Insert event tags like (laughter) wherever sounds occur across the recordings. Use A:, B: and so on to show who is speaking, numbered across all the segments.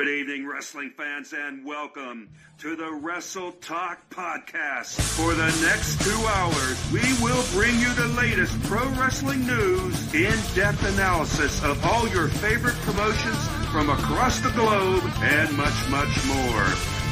A: Good evening, wrestling fans, and welcome to the Wrestle Talk Podcast. For the next two hours, we will bring you the latest pro wrestling news, in depth analysis of all your favorite promotions from across the globe, and much, much more.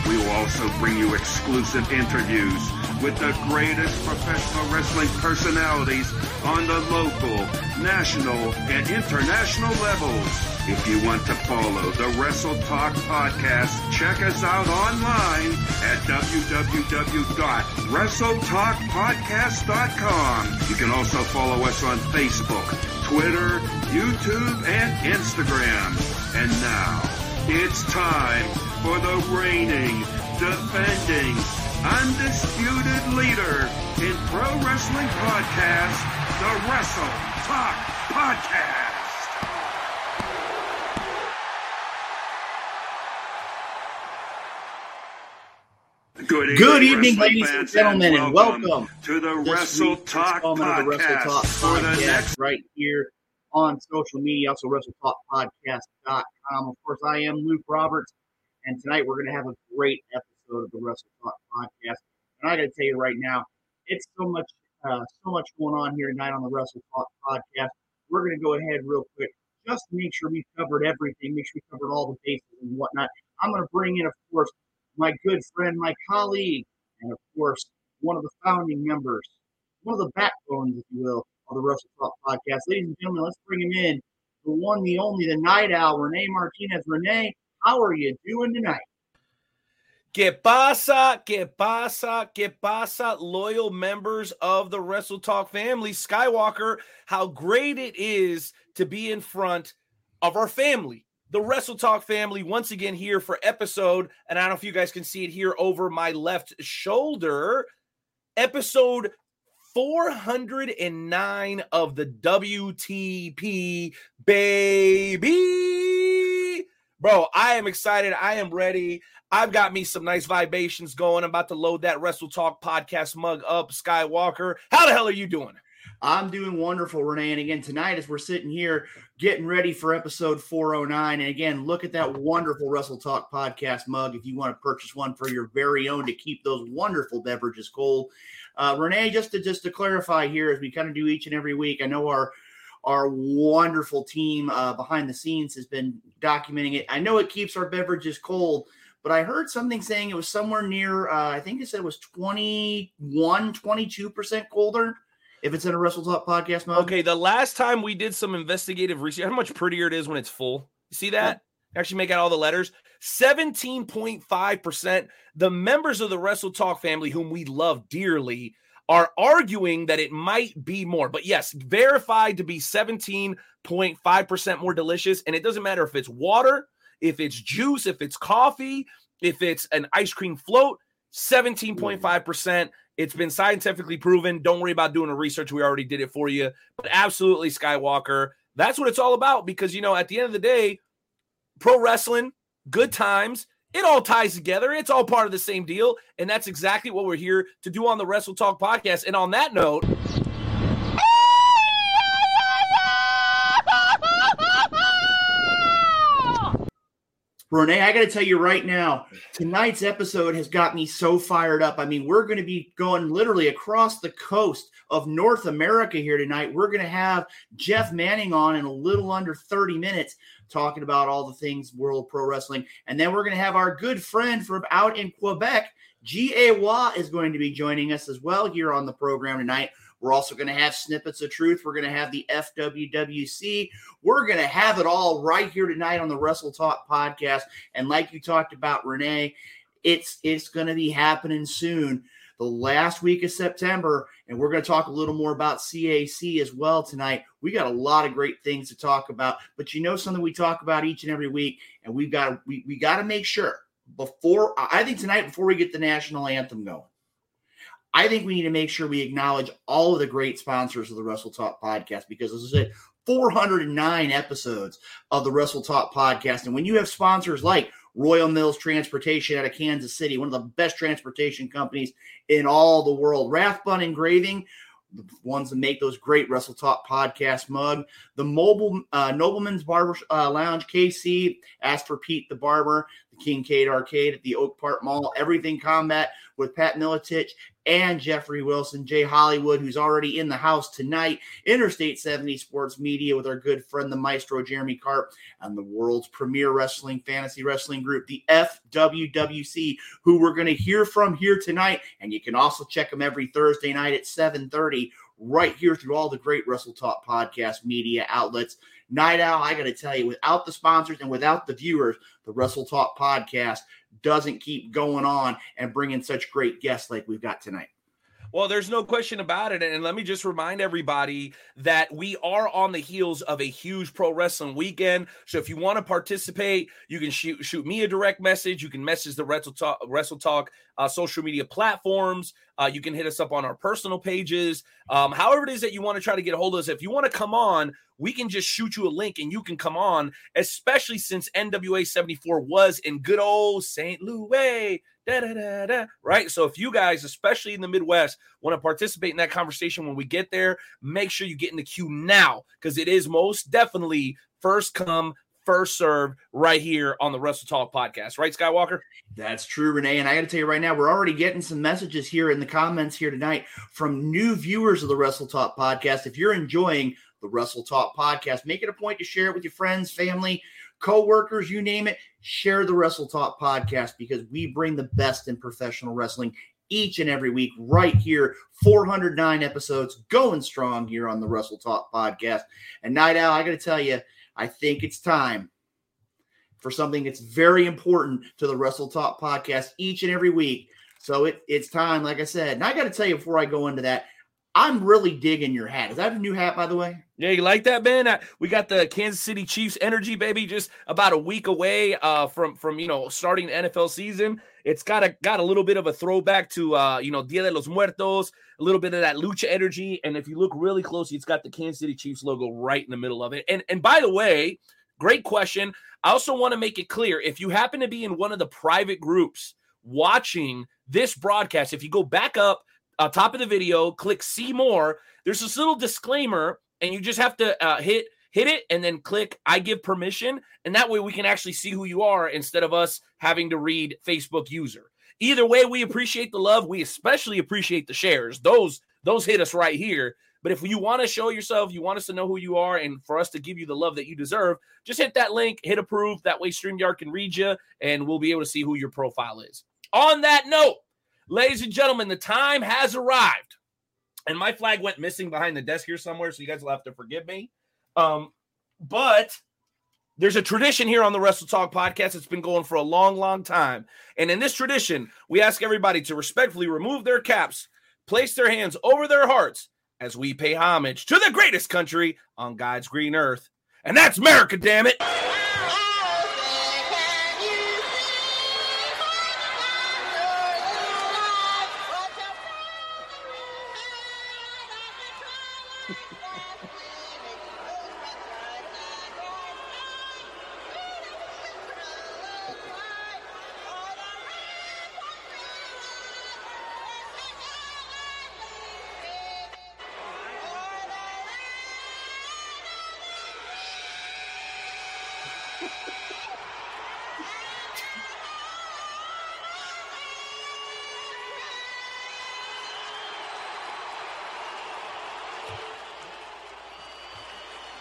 A: We will also bring you exclusive interviews with the greatest professional wrestling personalities on the local, national, and international levels. If you want to follow the Wrestle Talk podcast, check us out online at www.wrestletalkpodcast.com. You can also follow us on Facebook, Twitter, YouTube, and Instagram. And now, it's time for the reigning, defending, undisputed leader in pro wrestling podcast, the Wrestle Talk Podcast. Good evening,
B: Good evening ladies and gentlemen, and welcome,
A: to the Wrestle Talk
B: of the Wrestle
A: Podcast.
B: Talk Podcast
A: next
B: right here on social media, also WrestleTalkPodcast.com. Of course, I am Luke Roberts, and tonight we're going to have a great episode of the Wrestle Talk Podcast. And I got to tell you right now, it's so much, uh, so much going on here tonight on the Wrestle Talk Podcast. We're going to go ahead real quick, just to make sure we've covered everything, make sure we covered all the bases and whatnot. I'm going to bring in, of course, my good friend, my colleague, and of course, one of the founding members, one of the backbones, if you will, of the Wrestle Talk podcast. Ladies and gentlemen, let's bring him in. The one, the only, the night owl, Renee Martinez. Renee, how are you doing tonight?
C: Que pasa, que pasa, que pasa, loyal members of the Wrestle Talk family. Skywalker, how great it is to be in front of our family. The Wrestle Talk family, once again, here for episode, and I don't know if you guys can see it here over my left shoulder, episode 409 of the WTP, baby. Bro, I am excited. I am ready. I've got me some nice vibrations going. I'm about to load that Wrestle Talk podcast mug up. Skywalker, how the hell are you doing?
B: I'm doing wonderful, Renee. And again, tonight, as we're sitting here getting ready for episode 409, and again, look at that wonderful Wrestle Talk podcast mug if you want to purchase one for your very own to keep those wonderful beverages cold. Uh, Renee, just to just to clarify here, as we kind of do each and every week, I know our our wonderful team uh, behind the scenes has been documenting it. I know it keeps our beverages cold, but I heard something saying it was somewhere near, uh, I think it said it was 21, 22% colder if it's in a Wrestle Talk podcast mode.
C: Okay, the last time we did some investigative research, how much prettier it is when it's full. You see that? Actually, make out all the letters. 17.5%. The members of the Wrestle Talk family, whom we love dearly, are arguing that it might be more. But yes, verified to be 17.5% more delicious. And it doesn't matter if it's water, if it's juice, if it's coffee, if it's an ice cream float, 17.5%. It's been scientifically proven. Don't worry about doing the research. We already did it for you. But absolutely, Skywalker, that's what it's all about because, you know, at the end of the day, pro wrestling, good times, it all ties together. It's all part of the same deal. And that's exactly what we're here to do on the Wrestle Talk podcast. And on that note,
B: Renee, I got to tell you right now, tonight's episode has got me so fired up. I mean, we're going to be going literally across the coast of North America here tonight. We're going to have Jeff Manning on in a little under 30 minutes talking about all the things World Pro Wrestling. And then we're going to have our good friend from out in Quebec, G.A. Watt, is going to be joining us as well here on the program tonight. We're also going to have snippets of truth. We're going to have the FWWC. We're going to have it all right here tonight on the Wrestle Talk podcast. And like you talked about, Renee, it's it's going to be happening soon. The last week of September, and we're going to talk a little more about CAC as well tonight. We got a lot of great things to talk about, but you know something we talk about each and every week, and we've got we, we got to make sure before I think tonight before we get the national anthem going. I think we need to make sure we acknowledge all of the great sponsors of the Wrestle Talk podcast because, as I said, 409 episodes of the Wrestle Talk podcast. And when you have sponsors like Royal Mills Transportation out of Kansas City, one of the best transportation companies in all the world, Rathbun Engraving, the ones that make those great Wrestle Talk podcast mug. The mobile uh, Nobleman's Barber uh, Lounge KC asked for Pete the Barber, Kincaid Arcade at the Oak Park Mall, Everything Combat with Pat Miletich and Jeffrey Wilson, Jay Hollywood, who's already in the house tonight, Interstate 70 Sports Media with our good friend, the maestro Jeremy Carp, and the world's premier wrestling fantasy wrestling group, the FWWC, who we're going to hear from here tonight. And you can also check them every Thursday night at 7:30 right here through all the great Wrestle Talk podcast media outlets. Night Owl, I got to tell you, without the sponsors and without the viewers, the Wrestle Talk podcast doesn't keep going on and bringing such great guests like we've got tonight.
C: Well, there's no question about it. And let me just remind everybody that we are on the heels of a huge pro wrestling weekend. So if you want to participate, you can shoot shoot me a direct message. You can message the Wrestle Talk, Wrestle Talk uh, social media platforms. Uh, you can hit us up on our personal pages. Um, however, it is that you want to try to get a hold of us. If you want to come on, we can just shoot you a link and you can come on, especially since NWA 74 was in good old St. Louis. Da, da, da, right? So if you guys, especially in the Midwest, want to participate in that conversation when we get there, make sure you get in the queue now because it is most definitely first come, first serve right here on the Wrestle Talk podcast, right, Skywalker?
B: That's true, Renee. And I got to tell you right now, we're already getting some messages here in the comments here tonight from new viewers of the Wrestle Talk podcast. If you're enjoying the Wrestle Talk podcast, make it a point to share it with your friends, family, co-workers, you name it. Share the Wrestle Talk podcast because we bring the best in professional wrestling each and every week right here 409 episodes going strong here on the Wrestle Talk podcast. And Night Owl, I got to tell you, I think it's time for something that's very important to the Wrestle Talk podcast each and every week. So it, it's time, like I said. And I got to tell you before I go into that, I'm really digging your hat. Is that a new hat, by the way?
C: Yeah, you like that, Ben? Uh, we got the Kansas City Chiefs energy, baby, just about a week away uh, from from you know starting the NFL season. It's got a got a little bit of a throwback to uh, you know Dia de los Muertos, a little bit of that lucha energy, and if you look really closely, it's got the Kansas City Chiefs logo right in the middle of it. And and by the way, great question. I also want to make it clear if you happen to be in one of the private groups watching this broadcast, if you go back up uh, top of the video, click see more. There's this little disclaimer, and you just have to uh, hit hit it and then click I give permission, and that way we can actually see who you are instead of us having to read Facebook user. Either way, we appreciate the love. We especially appreciate the shares. Those those hit us right here. But if you want to show yourself, you want us to know who you are, and for us to give you the love that you deserve, just hit that link, hit approve. That way, StreamYard can read you, and we'll be able to see who your profile is. On that note, Ladies and gentlemen, the time has arrived. And my flag went missing behind the desk here somewhere, so you guys will have to forgive me. Um, but there's a tradition here on the Wrestle Talk podcast that's been going for a long, long time. And in this tradition, we ask everybody to respectfully remove their caps, place their hands over their hearts as we pay homage to the greatest country on God's green earth. And that's America, damn it.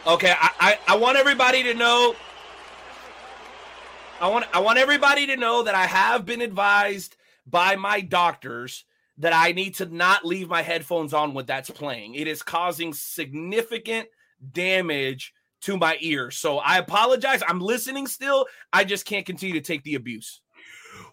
C: Okay, I, I, I want everybody to know. I want I want everybody to know that I have been advised by my doctors that I need to not leave my headphones on when that's playing. It is causing significant damage to my ears. So I apologize. I'm listening still. I just can't continue to take the abuse.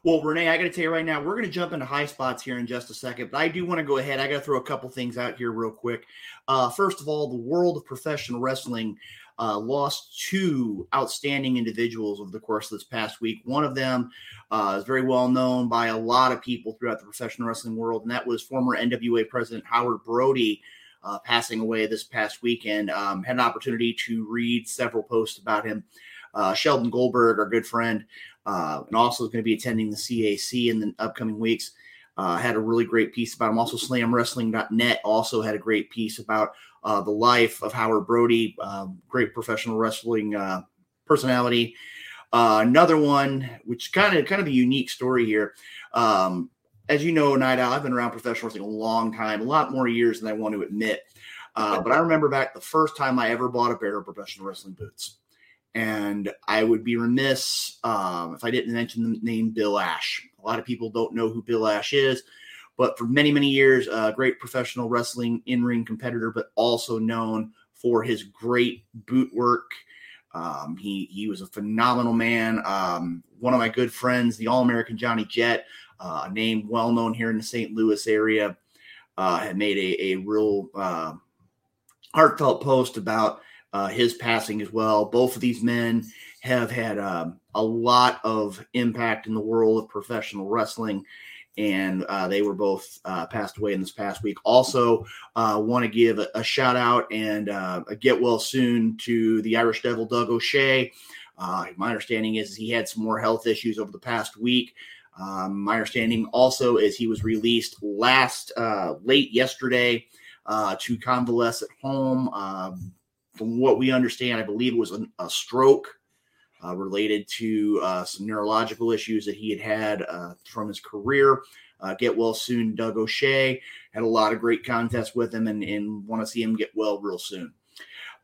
B: Well, Renee, I got to tell you right now, we're going to jump into high spots here in just a second, but I do want to go ahead. I got to throw a couple things out here real quick. Uh, first of all, the world of professional wrestling uh, lost two outstanding individuals over the course of this past week. One of them uh, is very well known by a lot of people throughout the professional wrestling world, and that was former NWA president Howard Brody. Uh, passing away this past weekend. Um, had an opportunity to read several posts about him. Uh, Sheldon Goldberg, our good friend, uh, and also is going to be attending the CAC in the upcoming weeks. uh, had a really great piece about him. Also, SlamWrestling.net also had a great piece about uh, the life of Howard Brody, uh, great professional wrestling uh, personality. Uh, another one, which kind of kind of a unique story here. Um, as you know, Night Owl, I've been around professional wrestling a long time, a lot more years than I want to admit. Uh, but I remember back the first time I ever bought a pair of professional wrestling boots. And I would be remiss um, if I didn't mention the name Bill Ash. A lot of people don't know who Bill Ash is, but for many, many years, a great professional wrestling in ring competitor, but also known for his great boot work. Um, he, he was a phenomenal man. Um, one of my good friends, the All American Johnny Jett, uh, a name well known here in the St. Louis area, uh, had made a, a real uh, heartfelt post about uh, his passing as well. Both of these men have had um, a lot of impact in the world of professional wrestling, and uh, they were both uh, passed away in this past week. Also, uh, want to give a, a, shout out and uh, a get well soon to the Irish Devil Doug O'Shea. Uh, my understanding is he had some more health issues over the past week. Um, my understanding also is he was released last late yesterday to convalesce at home. Um, from what we understand, I believe it was a, a stroke uh, related to uh, some neurological issues that he had had uh, from his career. Uh, get well soon, Doug O'Shea. Had a lot of great contests with him and, and want to see him get well real soon.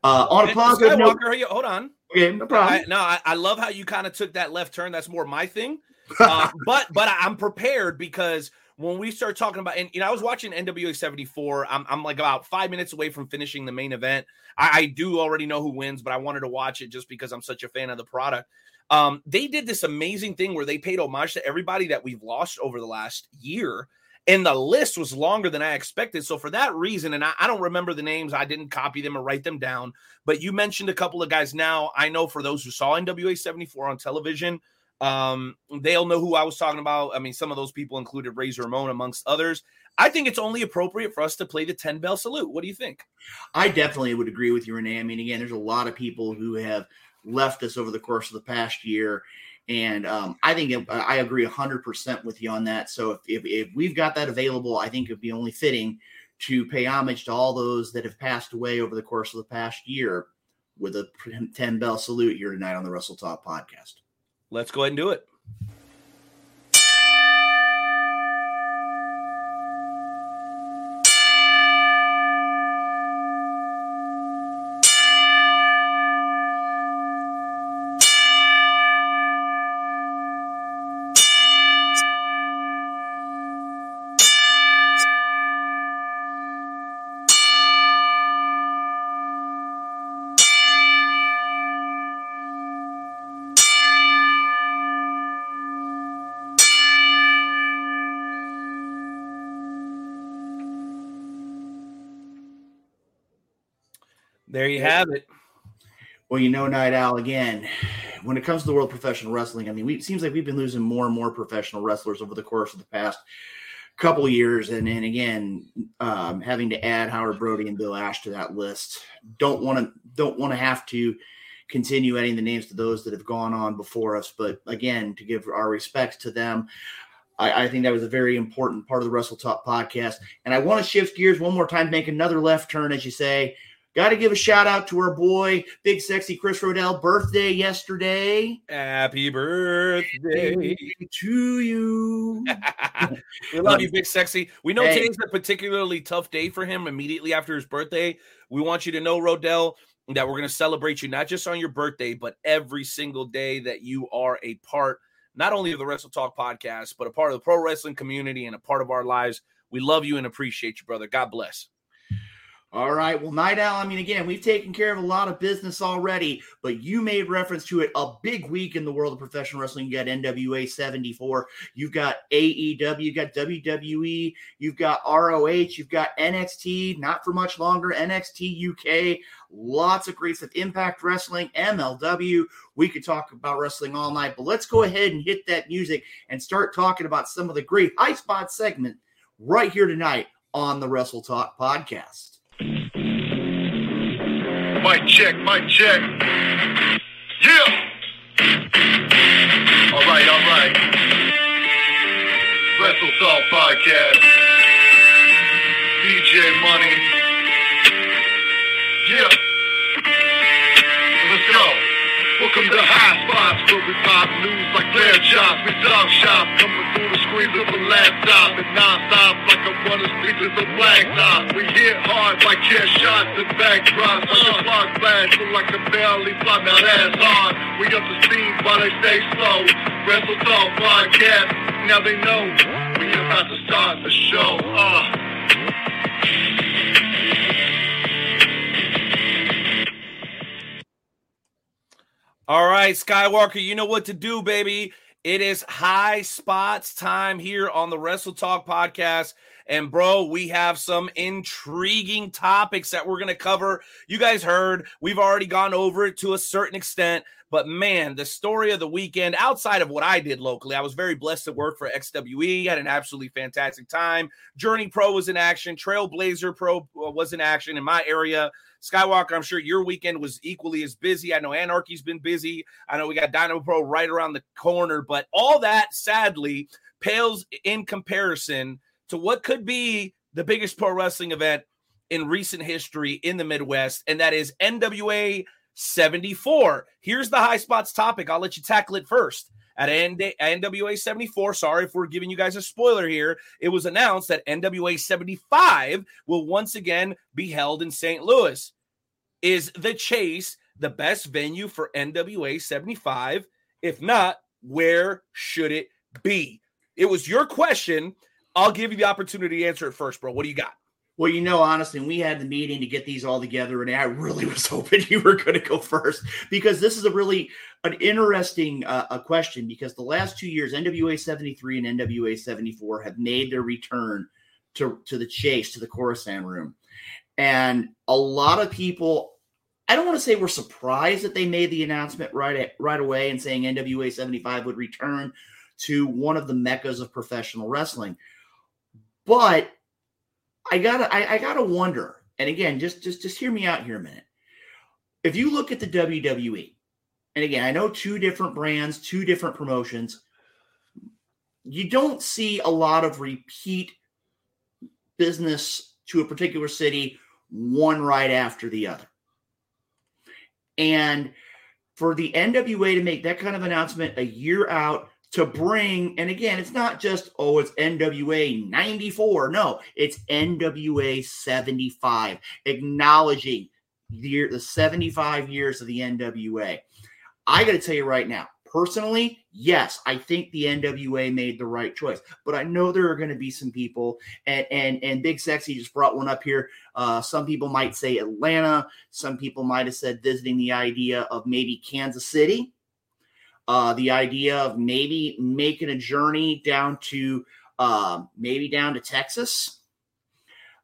B: Uh, on a positive note,
C: hold on.
B: Okay, no problem.
C: I, no, I, I, love how you kind of took that left turn. That's more my thing. (laughs) Uh, but but I'm prepared because when we start talking about, and you know, I was watching NWA 74. I'm, I'm like about five minutes away from finishing the main event. I, I, do already know who wins, but I wanted to watch it just because I'm such a fan of the product. Um, they did this amazing thing where they paid homage to everybody that we've lost over the last year. And the list was longer than I expected. So, for that reason, and I, I don't remember the names, I didn't copy them or write them down, but you mentioned a couple of guys now. I know for those who saw NWA 74 on television, um, they'll know who I was talking about. I mean, some of those people included Razor Ramon, amongst others. I think it's only appropriate for us to play the 10 bell salute. What do you think?
B: I definitely would agree with you, Renee. I mean, again, there's a lot of people who have left us over the course of the past year. And um, I think it, I agree 100% with you on that. So if, if, if we've got that available, I think it'd be only fitting to pay homage to all those that have passed away over the course of the past year with a 10 bell salute here tonight on the Wrestle Talk podcast.
C: Let's go ahead and do it. You have it.
B: Well, you know, Night Owl, again, when it comes to the world of professional wrestling, I mean, we, it seems like we've been losing more and more professional wrestlers over the course of the past couple years. And, and again, um, having to add Howard Brody and Bill Ash to that list, don't want to don't want to have to continue adding the names to those that have gone on before us. But again, to give our respects to them, I, I, think that was a very important part of the Wrestle Talk podcast. And I want to shift gears one more time, make another left turn, as you say, Got to give a shout out to our boy, big sexy Chris Rodell, birthday yesterday.
C: Happy birthday
B: to you. (laughs)
C: we love you, big sexy. We know hey. today's a particularly tough day for him immediately after his birthday. We want you to know, Rodell, that we're going to celebrate you not just on your birthday, but every single day that you are a part, not only of the Wrestle Talk podcast, but a part of the pro wrestling community and a part of our lives. We love you and appreciate you, brother. God bless.
B: All right. Well, Night Owl, I mean, again, we've taken care of a lot of business already, but you made reference to it. A big week in the world of professional wrestling. You got NWA 74, you've got AEW, you've got WWE, you've got ROH, you've got NXT, not for much longer, NXT UK, lots of great stuff, Impact Wrestling, MLW. We could talk about wrestling all night, but let's go ahead and hit that music and start talking about some of the great high spot segment right here tonight on the Wrestle Talk podcast.
D: Mic check, mic check. Yeah. All right, all right. Wrestle Talk Podcast. DJ Money. Yeah. Welcome to High Spots, where we pop news like flare shots. We talk shop, coming through the screens of a laptop and non-stop like a running speakers of the blacktop. We hit hard like chair shots and backdrops, like a clock flash, look like a barely fly. Now that's hard. We up to speed while they stay slow. Wrestle Talk Podcast, now they know we about to start the show. Uh.
C: All right, Skywalker, you know what to do, baby. It is high spots time here on the Wrestle Talk podcast. And, bro, we have some intriguing topics that we're going to cover. You guys heard, we've already gone over it to a certain extent. But, man, the story of the weekend, outside of what I did locally, I was very blessed to work for XWE, had an absolutely fantastic time. Journey Pro was in action, Trailblazer Pro uh, was in action in my area. Skywalker, I'm sure your weekend was equally as busy. I know Anarchy's been busy. I know we got Dynamo Pro right around the corner, but all that sadly pales in comparison to what could be the biggest pro wrestling event in recent history in the Midwest, and that is NWA 74. Here's the high spots topic. I'll let you tackle it first. At NWA 74, sorry if we're giving you guys a spoiler here, it was announced that NWA 75 will once again be held in St. Louis. Is the Chase the best venue for NWA 75? If not, where should it be? It was your question. I'll give you the opportunity to answer it first, bro. What do you got?
B: Well, you know, honestly, we had the meeting to get these all together, and I really (laughs) was hoping you were going to go first because this is a really an interesting uh, a question because the last two years, NWA 73 and NWA 74 have made their return to, to the chase, to the Khorassan room. And a lot of people, I don't want to say we're surprised that they made the announcement right, at, right away and saying NWA 75 would return to one of the meccas of professional wrestling. But I gotta I, I, gotta wonder, and again, just just just hear me out here a minute. If you look at the WWE, and again, I know two different brands, two different promotions, you don't see a lot of repeat business to a particular city one right after the other. And for the NWA to make that kind of announcement a year out to bring, and again, it's not just, oh, it's NWA 94. No, it's NWA 75, acknowledging the, the 75 years of the NWA. I got to tell you right now, personally, yes, I think the NWA made the right choice. But I know there are going to be some people, and and and Big Sexy just brought one up here. Uh, some people might say Atlanta. Some people might have said visiting the idea of maybe Kansas City. Uh, the idea of maybe making a journey down to uh, maybe down to Texas,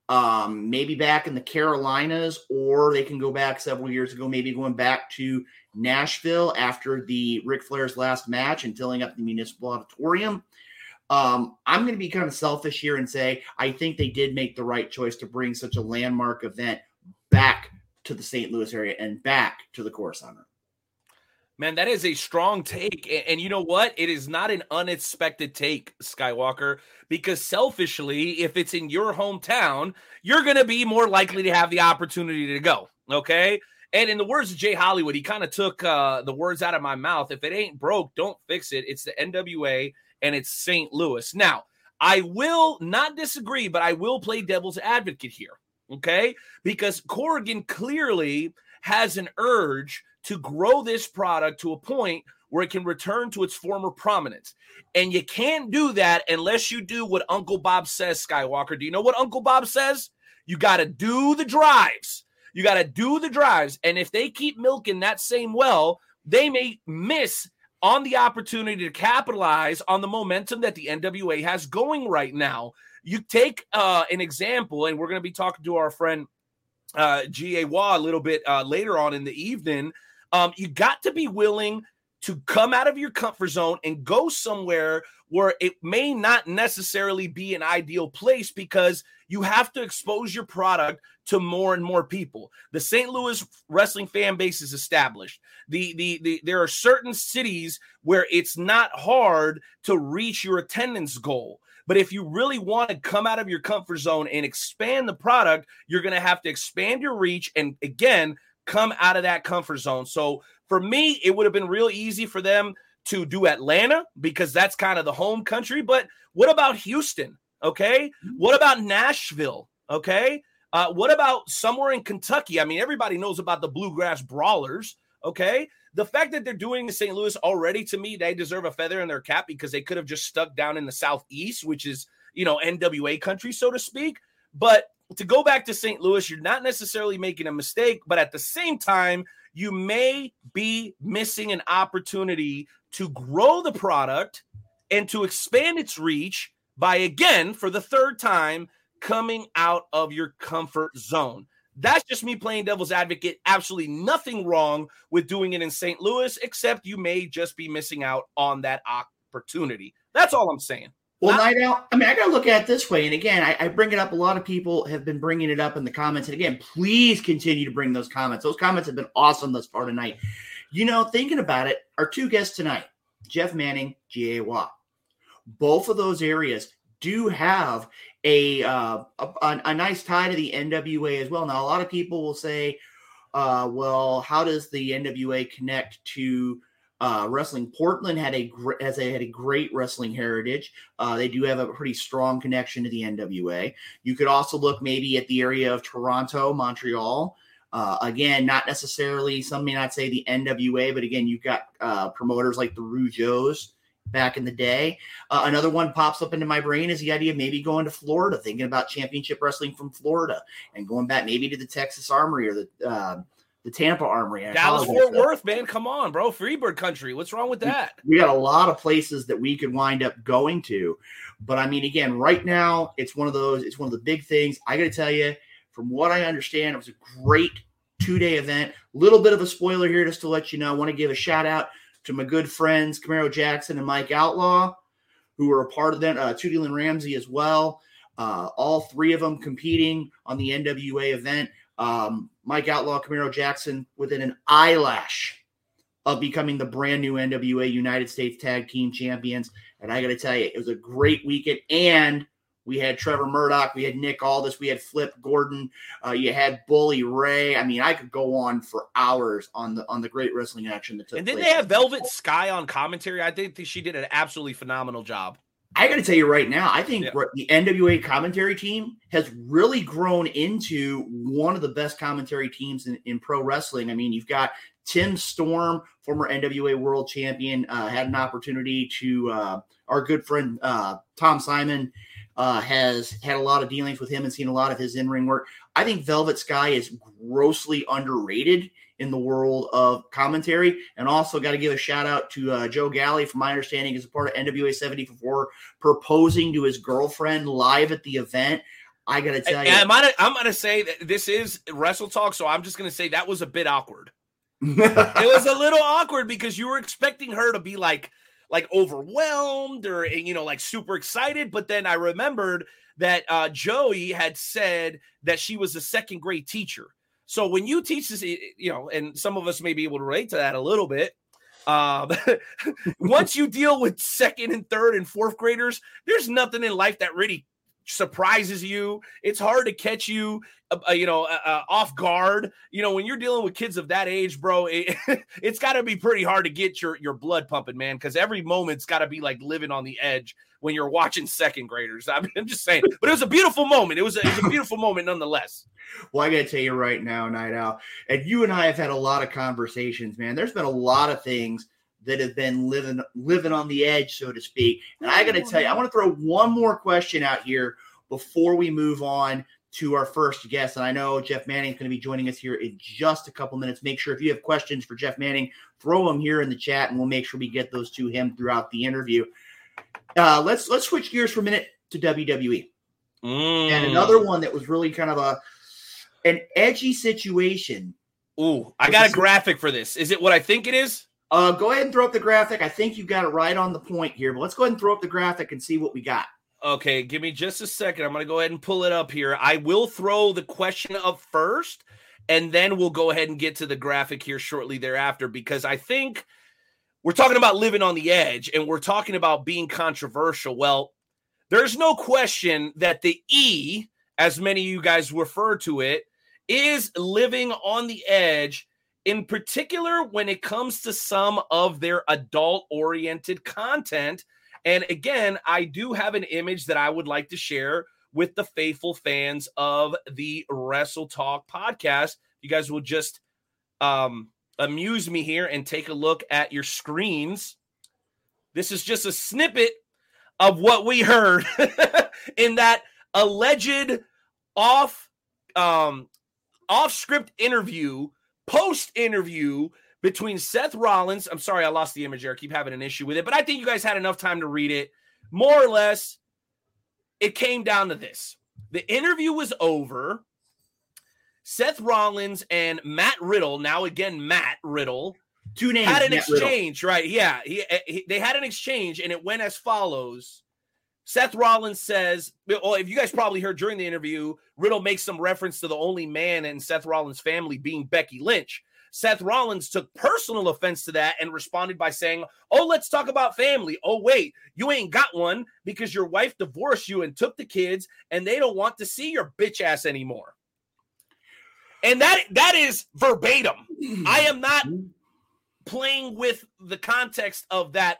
B: um, maybe back in the Carolinas, or they can go back several years ago, maybe going back to Nashville after the Ric Flair's last match and filling up the municipal auditorium. Um, I'm going to be kind of selfish here and say I think they did make the right choice to bring such a landmark event back to the St. Louis area and back to the Khorassan.
C: Man, that is a strong take. And you know what? It is not an unexpected take, Skywalker, because selfishly, if it's in your hometown, you're going to be more likely to have the opportunity to go. Okay. And in the words of Jay Hollywood, he kind of took uh, the words out of my mouth. If it ain't broke, don't fix it. It's the NWA and it's St. Louis. Now, I will not disagree, but I will play devil's advocate here. Okay. Because Corgan clearly has an urge to grow this product to a point where it can return to its former prominence. And you can't do that unless you do what Uncle Bob says, Skywalker. Do you know what Uncle Bob says? You got to do the drives. You got to do the drives. And if they keep milking that same well, they may miss on the opportunity to capitalize on the momentum that the NWA has going right now. You take uh, an example, and we're going to be talking to our friend uh, G.A. Waugh a little bit uh, later on in the evening um, you got to be willing to come out of your comfort zone and go somewhere where it may not necessarily be an ideal place because you have to expose your product to more and more people. The St. Louis wrestling fan base is established. The, the the there are certain cities where it's not hard to reach your attendance goal. But if you really want to come out of your comfort zone and expand the product, you're going to have to expand your reach and again, come out of that comfort zone. So for me, it would have been real easy for them to do Atlanta because that's kind of the home country. But what about Houston? Okay. What about Nashville? Okay. Uh, what about somewhere in Kentucky? I mean, everybody knows about the Bluegrass Brawlers. Okay. The fact that they're doing the St. Louis already, to me, they deserve a feather in their cap because they could have just stuck down in the Southeast, which is, you know, NWA country, so to speak. But to go back to St. Louis, you're not necessarily making a mistake, but at the same time, you may be missing an opportunity to grow the product and to expand its reach by again, for the third time, coming out of your comfort zone. That's just me playing devil's advocate. Absolutely nothing wrong with doing it in St. Louis, except you may just be missing out on that opportunity. That's all I'm saying.
B: Well, Not- night out. I mean, I got to look at it this way. And again, I, I, bring it up. A lot of people have been bringing it up in the comments. And again, please continue to bring those comments. Those comments have been awesome thus far tonight. You know, thinking about it, our two guests tonight, Jeff Manning, G.A. Watt, both of those areas do have a, uh, a, a nice tie to the NWA as well. Now, a lot of people will say, uh, well, how does the NWA connect to uh, wrestling? Portland had a gr- has a, had a great wrestling heritage. Uh, they do have a pretty strong connection to the NWA. You could also look maybe at the area of Toronto, Montreal. Uh, again, not necessarily some may not say the NWA, but again, you've got uh, promoters like the Rougeaus back in the day. Uh, another one pops up into my brain is the idea of maybe going to Florida, thinking about championship wrestling from Florida, and going back maybe to the Texas Armory or the uh, the Tampa Armory.
C: Dallas Fort Worth, man, come on, bro, Freebird country. What's wrong with that?
B: We, we got a lot of places that we could wind up going to, but I mean, again, right now it's one of those. It's one of the big things. I got to tell you, from what I understand, it was a great two day event. Little bit of a spoiler here, just to let you know. I want to give a shout out to my good friends Camaro Jackson and Mike Outlaw, who were a part of that. Uh, Tootie Lynn Ramsey as well. Uh, all three of them competing on the NWA event. Um, Mike Outlaw, Camaro Jackson, within an eyelash of becoming the brand new NWA United States Tag Team Champions. And I got to tell you, it was a great weekend. And we had Trevor Murdoch. We had Nick Aldis. We had Flip Gordon. Uh, you had Bully Ray. I mean, I could go on for hours on the on the great wrestling action that took. Place.
C: And then they have Velvet Sky on commentary. I think she did an absolutely phenomenal job.
B: I got to tell you right now, I think yeah. the NWA commentary team has really grown into one of the best commentary teams in, in pro wrestling. I mean, you've got Tim Storm, former NWA world champion, uh, had an opportunity to uh, our good friend uh, Tom Simon uh, has had a lot of dealings with him and seen a lot of his in ring work. I think Velvet Sky is grossly underrated in the world of commentary. And also got to give a shout out to uh, Joe Galli, from my understanding, is a part of NWA 74, proposing to his girlfriend live at the event. I got to tell you.
C: I'm gonna, I'm gonna say that this is Wrestle Talk, so I'm just gonna say that was a bit awkward. (laughs) it was a little awkward because you were expecting her to be like like overwhelmed or you know like super excited but then i remembered that uh, joey had said that she was a second grade teacher so when you teach this you know and some of us may be able to relate to that a little bit um, (laughs) once you deal with second and third and fourth graders there's nothing in life that really surprises you. It's hard to catch you, uh, uh you know, uh, uh, off guard. You know, when you're dealing with kids of that age, bro, it, has got to be pretty hard to get your your blood pumping, man. Because every moment's got to be like living on the edge when you're watching second graders. (laughs) I am just saying, but it was a beautiful moment. It was a, it was a beautiful moment nonetheless.
B: Well, I got to tell you right now, Night Owl, and you and I have had a lot of conversations, man. There's been a lot of things that have been living living on the edge, so to speak. And I got to tell you, I want to throw one more question out here before we move on to our first guest. And I know Jeff Manning is going to be joining us here in just a couple minutes. Make sure if you have questions for Jeff Manning, throw them here in the chat, and we'll make sure we get those to him throughout the interview. Uh, let's let's switch gears for a minute to WWE. Mm. And another one that was really kind of a an edgy situation.
C: Ooh, I got a graphic for this. Is it what I think it is?
B: Uh, go ahead and throw up the graphic. I think you got it right on the point here, but let's go ahead and throw up the graphic and see what we got.
C: Okay, give me just a second. I'm going to go ahead and pull it up here. I will throw the question up first, and then we'll go ahead and get to the graphic here shortly thereafter because I think we're talking about living on the edge and we're talking about being controversial. Well, there's no question that the E, as many of you guys refer to it, is living on the edge, in particular when it comes to some of their adult oriented content. And again, I do have an image that I would like to share with the faithful fans of the Wrestle Talk podcast. You guys will just um, amuse me here and take a look at your screens. This is just a snippet of what we heard (laughs) in that alleged off um, off script interview, post interview between Seth Rollins. I'm sorry, I lost the image there. I keep having an issue with it, but I think you guys had enough time to read it. More or less, it came down to this the interview was over. Seth Rollins and Matt Riddle, now again, Matt Riddle,
B: Two names.
C: had an
B: Matt Riddle.
C: exchange, right? Yeah, he, eh, he- they had an exchange, and it went as follows. Seth Rollins says, "Well, if you guys probably heard during the interview, Riddle makes some reference to the only man in Seth Rollins' family being Becky Lynch." Seth Rollins took personal offense to that and responded by saying, "Oh, let's talk about family. Oh, wait, you ain't got one because your wife divorced you and took the kids, and they don't want to see your bitch ass anymore." And that that is verbatim. Mm-hmm. I am not mm-hmm. playing with the context of that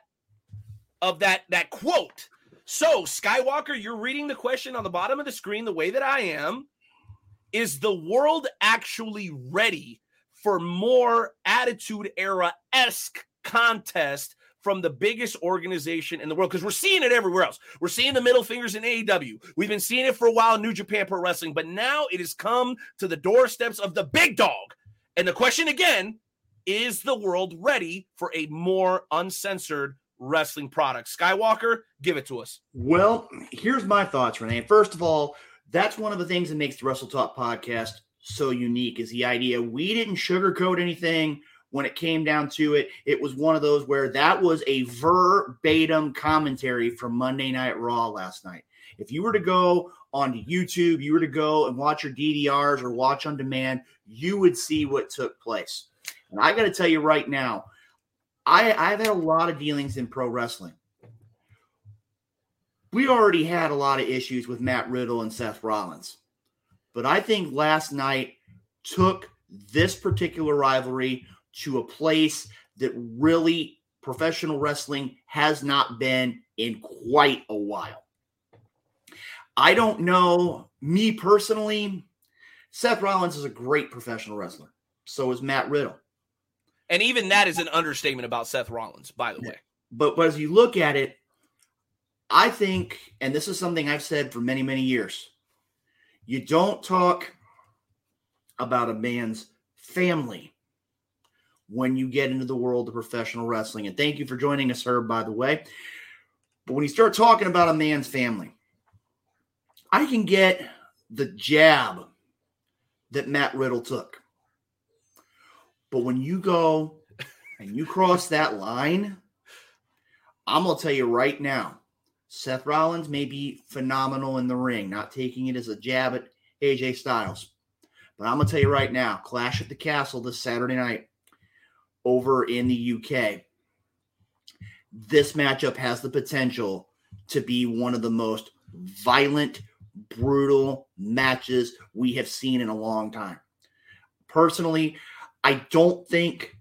C: of that that quote. So, Skywalker, you're reading the question on the bottom of the screen the way that I am. Is the world actually ready for more attitude era esque contest from the biggest organization in the world? Because we're seeing it everywhere else. We're seeing the middle fingers in AEW. We've been seeing it for a while in New Japan Pro Wrestling, but now it has come to the doorsteps of the big dog. And the question again is the world ready for a more uncensored wrestling product? Skywalker, give it to us.
B: Well, here's my thoughts, Renee. First of all, that's one of the things that makes the Wrestle Talk podcast so unique is the idea we didn't sugarcoat anything when it came down to it. It was one of those where that was a verbatim commentary from Monday Night Raw last night. If you were to go onto YouTube, you were to go and watch your DVRs or watch on demand, you would see what took place. And I got to tell you right now, I, I've had a lot of dealings in pro wrestling we already had a lot of issues with Matt Riddle and Seth Rollins. But I think last night took this particular rivalry to a place that really professional wrestling has not been in quite a while. I don't know, me personally, Seth Rollins is a great professional wrestler. So is Matt Riddle.
C: And even that is an understatement about Seth Rollins, by the way.
B: But, but as you look at it, I think, and this is something I've said for many, many years, you don't talk about a man's family when you get into the world of professional wrestling. And thank you for joining us, Herb, by the way. But when you start talking about a man's family, I can get the jab that Matt Riddle took. But when you go and you cross that line, I'm going to tell you right now, Seth Rollins may be phenomenal in the ring, not taking it as a jab at AJ Styles. But I'm going to tell you right now Clash at the Castle this Saturday night over in the UK. This matchup has the potential to be one of the most violent, brutal matches we have seen in a long time. Personally, I don't think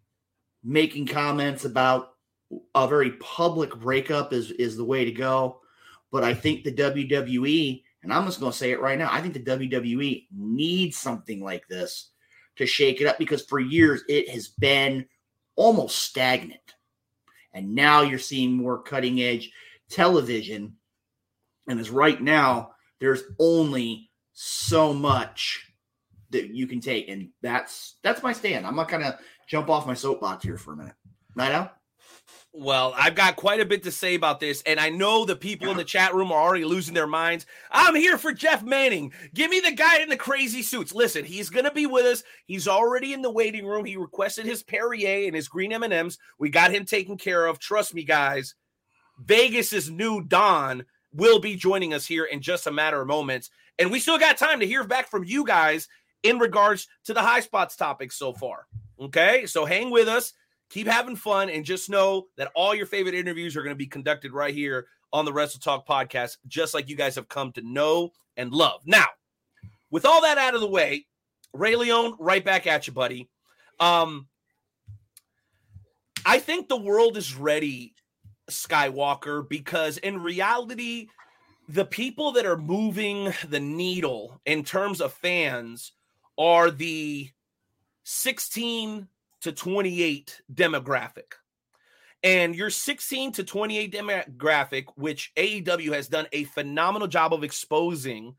B: making comments about a very public breakup is is the way to go. But I think the WWE, and I'm just going to say it right now, I think the WWE needs something like this to shake it up because for years it has been almost stagnant. And now you're seeing more cutting edge television. And as right now, there's only so much that you can take. And that's that's my stand. I'm not gonna jump off my soapbox here for a minute. Night out.
C: Well, I've got quite a bit to say about this, and I know the people in the chat room are already losing their minds. I'm here for Jeff Manning. Give me the guy in the crazy suits. Listen, he's going to be with us. He's already in the waiting room. He requested his Perrier and his green M&Ms. We got him taken care of. Trust me, guys. Vegas's new Don will be joining us here in just a matter of moments, and we still got time to hear back from you guys in regards to the high spots topic so far. Okay, so hang with us keep having fun and just know that all your favorite interviews are going to be conducted right here on the Wrestle Talk podcast, just like you guys have come to know and love. Now, with all that out of the way, Ray Leon, right back at you, buddy. Um, I think the world is ready, Skywalker, because in reality, the people that are moving the needle in terms of fans are the 16 to 28 demographic. And your 16 to 28 demographic, which AEW has done a phenomenal job of exposing,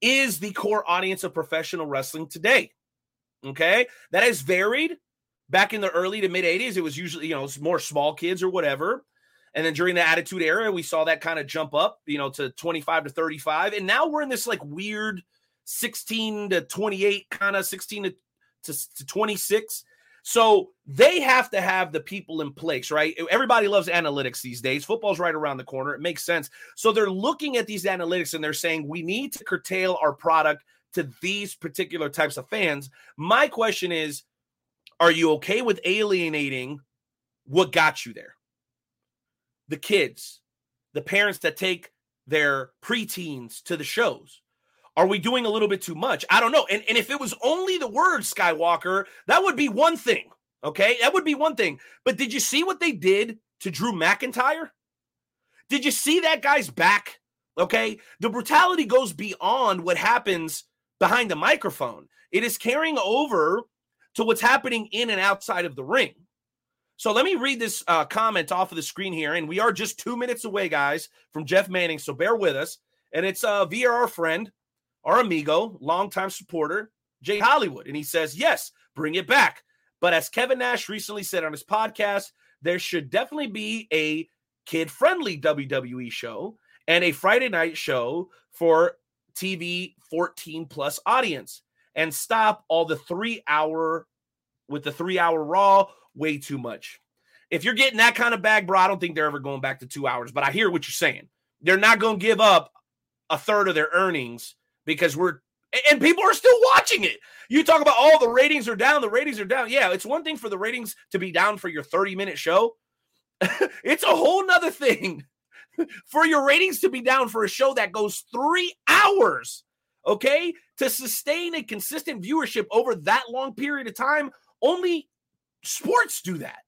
C: is the core audience of professional wrestling today. Okay. That has varied. Back in the early to mid 80s, it was usually, you know, more small kids or whatever. And then during the attitude era, we saw that kind of jump up, you know, to 25 to 35. And now we're in this like weird 16 to 28, kind of 16 to, to, to 26. So they have to have the people in place, right? Everybody loves analytics these days. Football's right around the corner. It makes sense. So they're looking at these analytics and they're saying we need to curtail our product to these particular types of fans. My question is are you okay with alienating what got you there? The kids, the parents that take their preteens to the shows. Are we doing a little bit too much? I don't know. And, and if it was only the word Skywalker, that would be one thing. Okay. That would be one thing. But did you see what they did to Drew McIntyre? Did you see that guy's back? Okay. The brutality goes beyond what happens behind the microphone, it is carrying over to what's happening in and outside of the ring. So let me read this uh, comment off of the screen here. And we are just two minutes away, guys, from Jeff Manning. So bear with us. And it's uh, via our friend, our amigo, longtime supporter, Jay Hollywood. And he says, yes, bring it back. But as Kevin Nash recently said on his podcast, there should definitely be a kid friendly WWE show and a Friday night show for TV 14 plus audience and stop all the three hour with the three hour Raw, way too much. If you're getting that kind of bag, bro, I don't think they're ever going back to two hours, but I hear what you're saying. They're not going to give up a third of their earnings because we're and people are still watching it. You talk about all oh, the ratings are down, the ratings are down. Yeah, it's one thing for the ratings to be down for your 30 minute show. (laughs) it's a whole nother thing (laughs) for your ratings to be down for a show that goes three hours. Okay, to sustain a consistent viewership over that long period of time, only sports do that.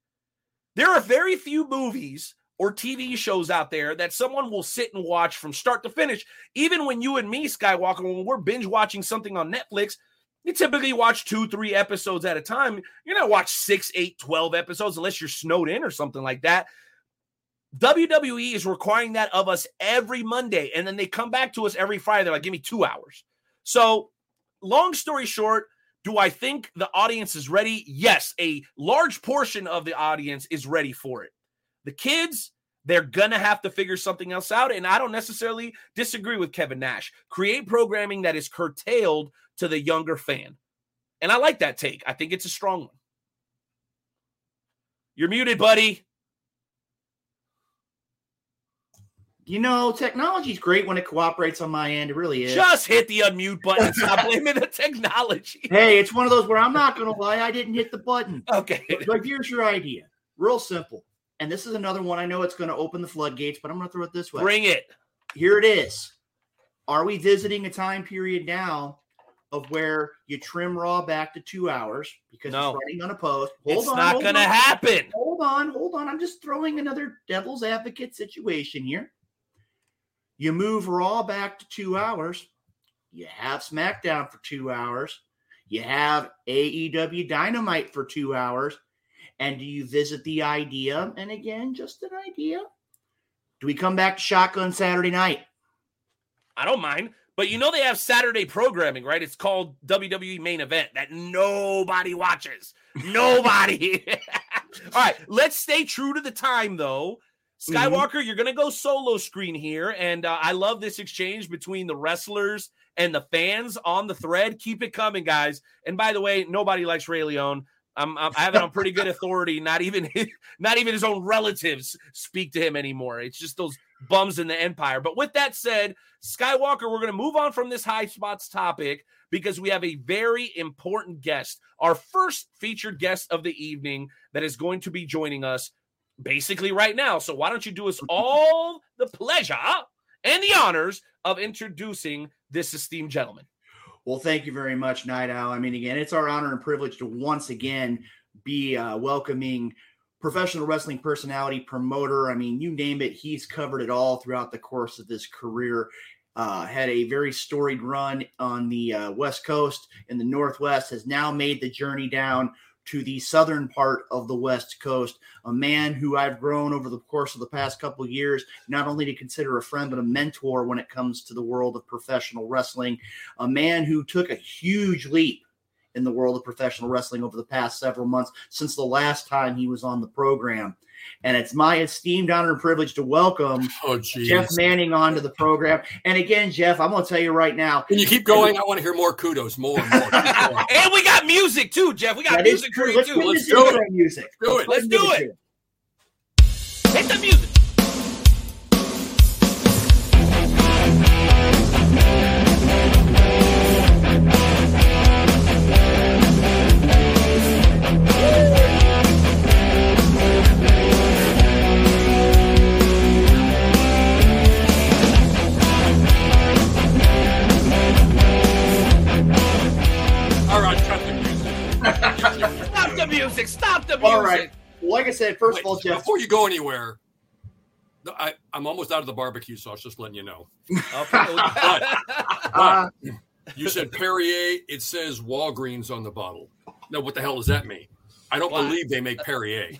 C: There are very few movies or TV shows out there that someone will sit and watch from start to finish. Even when you and me, Skywalker, when we're binge watching something on Netflix, you typically watch two, three episodes at a time. You're not watch six, eight, 12 episodes unless you're snowed in or something like that. WWE is requiring that of us every Monday. And then they come back to us every Friday. They're like, give me two hours. So, long story short, do I think the audience is ready? Yes, a large portion of the audience is ready for it. The kids, they're gonna have to figure something else out. And I don't necessarily disagree with Kevin Nash. Create programming that is curtailed to the younger fan. And I like that take. I think it's a strong one. You're muted, buddy.
B: You know, technology's great when it cooperates on my end. It really is.
C: Just hit the unmute button. Stop (laughs) blaming the technology.
B: Hey, it's one of those where I'm not going to lie. I didn't hit the button.
C: Okay.
B: But here's your idea. Real simple and this is another one I know it's going to open the floodgates, but I'm going to throw it this way.
C: Bring it.
B: Here it is. Are we visiting a time period now of where you trim Raw back to two hours because no. it's running unopposed?
C: Hold it's on, not going to happen.
B: Hold on, hold on. I'm just throwing another devil's advocate situation here. You move Raw back to two hours. You have SmackDown for two hours. You have AEW Dynamite for two hours and do you visit the idea? And again, just an idea. Do we come back to Shotgun Saturday night?
C: I don't mind. But you know they have Saturday programming, right? It's called WWE Main Event that nobody watches. Nobody. (laughs) (laughs) All right, let's stay true to the time though. Mm-hmm. Skywalker, mm-hmm. you're going to go solo screen here and uh, I love this exchange between the wrestlers and the fans on the thread. Keep it coming, guys. And by the way, nobody likes Ray Leon. I'm, I'm, i have it on pretty good authority. Not even his, (laughs) not even his own relatives speak to him anymore. It's just those bums in the empire. But with that said, Skywalker, we're going to move on from this high spots topic because we have a very important guest, our first featured guest of the evening that is going to be joining us basically right now. So why don't you do us (laughs) all the pleasure and the honors of introducing this esteemed gentleman?
B: Well, thank you very much, Night Owl. I mean, again, it's our honor and privilege to once again be uh, welcoming professional wrestling personality, promoter. I mean, you name it, he's covered it all throughout the course of this career. Uh, had a very storied run on the uh, West Coast in the Northwest, has now made the journey down to the southern part of the West Coast. A man who I've grown over the course of the past couple years, not only to consider a friend, but a mentor when it comes to the world of professional wrestling. A man who took a huge leap in the world of professional wrestling over the past several months since the last time he was on the program. And it's my esteemed honor and privilege to welcome (laughs)
E: oh,
B: Jeff Manning onto the program. And again, Jeff, I'm going to tell you right now.
E: Can you keep going? I want to hear more kudos, more and more. (laughs)
C: and we got music too, Jeff. We got
B: that
C: music for you
B: Let's
C: too.
B: Let's do it. Music.
E: Do it.
C: Let's do it. Hit the music.
E: Music.
C: Stop the music. Stop the music.
B: All right. Well, like I said, first
E: Wait,
B: of all, Jeff.
E: before you go anywhere, I, I'm almost out of the barbecue sauce. Just letting you know.
C: Okay. (laughs)
B: Uh, (laughs)
E: You said Perrier. It says Walgreens on the bottle. No, what the hell does that mean? I don't
C: Why?
E: believe they make Perrier.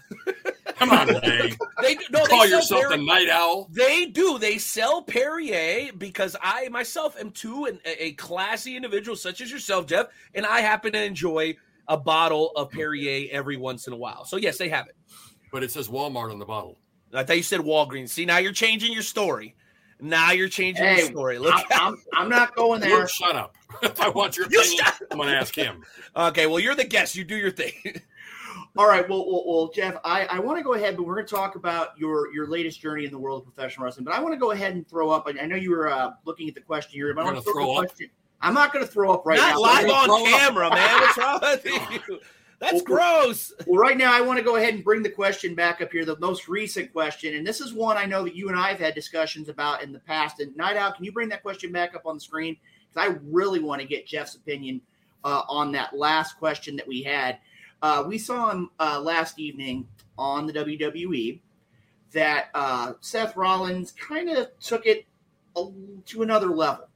E: Come on, (laughs) Renee.
C: they do, no,
E: Call
C: they sell
E: yourself the
C: Perrier-
E: night owl.
C: They do. They sell Perrier because I myself am too an, a classy individual such as yourself, Jeff, and I happen to enjoy a bottle of Perrier every once in a while. So yes, they have it.
E: But it says Walmart on the bottle.
C: I thought you said Walgreens. See, now you're changing your story. Now you're changing
B: Hey,
C: your story. Look.
B: I'm, I'm, I'm not going there.
E: You shut up. if (laughs) I want your
C: You
E: opinion,
C: shut-
E: I'm going to ask him.
C: okay, well, you're the guest. You do your thing. (laughs)
B: All right, well, well, well Jeff, I, I want to go ahead, but we're going to talk about your your latest journey in the world of professional wrestling. But I want to go ahead and throw up. I I know you were uh, looking at the question here, but I
E: You're
B: want to
E: gonna
B: throw,
E: throw
B: the
E: up?
B: question. I'm not going to throw up right
C: Not
B: now.
C: live on
E: up.
C: camera, man. What's wrong (laughs) with you? That's
B: Well,
C: gross.
B: Well, right now, I want to go ahead and bring the question back up here, the most recent question. And this is one I know that you and I have had discussions about in the past. And Night Owl, can you bring that question back up on the screen? Because I really want to get Jeff's opinion uh, on that last question that we had. Uh, we saw him uh, last evening on the WWE that uh, Seth Rollins kind of took it a, to another level.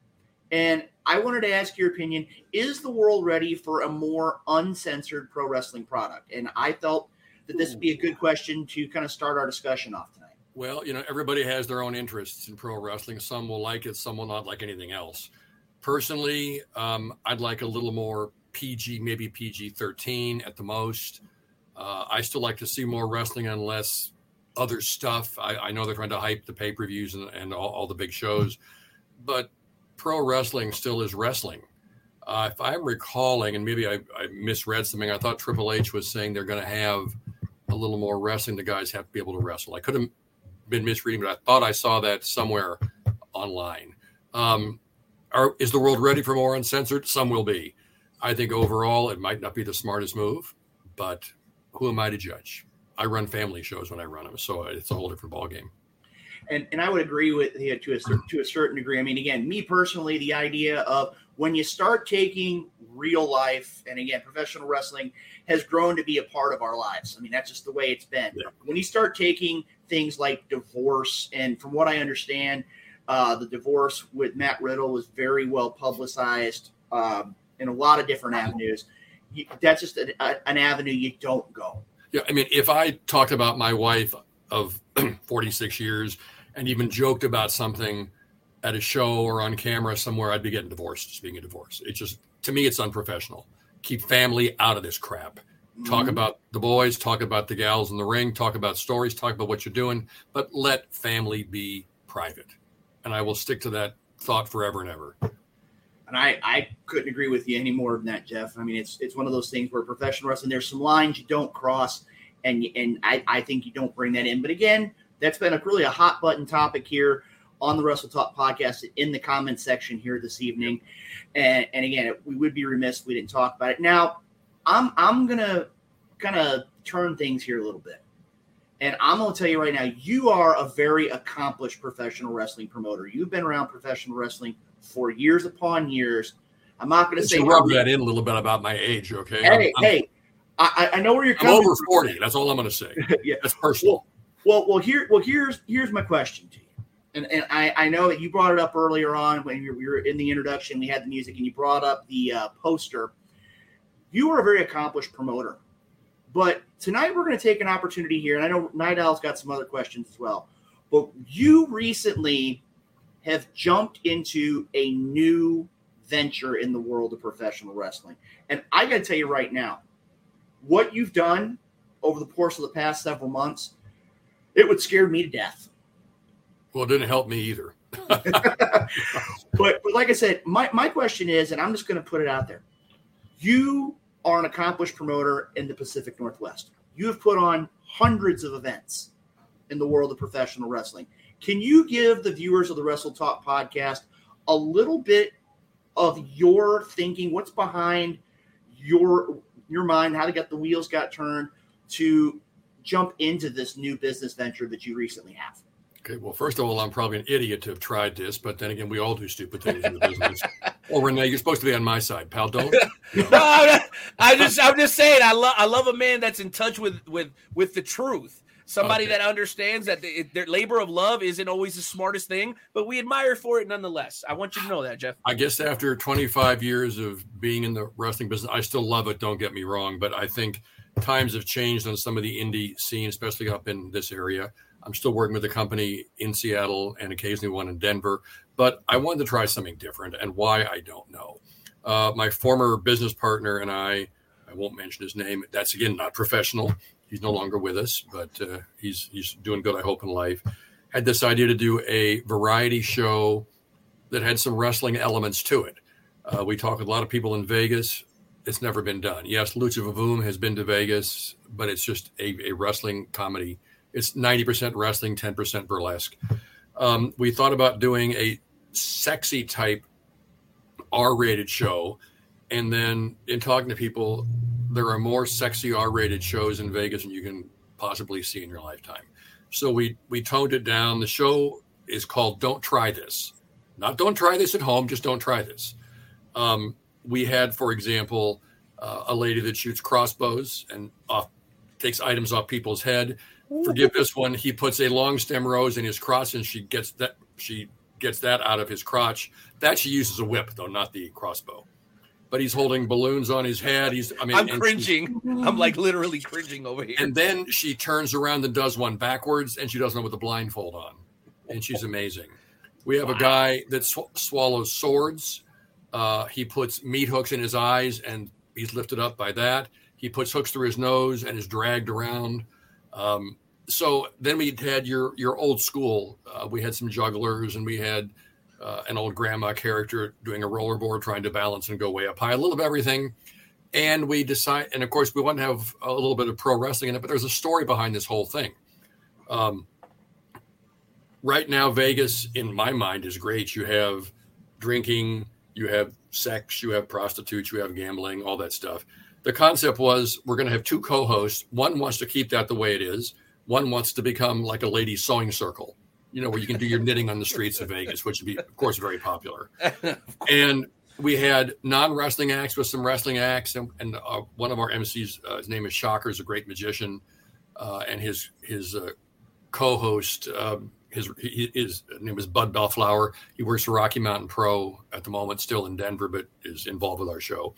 B: And I wanted to ask your opinion is the world ready for a more uncensored pro wrestling product? And I felt that this would be a good question to kind of start our discussion off tonight.
E: Well, you know, everybody has their own interests in pro wrestling. Some will like it, some will not like anything else. Personally, um, I'd like a little more PG, maybe PG 13 at the most. Uh, I still like to see more wrestling and less other stuff. I, I know they're trying to hype the pay per views and, and all, all the big shows, but pro wrestling still is wrestling. Uh, if I'm recalling, and maybe I, I misread something, I thought Triple H was saying they're going to have a little more wrestling. The guys have to be able to wrestle. I could have been misreading, but I thought I saw that somewhere online. Um, are, is the world ready for more uncensored? Some will be. I think overall it might not be the smartest move, but who am I to judge? I run family shows when I run them, so it's a whole different ballgame.
B: And, and I would agree with you to a, to a certain degree. I mean, again, me personally, the idea of when you start taking real life, and again, professional wrestling has grown to be a part of our lives. I mean, that's just the way it's been.
E: Yeah.
B: When you start taking things like divorce, and from what I understand, uh, the divorce with Matt Riddle was very well publicized um, in a lot of different avenues. You, that's just an, a, an avenue you don't go.
E: Yeah, I mean, if I talked about my wife of (clears throat) 46 years and even joked about something at a show or on camera somewhere, I'd be getting divorced. Speaking of divorce, it's just to me, it's unprofessional. Keep family out of this crap. Talk
B: Mhm.
E: about the boys, talk about the gals in the ring, talk about stories, talk about what you're doing, but let family be private. And I will stick to that thought forever and ever.
B: And I, I couldn't agree with you any more than that, Jeff. I mean, it's it's one of those things where professional wrestling, there's some lines you don't cross, and and I, I think you don't bring that in. But again, that's been a really a hot button topic here on the Wrestle Talk podcast in the comments section here this evening. And and again, we would be remiss if we didn't talk about it. Now, I'm I'm gonna kind of turn things here a little bit. And I'm going to tell you right now, you are a very accomplished professional wrestling promoter. You've been around professional wrestling for years upon years. I'm not going to say
E: rub that in a little bit about my age, okay?
B: Hey,
E: I'm,
B: hey, I, I know where you're
E: I'm
B: coming.
E: over
B: from.
E: 40. That's all I'm going to say. (laughs)
B: yeah.
E: That's personal.
B: Well, well, well, here, well, here's here's my question to you, and and I, I know that you brought it up earlier on when you were in the introduction. We had the music, and you brought up the uh, poster. You are a very accomplished promoter, but tonight we're going to take an opportunity here, and I know Night Owl's got some other questions as well. But you recently have jumped into a new venture in the world of professional wrestling, and I got to tell you right now, what you've done over the course of the past several months it would scare me to death.
E: Well, it didn't help me either. (laughs)
B: but, but like I said, my, my question is, and I'm just going to put it out there you are an accomplished promoter in the Pacific Northwest. You have put on hundreds of events in the world of professional wrestling. Can you give the viewers of the Wrestle Talk podcast a little bit of your thinking? What's behind your your mind? How to get the wheels got turned to jump into this new business venture that you recently have?
E: Okay, well, first of all, I'm probably an idiot to have tried this, but then again, we all do stupid things in the business. (laughs) well, Renee, you're supposed to be on my side, pal. Don't. (laughs)
C: no, I'm, I just, I'm just saying, I love, I love a man that's in touch with, with, with the truth. Somebody okay. that understands that the, their labor of love isn't always the smartest thing, but we admire for it nonetheless. I want you to know that, Jeff.
E: I guess after 25 years of being in the wrestling business, I still love it. Don't get me wrong, but I think times have changed on some of the indie scene, especially up in this area. I'm still working with a company in Seattle and occasionally one in Denver, but I wanted to try something different. And why, I don't know. Uh, my former business partner and I, I won't mention his name. That's again not professional. He's no longer with us, but uh, he's he's doing good, I hope, in life. Had this idea to do a variety show that had some wrestling elements to it. Uh, we talked with a lot of people in Vegas. It's never been done. Yes, Lucha Vavoom has been to Vegas, but it's just a, a wrestling comedy it's 90% wrestling, 10% burlesque. Um, we thought about doing a sexy type R rated show. And then in talking to people, there are more sexy R rated shows in Vegas than you can possibly see in your lifetime. So we, we toned it down. The show is called Don't Try This. Not don't try this at home, just don't try this. Um, we had, for example, uh, a lady that shoots crossbows and off, takes items off people's head forgive this one. He puts a long stem rose in his crotch, and she gets that she gets that out of his crotch. That she uses a whip, though, not the crossbow. But he's holding balloons on his head. He's I mean,
C: I'm cringing. I'm like literally cringing over here.
E: And then she turns around and does one backwards, and she doesn't know with a blindfold on, and she's amazing. We have wow. a guy that sw- swallows swords. Uh, he puts meat hooks in his eyes, and he's lifted up by that. He puts hooks through his nose and is dragged around. Um, so then we had your your old school. Uh, we had some jugglers, and we had uh, an old grandma character doing a rollerboard, trying to balance and go way up high. A little of everything. And we decide, and of course, we want to have a little bit of pro wrestling in it, but there's a story behind this whole thing. Um, right now, Vegas, in my mind, is great. You have drinking, you have sex, you have prostitutes, you have gambling, all that stuff the concept was we're going to have two co-hosts. One wants to keep that the way it is. One wants to become like a lady sewing circle, you know, where you can do your knitting on the streets of Vegas, which would be, of course, very popular. (laughs) and we had non-wrestling acts with some wrestling acts, and, and uh, one of our MCs, uh, his name is Shocker, is a great magician, uh, and his his uh, co-host, um, his his name is Bud Bellflower. He works for Rocky Mountain Pro at the moment, still in Denver, but is involved with our show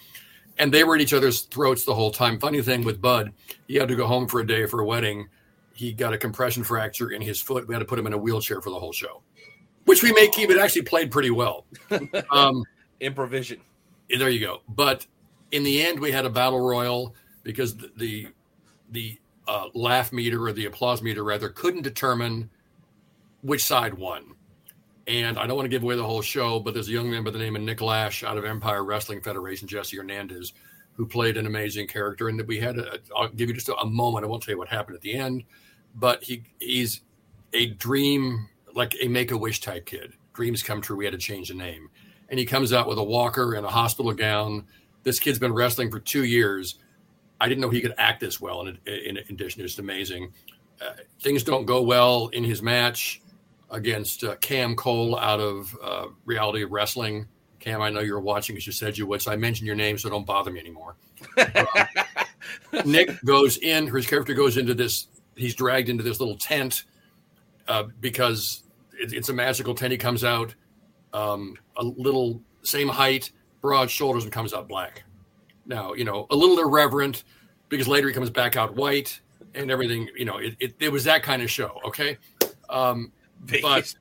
E: and they were at each other's throats the whole time. Funny thing with Bud, he had to go home for a day for a wedding. He got a compression fracture in his foot. We had to put him in a wheelchair for the whole show, which we may keep. It actually played pretty well. (laughs)
C: Um, Improvision.
E: There you go. But in the end, we had a battle royal because the the, the uh, laugh meter or the applause meter rather couldn't determine which side won. And I don't want to give away the whole show, but there's a young man by the name of Nick Lash out of Empire Wrestling Federation, Jesse Hernandez, who played an amazing character. And that we had, a, I'll give you just a, a moment. I won't tell you what happened at the end, but he he's a dream, like a make a wish type kid. Dreams come true. We had to change the name. And he comes out with a walker and a hospital gown. This kid's been wrestling for two years. I didn't know he could act this well. In, in, in addition, it's amazing. uh, things don't go well in his match against uh, Cam Cole out of uh, Reality of Wrestling. Cam, I know you're watching as you said you would, so I mentioned your name, so don't bother me anymore. (laughs) Nick goes in, his character goes into this, he's dragged into this little tent uh, because it, it's a magical tent. He comes out um, a little, same height, broad shoulders, and comes out black. Now, you know, a little irreverent because later he comes back out white and everything. You know, it, it, it was that kind of show. Okay. Um, (laughs) but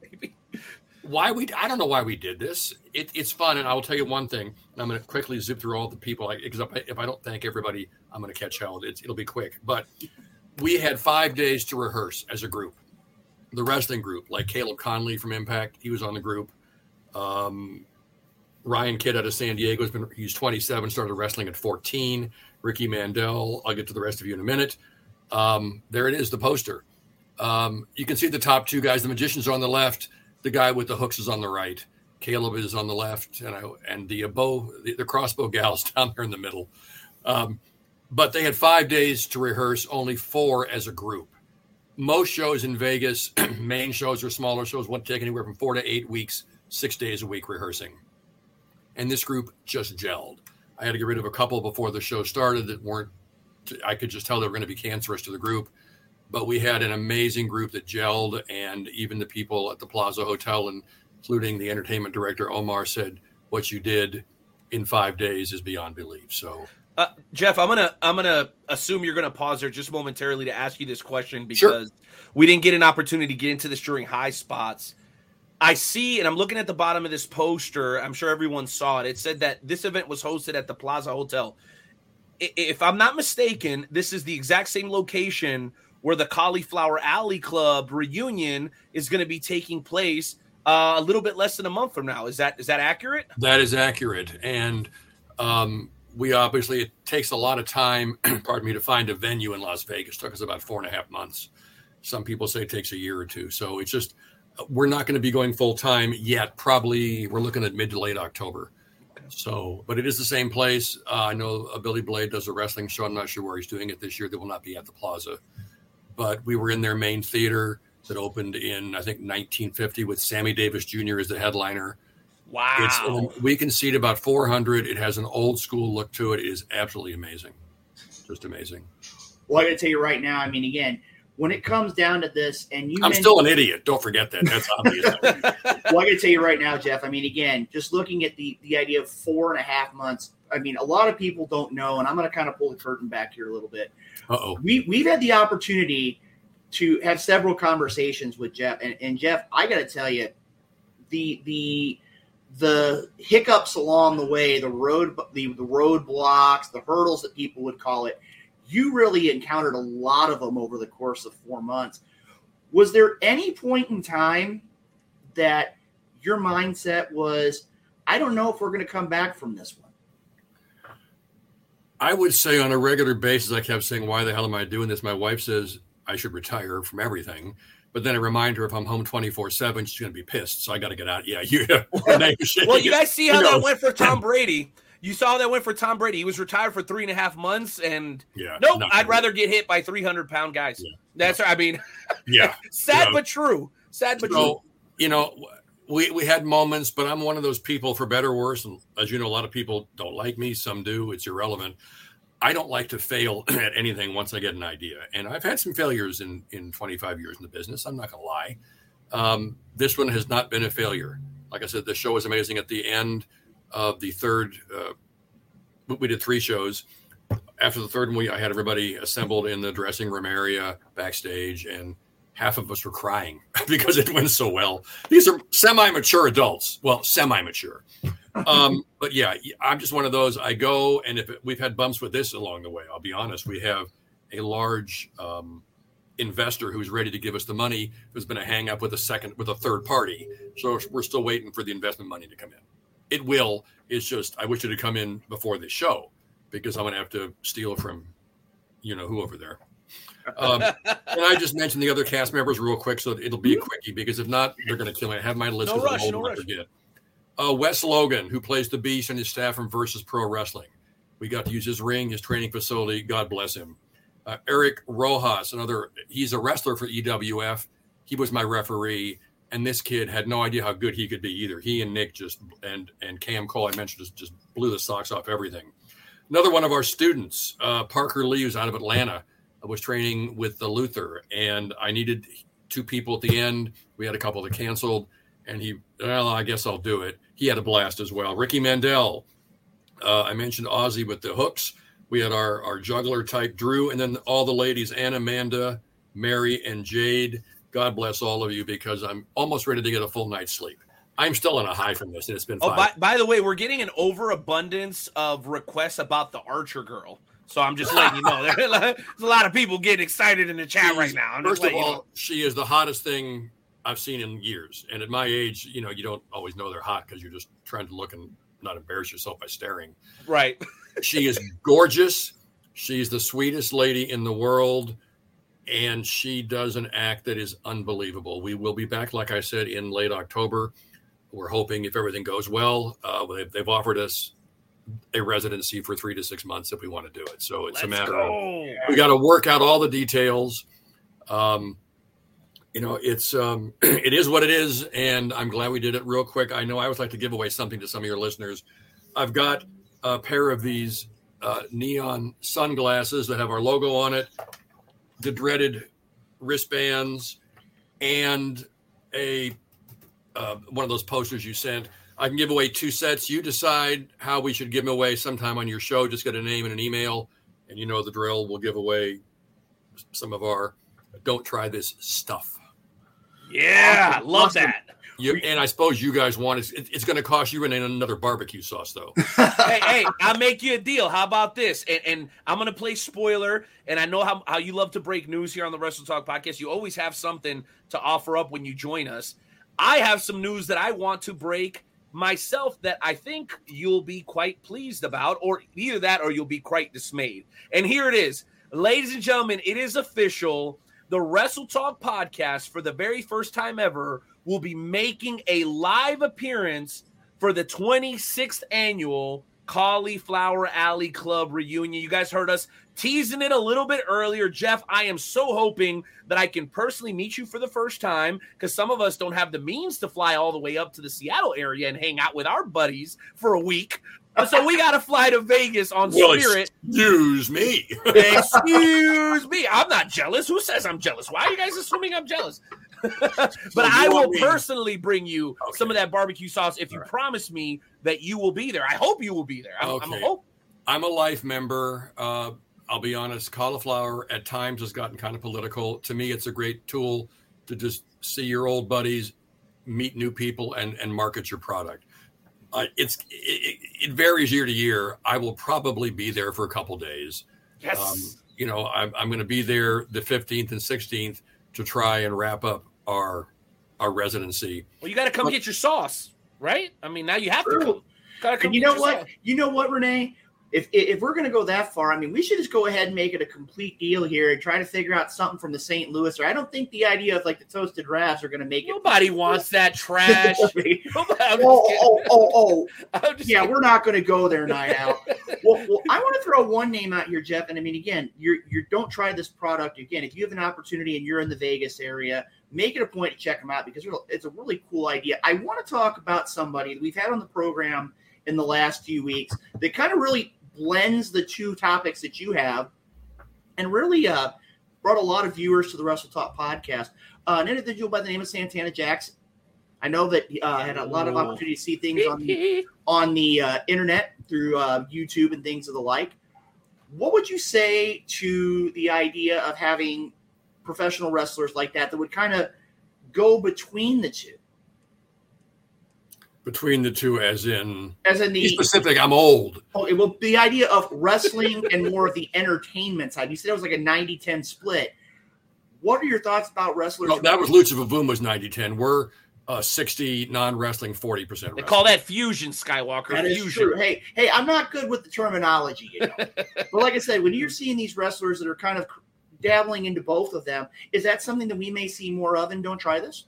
E: why we I don't know why we did this. It, it's fun, and I will tell you one thing. And I'm going to quickly zip through all the people I because if, if, I don't thank everybody, I'm going to catch hell. It's, it'll be quick. But we had five days to rehearse as a group. The wrestling group, like Caleb Conley from Impact, he was on the group. Um, Ryan Kidd out of San Diego has been he's 27, started wrestling at 14. Ricky Mandel, I'll get to the rest of you in a minute. Um, there it is, the poster. Um, you can see the top two guys. The magicians are on the left. The guy with the hooks is on the right. Caleb is on the left, and I, and the bow, the, the, crossbow gals (laughs) down there in the middle. Um, but they had five days to rehearse, only four as a group. Most shows in Vegas, (clears throat) main shows or smaller shows, would take anywhere from four to eight weeks, six days a week rehearsing. And this group just gelled. I had to get rid of a couple before the show started that weren't. I could just tell they were going to be cancerous to the group but we had an amazing group that gelled, and even the people at the Plaza Hotel, including the entertainment director Omar, said what you did in five days is beyond belief. So.
C: Uh, Jeff, I'm gonna I'm gonna assume you're gonna pause there just momentarily to ask you this question because sure. we didn't get an opportunity to get into this during high spots. I see, and I'm looking at the bottom of this poster. I'm sure everyone saw it. It said that this event was hosted at the Plaza Hotel. If I'm not mistaken, this is the exact same location where the Cauliflower Alley Club reunion is going to be taking place uh, a little bit less than a month from now. Is that is that accurate?
E: That is accurate, and um, we obviously it takes a lot of time. (clears throat) pardon me to find a venue in Las Vegas. It took us about four and a half months. Some people say it takes a year or two. So it's just we're not going to be going full time yet. Probably we're looking at mid to late October. So, but it is the same place. Uh, I know Billy Blade does a wrestling show. I'm not sure where he's doing it this year. They will not be at the Plaza but we were in their main theater that opened in I think 1950 with Sammy Davis Jr. as the headliner.
C: Wow!
E: It's, we can seat about 400. It has an old school look to it. It is absolutely amazing, just amazing.
B: Well, I got to tell you right now. I mean, again, when it comes down to this, and you,
E: I'm still an idiot. Don't forget that. That's obvious. (laughs)
B: well, I got to tell you right now, Jeff. I mean, again, just looking at the the idea of four and a half months. I mean, a lot of people don't know, and I'm going to kind of pull the curtain back here a little bit.
E: Uh-oh.
B: We we've had the opportunity to have several conversations with Jeff, and, and Jeff, I got to tell you, the the the hiccups along the way, the road the the roadblocks, the hurdles that people would call it, you really encountered a lot of them over the course of four months. Was there any point in time that your mindset was, I don't know if we're going to come back from this one?
E: I would say on a regular basis, I kept saying, Why the hell am I doing this? My wife says I should retire from everything. But then I remind her if I'm home 24 7, she's going to be pissed. So I got to get out. Yeah. (laughs) You,
C: well, you guys see how that went for (laughs) Tom Brady. You saw that went for Tom Brady. He was retired for three and a half months. And
E: yeah,
C: nope, I'd rather get hit by 300 pound guys. Yeah, That's, I mean, (laughs)
E: yeah.
C: sad but true. Sad but so, true.
E: You know, we, we had moments, but I'm one of those people, for better or worse. And as you know, a lot of people don't like me. Some do. It's irrelevant. I don't like to fail (clears throat) at anything once I get an idea. And I've had some failures in, in 25 years in the business. I'm not going to lie. Um, this one has not been a failure. Like I said, the show was amazing. At the end of the third, uh, we did three shows. After the third one, we, I had everybody assembled in the dressing room area backstage, and half of us were crying (laughs) because it went so well. These are semi mature adults. Well, semi mature. Um, (laughs) but yeah, I'm just one of those. I go, and if it, we've had bumps with this along the way, I'll be honest, we have a large um, investor who's ready to give us the money who's been a hang up with a second, with a third party. So we're still waiting for the investment money to come in. It will. It's just, I wish it had come in before this show because I'm going to have to steal from, you know, who over there. Um, (laughs) and I just mentioned the other cast members real quick, so it'll be a quickie because if not, they're going to kill me. I have my list.
C: No rush, no rush.
E: Forget. Uh, Wes Logan, who plays the Beast and his staff from Versus Pro Wrestling. We got to use his ring, his training facility. God bless him. Uh, Eric Rojas, another, he's a wrestler for EWF. He was my referee, and this kid had no idea how good he could be either. He and Nick just and and Cam Cole, I mentioned, just, just blew the socks off everything. Another one of our students, uh, Parker Lee, who's out of Atlanta, was training with the Luther, and I needed two people at the end. We had a couple that canceled, and he, well, I guess I'll do it. He had a blast as well. Ricky Mandel, uh, I mentioned Ozzy with the hooks. We had our our juggler type Drew, and then all the ladies, Anna, Amanda, Mary, and Jade. God bless all of you because I'm almost ready to get a full night's sleep. I'm still on a high from this, and it's been.
C: Oh,
E: fun.
C: by, by the way, we're getting an overabundance of requests about the Archer girl. So I'm just letting you know (laughs) there's a lot of people getting excited in the chat right now. I'm
E: First of
C: letting you
E: all,
C: know.
E: she is the hottest thing I've seen in years. And at my age, you know, you don't always know they're hot because you're just trying to look and not embarrass yourself by staring.
C: right. (laughs)
E: She is gorgeous. She's the sweetest lady in the world. And she does an act that is unbelievable. We will be back, like I said, in late October. We're hoping, if everything goes well, uh, they've, they've offered us a residency for three to six months if we want to do it. So it's a
C: Let's
E: matter of we got to work out all the details. Um, you know, it's um, (clears throat) it is what it is, and I'm glad we did it real quick. I know I always like to give away something to some of your listeners. I've got a pair of these uh, neon sunglasses that have our logo on it, the dreaded wristbands, and a uh, one of those posters you sent. I can give away two sets. You decide how we should give them away sometime on your show. Just get a name and an email, and you know the drill. We'll give away some of our don't try this stuff.
C: Yeah,
B: Awesome.
C: love
B: Awesome.
C: that.
E: You, and I suppose you guys want it. it- It's going to cost you another barbecue sauce, though. (laughs)
C: hey, hey, I'll make you a deal. How about this? And, and I'm going to play spoiler. And I know how, how you love to break news here on the Wrestle Talk podcast. You always have something to offer up when you join us. I have some news that I want to break myself that I think you'll be quite pleased about, or either that or you'll be quite dismayed. And here it is. Ladies and gentlemen, it is official. The Wrestle Talk podcast, for the very first time ever, will be making a live appearance for the 26th annual Cauliflower Alley Club reunion. You guys heard us teasing it a little bit earlier. Jeff, I am so hoping that I can personally meet you for the first time because some of us don't have the means to fly all the way up to the Seattle area and hang out with our buddies for a week. So we got to fly to Vegas on
E: Well,
C: Spirit.
E: excuse me.
C: Excuse me. I'm not jealous. Who says I'm jealous? Why are you guys assuming I'm jealous? (laughs) but I will
E: me-
C: personally bring you
E: Okay.
C: some of that barbecue sauce if you
E: right.
C: promise me that you will be there. I hope you will be there. I'm, I'm a
E: Okay.
C: hope.
E: I'm a life member. Uh, I'll be honest, cauliflower at times has gotten kind of political. To me, it's a great tool to just see your old buddies, meet new people, and and market your product. Uh, it's it, it varies year to year. I will probably be there for a couple days.
C: Yes.
E: Um, you know, I'm, I'm going to be there the 15th and 16th to try and wrap up our our residency.
C: well, you got to come get your sauce, right? I mean, now you have to come. Gotta come
B: And you know what?
C: sauce.
B: You know what, Renee? If if we're gonna go that far, I mean, we should just go ahead and make it a complete deal here and try to figure out something from the St. Louis. Or I don't think the idea of like the toasted wraps are gonna make it.
C: Nobody wants that trash. (laughs) (laughs)
B: oh,
C: I'm just
B: oh, oh, oh, oh. (laughs)
C: I'm just
B: Yeah, we're not going to go there Night Owl. well, well, I want to throw one name out here, Jeff. And I mean, again, you're you don't try this product again. If you have an opportunity and you're in the Vegas area, make it a point to check them out because it's a really cool idea. I want to talk about somebody that we've had on the program in the last few weeks that kind of really blends the two topics that you have, and really uh, brought a lot of viewers to the Wrestle Talk podcast. Uh, an individual by the name of Santana Jackson. I know that uh, had a lot of opportunity to see things on the (laughs) on the uh, internet through uh, YouTube and things of the like. What would you say to the idea of having professional wrestlers like that that would kind of go between the two?
E: Between the two, as in,
B: As in
E: be
B: the
E: specific, I'm old.
B: oh, it will the idea of wrestling and more of the entertainment side. You said it was like a 90-10 split. What are your thoughts about wrestlers?
E: No, that was Lucha Vavoom 90 10. We're uh, 60 non wrestling, 40%
C: They call that fusion, Skywalker.
B: That is
C: fusion.
B: true. Hey, hey, I'm not good with the terminology, you know. (laughs) but like I said, when you're seeing these wrestlers that are kind of dabbling into both of them, is that something that we may see more of? And don't try this.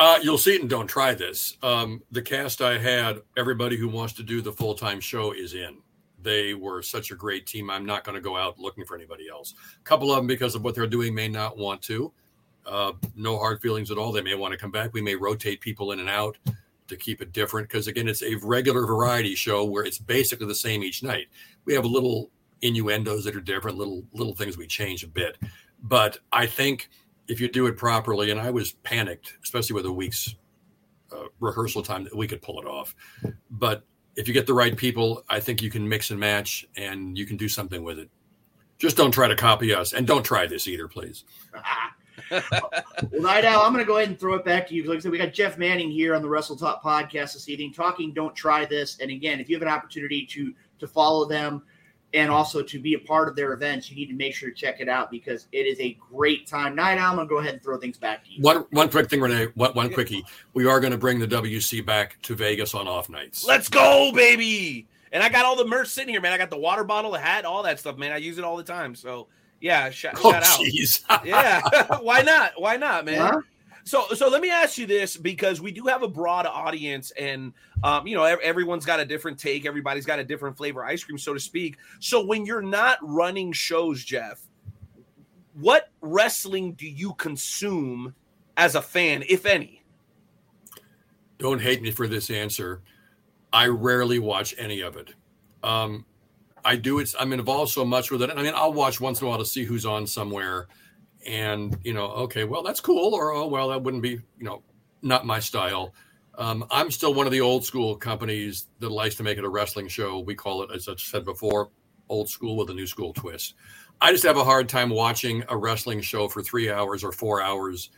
E: Uh, you'll see it and don't try this. Um, the cast I had, everybody who wants to do the full time show is in. they were such a great team. I'm not going to go out looking for anybody else. A couple of them, because of what they're doing, may not want to. Uh, no hard feelings at all. They may want to come back. We may rotate people in and out to keep it different because, again, it's a regular variety show where it's basically the same each night. We have little innuendos that are different, little little things we change a bit. But I think if you do it properly, and I was panicked, especially with a week's uh, rehearsal time, that we could pull it off. But if you get the right people, I think you can mix and match and you can do something with it. Just don't try to copy us and don't try this either, please. (laughs)
B: well, Owl, I'm going to go ahead and throw it back to you. Like I said, we got Jeff Manning here on the Wrestle Talk podcast this evening talking Don't Try This. And again, if you have an opportunity to to follow them and also to be a part of their events, you need to make sure to check it out because it is a great time. Night Owl, I'm going to go ahead and throw things back to you.
E: One, one quick thing, Renee, one, one quickie. We are going to bring the WC back to Vegas on off nights.
C: Let's go, baby. And I got all the merch sitting here, man. I got the water bottle, the hat, all that stuff, man. I use it all the time. So yeah, sh-
E: oh,
C: shout out. (laughs) yeah, (laughs) why not? Why not, man?
B: Huh?
C: So, so let me ask you this because we do have a broad audience, and um, you know, everyone's got a different take. Everybody's got a different flavor ice cream, so to speak. So, when you're not running shows, Jeff, what wrestling do you consume as a fan, if any?
E: Don't hate me for this answer. I rarely watch any of it. Um, I do it. I'm involved so much with it. I mean, I'll watch once in a while to see who's on somewhere, and you know, okay, well, that's cool, or oh, well, that wouldn't be, you know, not my style. Um, I'm still one of the old school companies that likes to make it a wrestling show. We call it, as I said before, old school with a new school twist. I just have a hard time watching a wrestling show for three hours or four hours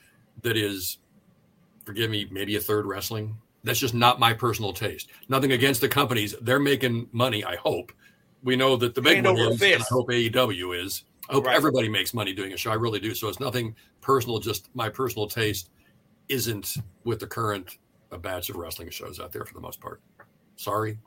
E: that is, forgive me, maybe a third wrestling. That's just not my personal taste. Nothing against the companies. They're making money, I hope. We know that the big
C: Hand
E: one is, I hope AEW is. I hope
C: Right.
E: everybody makes money doing a show. I really do. So it's nothing personal, just my personal taste isn't with the current uh, batch of wrestling shows out there for the most part. Sorry.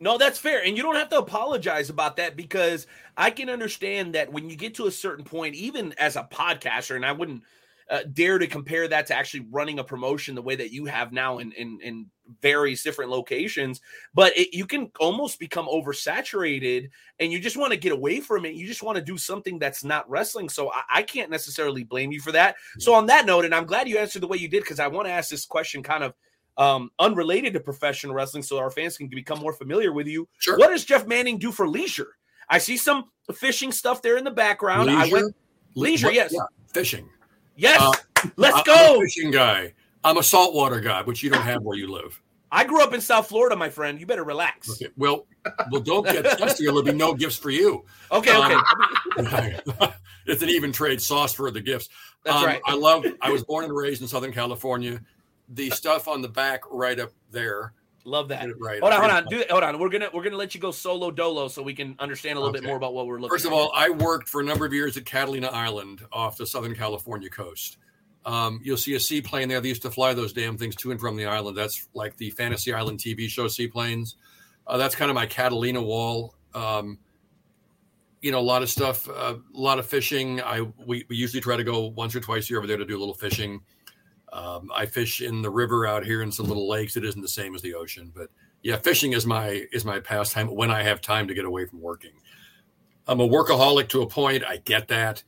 C: No, that's fair. And you don't have to apologize about that because I can understand that when you get to a certain point, even as a podcaster, and I wouldn't uh, dare to compare that to actually running a promotion the way that you have now in, in, in various different locations, but it, you can almost become oversaturated and you just want to get away from it. You just want to do something that's not wrestling. So I, I can't necessarily blame you for that. So, on that note, and I'm glad you answered the way you did because I want to ask this question kind of um, unrelated to professional wrestling so our fans can become more familiar with you.
E: Sure.
C: What does Jeff Manning do for leisure? I see some fishing stuff there in the background. I went, Leisure,
E: What-
C: yes.
E: Yeah, fishing.
C: Yes,
E: Uh,
C: let's
E: I'm
C: go.
E: a fishing guy. I'm a saltwater guy, which you don't have where you live.
C: I grew up in South Florida, my friend. You better relax.
E: Okay. Well, well, don't get testy. There'll be no gifts for you.
C: Okay, okay.
E: Um, (laughs) it's an even trade sauce for the gifts.
C: That's
E: Um,
C: right.
E: I love. I was born and raised in Southern California. The stuff on the back, right up there.
C: Love that.
E: Right.
C: Hold on, hold on. Do hold on. We're gonna we're gonna let you go solo dolo so we can understand a little bit more about what we're looking.
E: First of
C: at.
E: all, I worked for a number of years at Catalina Island off the Southern California coast. Um, you'll see a seaplane there. They used to fly those damn things to and from the island. That's like the Fantasy Island TV show seaplanes. Uh, that's kind of my Catalina wall. Um, you know, a lot of stuff, uh, a lot of fishing. I we, we usually try to go once or twice a year over there to do a little fishing. Um, I fish in the river out here in some little lakes. It isn't the same as the ocean, but yeah, fishing is my is my pastime when I have time to get away from working. I'm a workaholic to a point. I get that,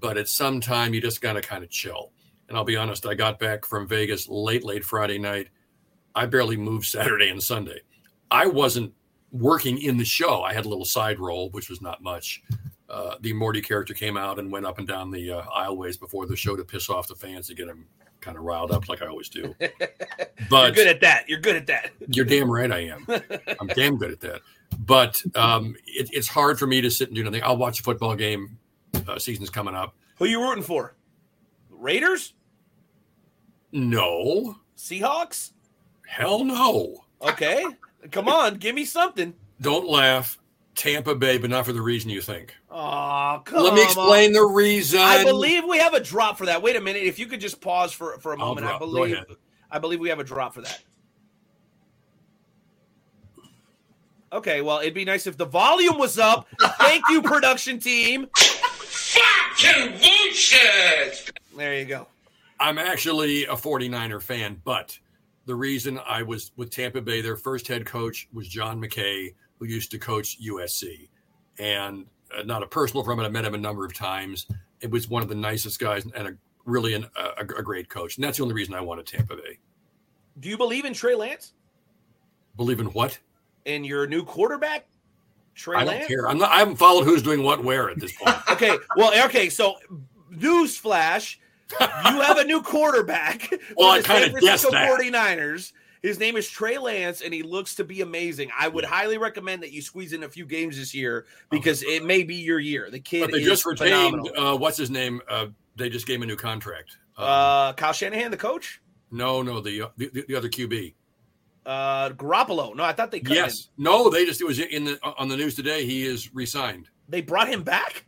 E: but at some time you just gotta kind of chill. And I'll be honest, I got back from Vegas late, late Friday night. I barely moved (laughs) Saturday and Sunday. I wasn't working in the show. I had a little side role, which was not much. Uh, the Morty character came out and went up and down the uh, aisleways before the show to piss off the fans to get them kind of riled up, like I always do. (laughs) But you're
C: good at that. You're good at that.
E: you're damn right I am. I'm damn good at that. But um, it, it's hard for me to sit and do nothing. I'll watch a football game. Uh, season's coming up.
C: Who you rooting for? Raiders?
E: No,
C: Seahawks?
E: hell no.
C: Okay. Come on, give me something.
E: Don't laugh. Tampa Bay, but not for the reason you think.
C: Oh, come
E: Let me
C: on.
E: explain the reason.
C: I believe we have a drop for that. Wait a minute. If you could just pause for, for a
E: I'll
C: moment, I believe. I believe we have a drop for that. Okay, well, it'd be nice if the volume was up. Thank you, production team. Fucking witches. There you go.
E: I'm actually a 49er fan, but the reason I was with Tampa Bay, their first head coach was John McKay, who used to coach USC, and uh, not a personal friend, but I met him a number of times. It was one of the nicest guys and a really an, a, a great coach, and that's the only reason I wanted Tampa Bay.
C: Do you believe in Trey Lance?
E: Believe in what?
C: In your new quarterback, Trey
E: I
C: Lance?
E: don't care. I'm not. I haven't followed who's doing what where at this point. (laughs)
C: okay. Well, okay. So, newsflash: you have a new quarterback. (laughs)
E: Well, I kinda guessed that.
C: 49ers. His name is Trey Lance, and he looks to be amazing. I would highly recommend that you squeeze in a few games this year because it may be your year. The kid
E: but they
C: is
E: just retained.
C: phenomenal.
E: Uh, what's his name? Uh, they just gave him a new contract. Uh,
C: Uh, Kyle Shanahan, the coach.
E: no, no, the, uh, the the other QB.
C: Uh, Garoppolo. No, I thought they cut him.
E: Yes, no, they just it was in the on the news today. He is resigned.
C: They brought him back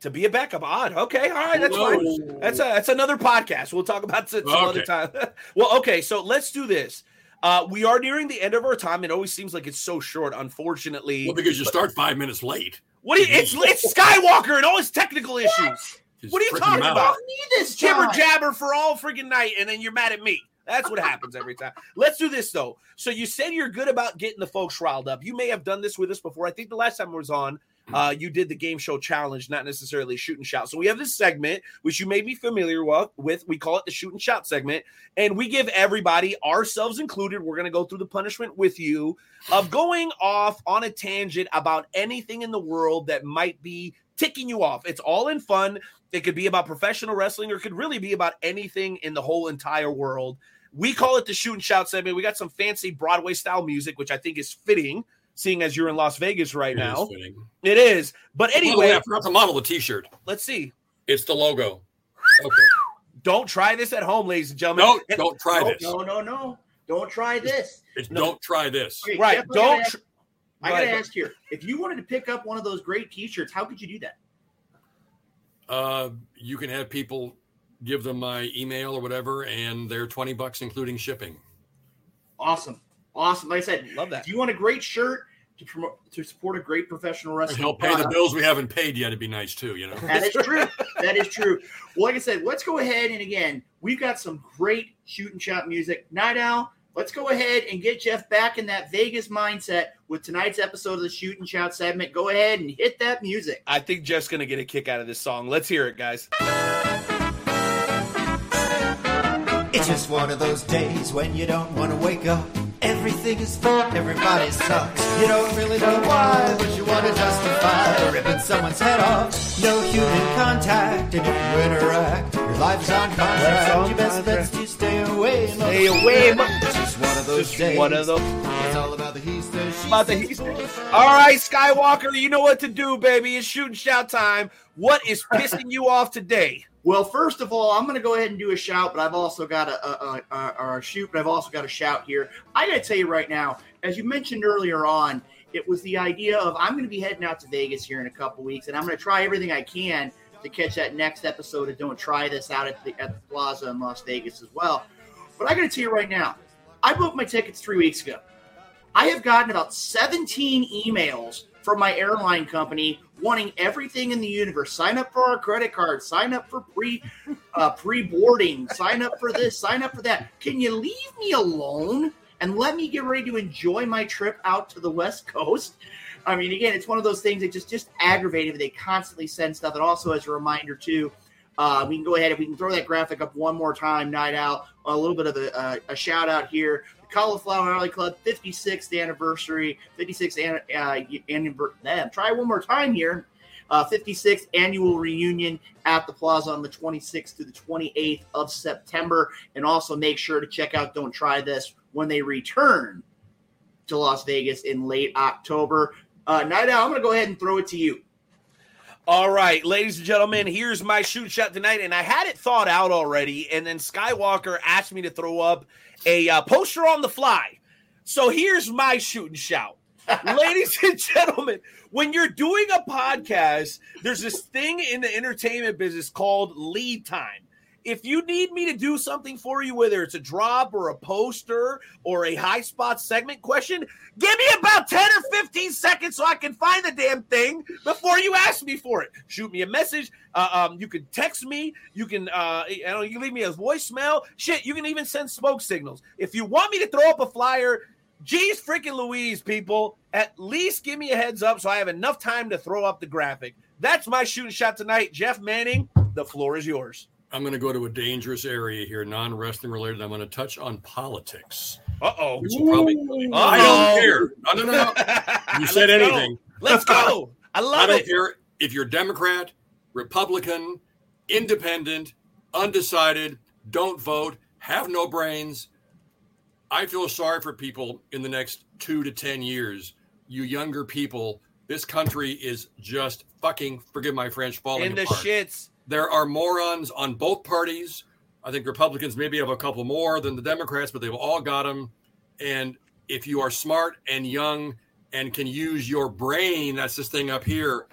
C: to be a backup. Odd. Okay, all right, that's
E: Whoa.
C: fine. That's a, that's another podcast. We'll talk about it some other time. (laughs) well, okay, so let's do this. Uh, we are nearing the end of our time. It always seems like it's so short. Unfortunately,
E: Well, because you start five minutes late.
C: what do you, it's it's Skywalker and all his technical issues.
E: Just
C: What are you talking
E: him out.
C: about?
B: need this
C: Jibber jabber for all freaking night, and then you're mad at me. That's what happens every time. Let's do this though. So you said you're good about getting the folks riled up. You may have done this with us before. I think the last time I was on, uh, you did the game show challenge, not necessarily shoot and shout. So we have this segment which you may be familiar with. We call it the shoot and shout segment, and we give everybody, ourselves included, we're going to go through the punishment with you of going off on a tangent about anything in the world that might be ticking you off. It's all in fun. It could be about professional wrestling or it could really be about anything in the whole entire world. We call it the shoot and shout segment. We got some fancy Broadway style music, which I think is fitting, seeing as you're in Las Vegas right
E: It is
C: now.
E: fitting.
C: It is. But
E: By the way,
C: anyway,
E: I forgot to model the T-shirt.
C: let's see.
E: It's the logo. Okay.
C: Don't try this at home, ladies and gentlemen.
E: No,
C: And-
E: don't try
B: No,
E: this.
B: no, no, no. Don't try this.
E: It's
C: No.
E: don't try this.
B: Okay,
C: Right.
B: Jeff,
C: Don't.
B: gotta ask-
C: tr-
B: I gotta
C: ahead.
B: ask here. If you wanted to pick up one of those great T-shirts, how could you do that?
E: Uh, you can have people give them my email or whatever, and they're twenty bucks including shipping.
B: Awesome, awesome. Like I said,
C: Love that.
B: if you want a great shirt to promote to support a great professional
E: And
B: wrestling,
E: help pay the bills we haven't paid yet. It'd be nice too, you know.
B: That is (laughs) true. That is true. Well, like I said, let's go ahead and again, we've got some great shoot and shout music. Night Owl, let's go ahead and get Jeff back in that Vegas mindset with tonight's episode of the shoot and shout segment. Go ahead and hit that music.
C: I think Jeff's going to get a kick out of this song. Let's hear it, guys.
F: It's just one of those days when you don't want to wake up. Everything is fun, everybody sucks. You don't really know why, but you want to justify ripping someone's head off. No human contact, and if you interact, your life's on contract.
C: on
F: Your best bet's to stay away.
C: Stay away, mo-
F: It's just one of those
C: Just
F: days.
C: one of those.
F: It's all about the he says, she
C: About the
F: says
C: he All right, Skywalker, you know what to do, baby. It's shoot and shout time. What is pissing you off today?
B: Well, first of all, I'm going to go ahead and do a shout, but I've also got a, a, a, a, shoot, but I've also got a shout here. I got to tell you right now, as you mentioned earlier on, it was the idea of I'm going to be heading out to Vegas here in a couple weeks, and I'm going to try everything I can to catch that next episode of Don't Try This out at the, at the Plaza in Las Vegas as well. But I got to tell you right now, I booked my tickets three weeks ago. I have gotten about 17 emails from my airline company wanting everything in the universe. Sign up for our credit card. Sign up for pre uh, pre boarding. Sign up for this. Sign up for that. Can you leave me alone and let me get ready to enjoy my trip out to the West Coast? I mean, again, it's one of those things that just just aggravating. They constantly send stuff. And also, as a reminder too, uh, we can go ahead if we can throw that graphic up one more time. Night Owl. A little bit of a, a, a shout out here. Cauliflower Alley Club 56th anniversary, 56th an, uh, anniversary. Try one more time here. Uh, 56th annual reunion at the Plaza on the 26th to the 28th of September, and also make sure to check out Don't Try This when they return to Las Vegas in late October. Uh, Night Owl, I'm going to go ahead and throw it to you.
C: All right, ladies and gentlemen, here's my shoot shot tonight, and I had it thought out already, and then Skywalker asked me to throw up a uh, poster on the fly. So here's my shoot and shout. (laughs) ladies and gentlemen, when you're doing a podcast, there's this thing in the entertainment business called lead time. If you need me to do something for you, whether it's a drop or a poster or a high spot segment question, give me about 10 or 15 seconds so I can find the damn thing before you ask me for it. Shoot me a message. Uh, um, you can text me. You can, uh, you know, you can leave me a voicemail. Shit, you can even send smoke signals. If you want me to throw up a flyer, Geez, freaking Louise, people. At least give me a heads up so I have enough time to throw up the graphic. That's my shooting shot tonight. Jeff Manning, the floor is yours.
E: I'm going to go to a dangerous area here, non wrestling related. I'm going to touch on politics.
C: Uh oh.
E: Probably, I don't care. No, no, no. You (laughs) said
C: Let's go.
E: anything.
C: Let's go. (laughs) I love it.
E: I don't
C: it.
E: care if you're Democrat, Republican, independent, undecided, don't vote, have no brains. I feel sorry for people in the next two to 10 years. You younger people, this country is just fucking, forgive my French, falling
C: In the
E: apart.
C: shits.
E: There are morons on both parties. I think Republicans maybe have a couple more than the Democrats, but they've all got them. And if you are smart and young and can use your brain, that's this thing up here,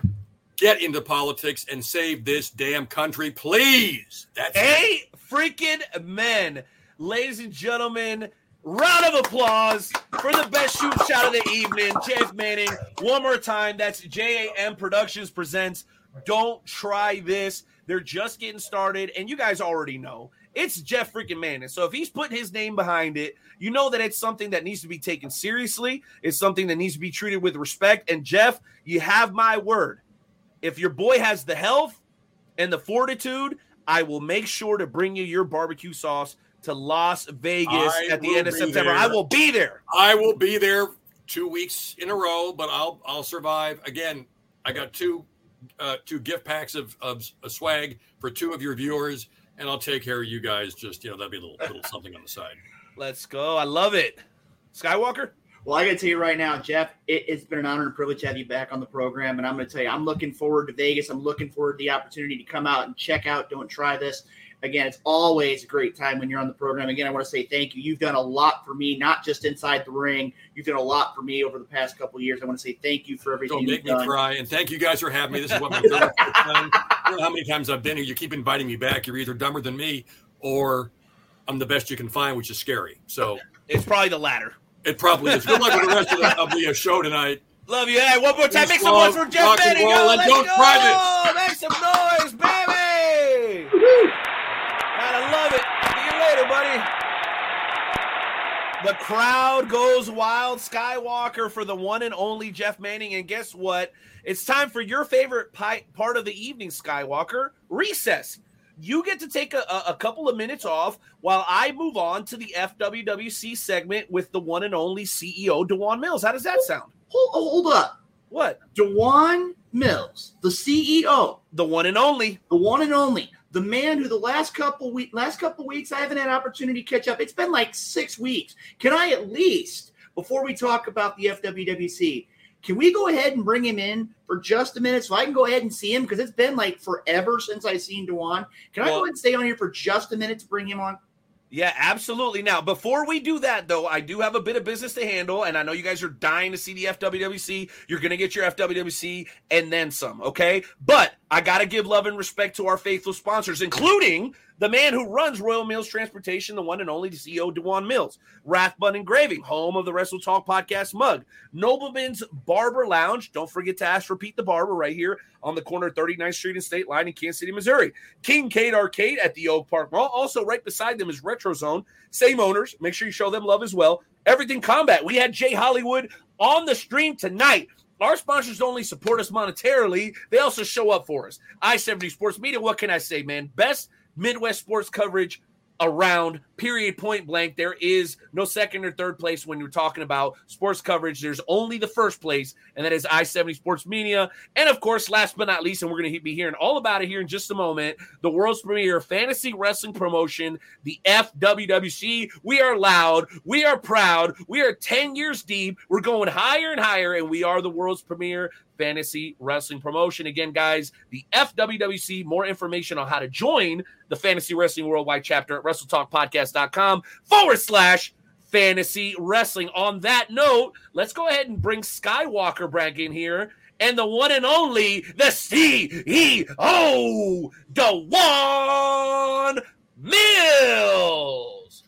E: get into politics and save this damn country, please. That's it.
C: Eight freaking men. Ladies and gentlemen, round of applause for the best shoot shot of the evening. Jeff Manning. One more time. That's JAM Productions presents Don't Try This. They're just getting started, and you guys already know it's Jeff freaking Manning. So if he's putting his name behind it, you know that it's something that needs to be taken seriously. It's something that needs to be treated with respect. And Jeff, you have my word. If your boy has the health and the fortitude, I will make sure to bring you your barbecue sauce to Las Vegas
E: I
C: at the end of September.
E: there.
C: I will be there.
E: I will be there two weeks in a row, but I'll I'll survive. Again, I got two uh, two gift packs of, of of swag for two of your viewers, and I'll take care of you guys. Just you know, that'd be a little little (laughs) something on the side.
C: Let's go. I love it. Skywalker?
B: Well, I got to tell you right now, Jeff, it, it's been an honor and privilege to have you back on the program. And I'm going to tell you, I'm looking forward to Vegas. I'm looking forward to the opportunity to come out and check out Don't Try This. Again, it's always a great time when you're on the program. Again, I want to say thank you. You've done a lot for me, not just inside the ring. You've done a lot for me over the past couple of years. I want to say thank you for everything
E: Don't
B: you've
E: make me
B: done.
E: cry, and thank you guys for having me. This is what my (laughs) third time. I don't know how many times I've been here. You keep inviting me back. You're either dumber than me, or I'm the best you can find, which is scary. So
C: It's probably the latter.
E: it probably is. Good luck with the rest of the, of the uh, show tonight.
C: Love you. Hey, one more time. Make some noise for Jeff
E: rock and
C: Manning.
E: roll,
C: Yo,
E: and
C: let's
E: don't
C: go.
E: try
C: Make some noise, baby. Man, I love it. See you later, buddy. The crowd goes wild. Skywalker for the one and only Jeff Manning. And guess what? It's time for your favorite pi- part of the evening, Skywalker recess. You get to take a, a, couple of minutes off while I move on to the FWWC segment with the one and only CEO, Dewan Mills. How does that sound?
B: Hold, oh, hold up.
C: What?
B: Dewan Mills, the CEO,
C: The one and only.
B: the one and only, the man who the last couple week last couple weeks I haven't had an opportunity to catch up. It's been like six weeks. Can I at least, before we talk about the FWWC, can we go ahead and bring him in for just a minute so I can go ahead and see him? Because it's been like forever since I've seen Dewan. Can I go ahead and stay on here for just a minute to bring him on?
C: Yeah, absolutely. Now, before we do that, though, I do have a bit of business to handle, and I know you guys are dying to see the FWWC. You're going to get your FWWC and then some, okay? But I got to give love and respect to our faithful sponsors, including the man who runs Royal Mills Transportation, the one and only CEO Dewan Mills, Rathbun Engraving, home of the Wrestle Talk podcast mug, Nobleman's Barber Lounge. Don't forget to ask for Pete the Barber right here on the corner of 39th Street and State Line in Kansas City, Missouri. Kincaid Arcade at the Oak Park Mall. Also, right beside them is Retro Zone. Same owners. Make sure you show them love as well. Everything Combat. We had Jay Hollywood on the stream tonight. Our sponsors only support us monetarily, they also show up for us. I 70 Sports Media, what can I say, man? Best Midwest sports coverage around, period, point blank. There is no second or third place when you're talking about sports coverage. There's only the first place, and that is I 70 Sports Media. And of course, last but not least, and we're going to be hearing all about it here in just a moment, the world's premier fantasy wrestling promotion, the FWWC. We are loud. We are proud. We are 10 years deep. We're going higher and higher, and we are the world's premier fantasy wrestling promotion. Again, guys, the FWWC, more information on how to join the Fantasy Wrestling Worldwide chapter at WrestleTalkPodcast.com forward slash fantasy wrestling. On that note, let's go ahead and bring Skywalker back in here. And the one and only, the CEO, Dewan Mills.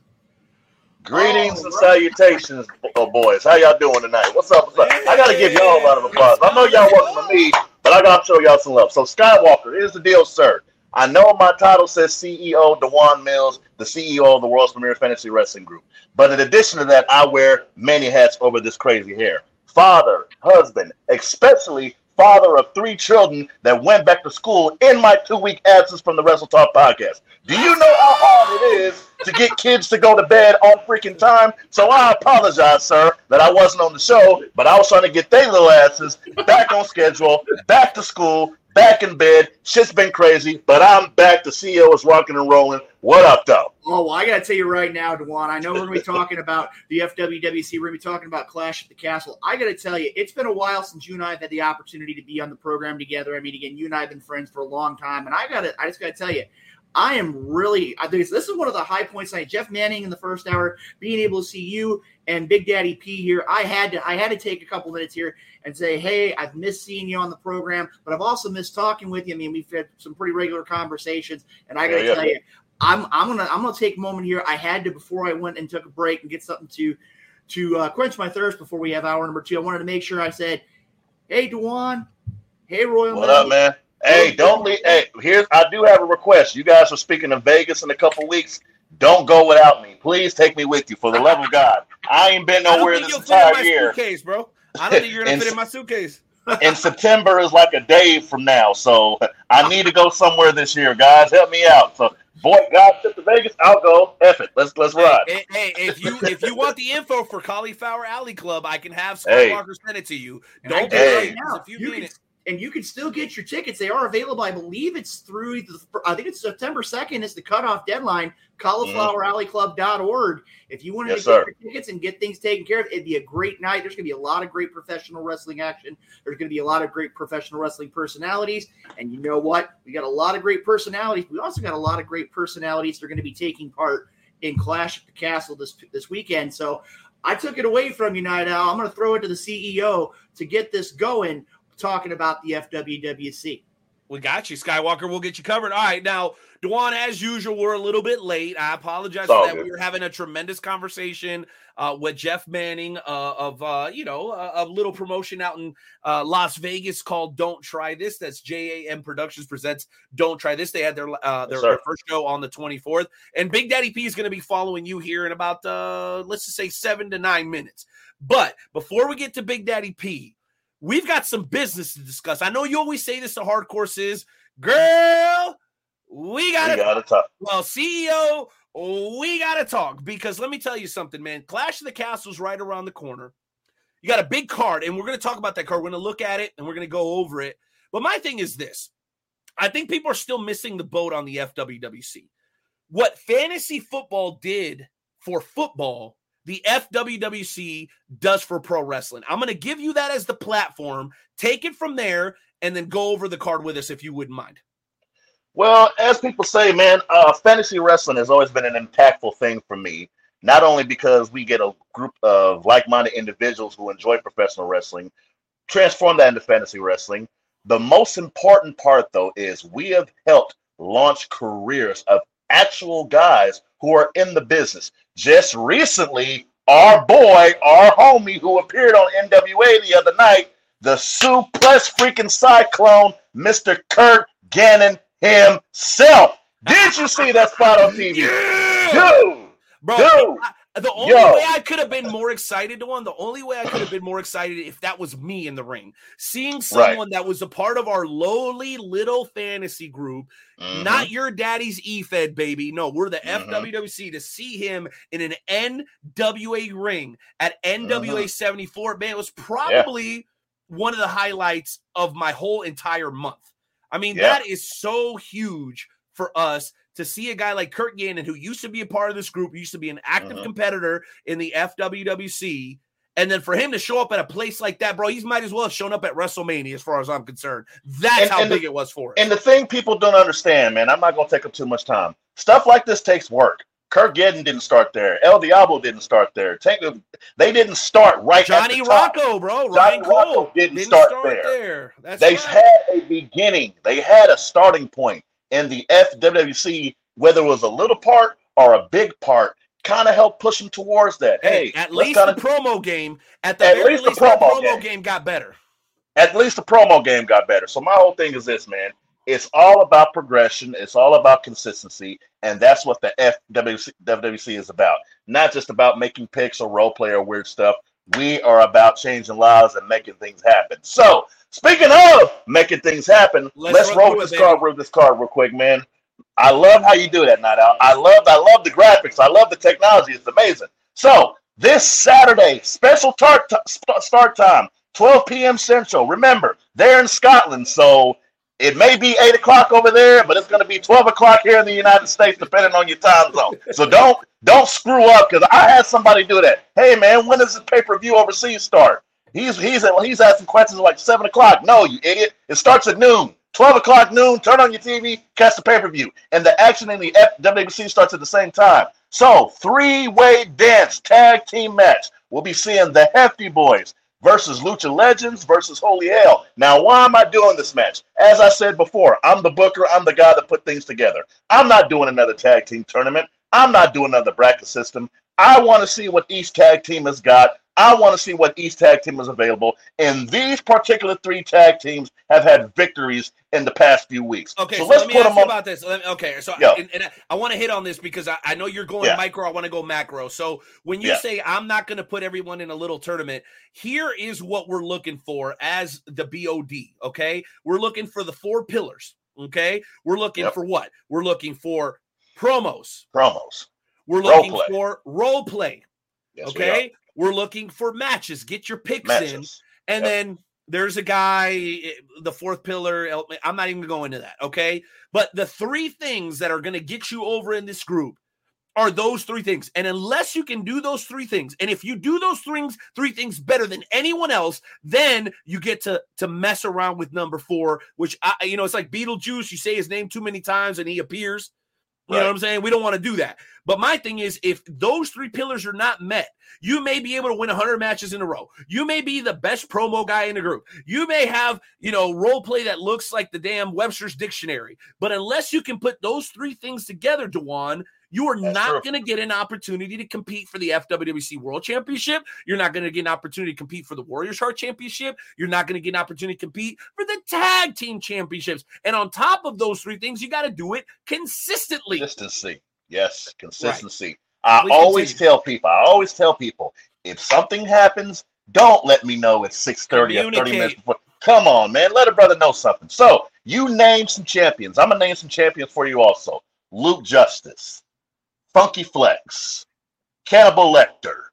G: Greetings oh, and salutations, oh boys. How y'all doing tonight? What's up? What's up? I gotta give y'all a lot of applause. I know y'all working for me, but I gotta show y'all some love. So Skywalker, here's the deal, sir. I know my title says CEO Dewan Mills, the CEO of the world's premier fantasy wrestling group. But in addition to that, I wear many hats over this crazy hair. Father, husband, especially father of three children that went back to school in my two week absence from the Wrestle Talk podcast. Do you know how hard it is to get kids to go to bed on freaking time? So I apologize, sir, that I wasn't on the show, but I was trying to get their little asses back on schedule, back to school, back in bed. Shit's been crazy, but I'm back. The CEO is rocking and rolling. What up, though?
B: Oh, well, I got to tell you right now, Dewan, I know we're going to be talking about the FWWC. We're going to be talking about Clash at the Castle. I got to tell you, it's been a while since you and I have had the opportunity to be on the program together. I mean, again, you and I have been friends for a long time. And I got to, I just got to tell you, I am really, I think this is one of the high points tonight. Jeff Manning in the first hour, being able to see you and Big Daddy P here. I had to, I had to take a couple minutes here and say, hey, I've missed seeing you on the program, but I've also missed talking with you. I mean, we've had some pretty regular conversations, and I got to
G: Yeah, yeah.
B: tell you, I'm, I'm gonna, I'm gonna take a moment here. I had to before I went and took a break and get something to, to uh, quench my thirst before we have hour number two. I wanted to make sure I said, hey, Dewan, hey, Royal.
G: What up, man? Hey, don't leave. Hey, here's I do have a request. You guys are speaking of Vegas in a couple weeks. Don't go without me. Please take me with you for the love of God. I ain't been nowhere
C: think
G: this
C: you'll fit in
G: entire
C: my
G: year.
C: suitcase, bro. I don't think you're gonna
G: And-
C: fit in my suitcase.
G: And September is like a day from now. So I need to go somewhere this year, guys. Help me out. So boy, God trip to Vegas, I'll go. F it. Let's let's ride.
C: Hey, hey, hey, if you if you want the info for Cauliflower Alley Club, I can have Scott
G: Hey.
C: Walker send it to you. Don't
B: tell you
C: be
G: Hey.
B: right
C: late,
B: now,
C: 'cause if you
B: you
C: mean
B: can,
C: it.
B: And you can still get your tickets. They are available. I believe it's through the, I think it's September 2nd is the cutoff deadline. Caulifloweralleyclub.org. If you wanted
G: Yes,
B: to get
G: sir.
B: your tickets and get things taken care of, it'd be a great night. There's going to be a lot of great professional wrestling action. There's going to be a lot of great professional wrestling personalities. And you know what? We got a lot of great personalities. We also got a lot of great personalities that are going to be taking part in Clash at the Castle this this weekend. So I took it away from you, Night Owl. I'm going to throw it to the CEO to get this going, talking about the FWWC.
C: We got you, Skywalker. We'll get you covered. All right, now, Dewan, as usual, we're a little bit late. I apologize
G: It's
C: for that.
G: good.
C: We were having a tremendous conversation uh, with Jeff Manning uh, of, uh, you know, a, a little promotion out in uh, Las Vegas called "Don't Try This." That's JAM Productions presents "Don't Try This." They had their uh, their,
G: Yes,
C: their first show on the 24th, and Big Daddy P is going to be following you here in about uh, let's just say seven to nine minutes. But before we get to Big Daddy P, we've got some business to discuss. I know you always say this to hardcore is, girl, we
G: We
C: gotta
G: gotta talk.
C: well, CEO, we got to talk because let me tell you something, man. Clash of the Castle's right around the corner. You got a big card, and we're going to talk about that card. We're going to look at it and we're going to go over it. But my thing is this I think people are still missing the boat on the FWWC. What fantasy football did for football, the FWWC does for pro wrestling. I'm going to give you that as the platform. Take it from there and then go over the card with us if you wouldn't mind.
G: Well, as people say, man, uh, fantasy wrestling has always been an impactful thing for me. Not only because we get a group of like-minded individuals who enjoy professional wrestling, transform that into fantasy wrestling. The most important part, though, is we have helped launch careers of actual guys who are in the business. Just recently, our boy, our homie who appeared on NWA the other night, the suplex freaking cyclone, Mr. Kurt Gannon himself. Did you see that spot on TV? Yeah. Dude,
C: Bro,
G: Dude,
C: I- the only
G: yo.
C: way I could have been more excited to one, the only way I could have been more excited if that was me in the ring. Seeing someone that was a part of our lowly little fantasy group,
G: Mhm.
C: not your daddy's E-Fed, baby. No, we're the
G: Mhm.
C: FWWC to see him in an NWA ring at NWA 74. Man, it was probably one of the highlights of my whole entire month. I mean,
G: Yeah.
C: that is so huge for us to see a guy like Kurt Gannon, who used to be a part of this group, used to be an active
G: Mhm.
C: competitor in the FWWC, and then for him to show up at a place like that, bro, he's might as well have shown up at WrestleMania, as far as I'm concerned. That's
G: And-
C: how
G: and the-
C: big it was for us.
G: And the thing people don't understand, man, I'm not going to take up too much time. Stuff like this takes work. Kurt Gedden didn't start there. El Diablo didn't start there. Tank, they didn't start right
C: Johnny
G: the.
C: Rocco, bro,
G: Johnny
C: Ryan
G: Rocco
C: Cole
G: didn't start there.
C: That's
G: They
C: right.
G: had a beginning. They had a starting point. And the FWC, whether it was a little part or a big part, kind of helped push him towards that. Hey,
C: at least
G: kinda-
C: the promo game, at the
G: At
C: very
G: least the
C: least, the
G: promo
C: promo
G: game.
C: game got better.
G: at least the promo game got better. So my whole thing is this, man. It's all about progression. It's all about consistency, and that's what the FWC, is about. Not just about making picks or role play or weird stuff. We are about changing lives and making things happen. So, speaking of making things happen,
C: Let's
G: let's, roll
C: through
G: with
C: it,
G: this card. With this card, real quick, man. I love how you do that, Night Owl. I love, I love the graphics. I love the technology. It's amazing. So this Saturday, special tar- t- start time, 12 p.m. Central. Remember, they're in Scotland, so it may be eight o'clock over there, but it's going to be 12 o'clock here in the United States, depending on your time zone. So don't don't screw up because I had somebody do that. Hey man, when does the pay per view overseas start? He's he's he's asking questions like seven o'clock. No, you idiot. It starts at noon. 12 o'clock noon, turn on your TV, catch the pay per view. And the action in the F- WWC starts at the same time. So, three way dance tag team match. We'll be seeing the Hefty Boys versus Lucha Legends versus Holy Hell. Now, why am I doing this match? As I said before, I'm the booker, I'm the guy that put things together. I'm not doing another tag team tournament, I'm not doing another bracket system. I want to see what each tag team has got. I want to see what each tag team is available. And these particular three tag teams have had victories in the past few weeks.
C: Okay,
G: so,
C: so,
G: let's
C: let me
G: put
C: ask
G: them
C: you
G: on.
C: about this. Me- okay, so
G: Yeah.
C: and, and I, I want to hit on this because I, I know you're going
G: Yeah.
C: micro. I want to go macro. So when you
G: Yeah.
C: say I'm not going to put everyone in a little tournament, here is what we're looking for as the BOD. Okay, we're looking for the four pillars. Okay, we're looking
G: Yep.
C: for what? We're looking for promos.
G: promos.
C: We're looking
G: play.
C: for role play.
G: Yes, we are.
C: okay, we're looking for matches. Get your picks in. And
G: Yep.
C: then there's a guy, eh, the fourth pillar. I'm not even going to that. Okay. But the three things that are going to get you over in this group are those three things. And unless you can do those three things, and if you do those things, three things better than anyone else, then you get to to mess around with number four, which I, you know, it's like Beetlejuice. You say his name too many times and he appears. You know what I'm saying? We don't want to do that. But my thing is, if those three pillars are not met, you may be able to win 100 matches in a row. You may be the best promo guy in the group. You may have, you know, role play that looks like the damn Webster's dictionary. But unless you can put those three things together, Dewan, you are
G: That's
C: not going to get an opportunity to compete for the FWWC World Championship. You're not going to get an opportunity to compete for the Warriors Heart Championship. You're not going to get an opportunity to compete for the Tag Team Championships. And on top of those three things, you got to do it consistently.
G: Consistency. Yes, consistency. I
C: Please
G: always
C: continue.
G: tell people, I always tell people, if something happens, don't let me know it's 6:30 or 30 minutes before. Come on, man. Let a brother know something. So you name some champions. I'm gonna name some champions for you also. Luke Justice, Funky Flex, Cannibal Lecter.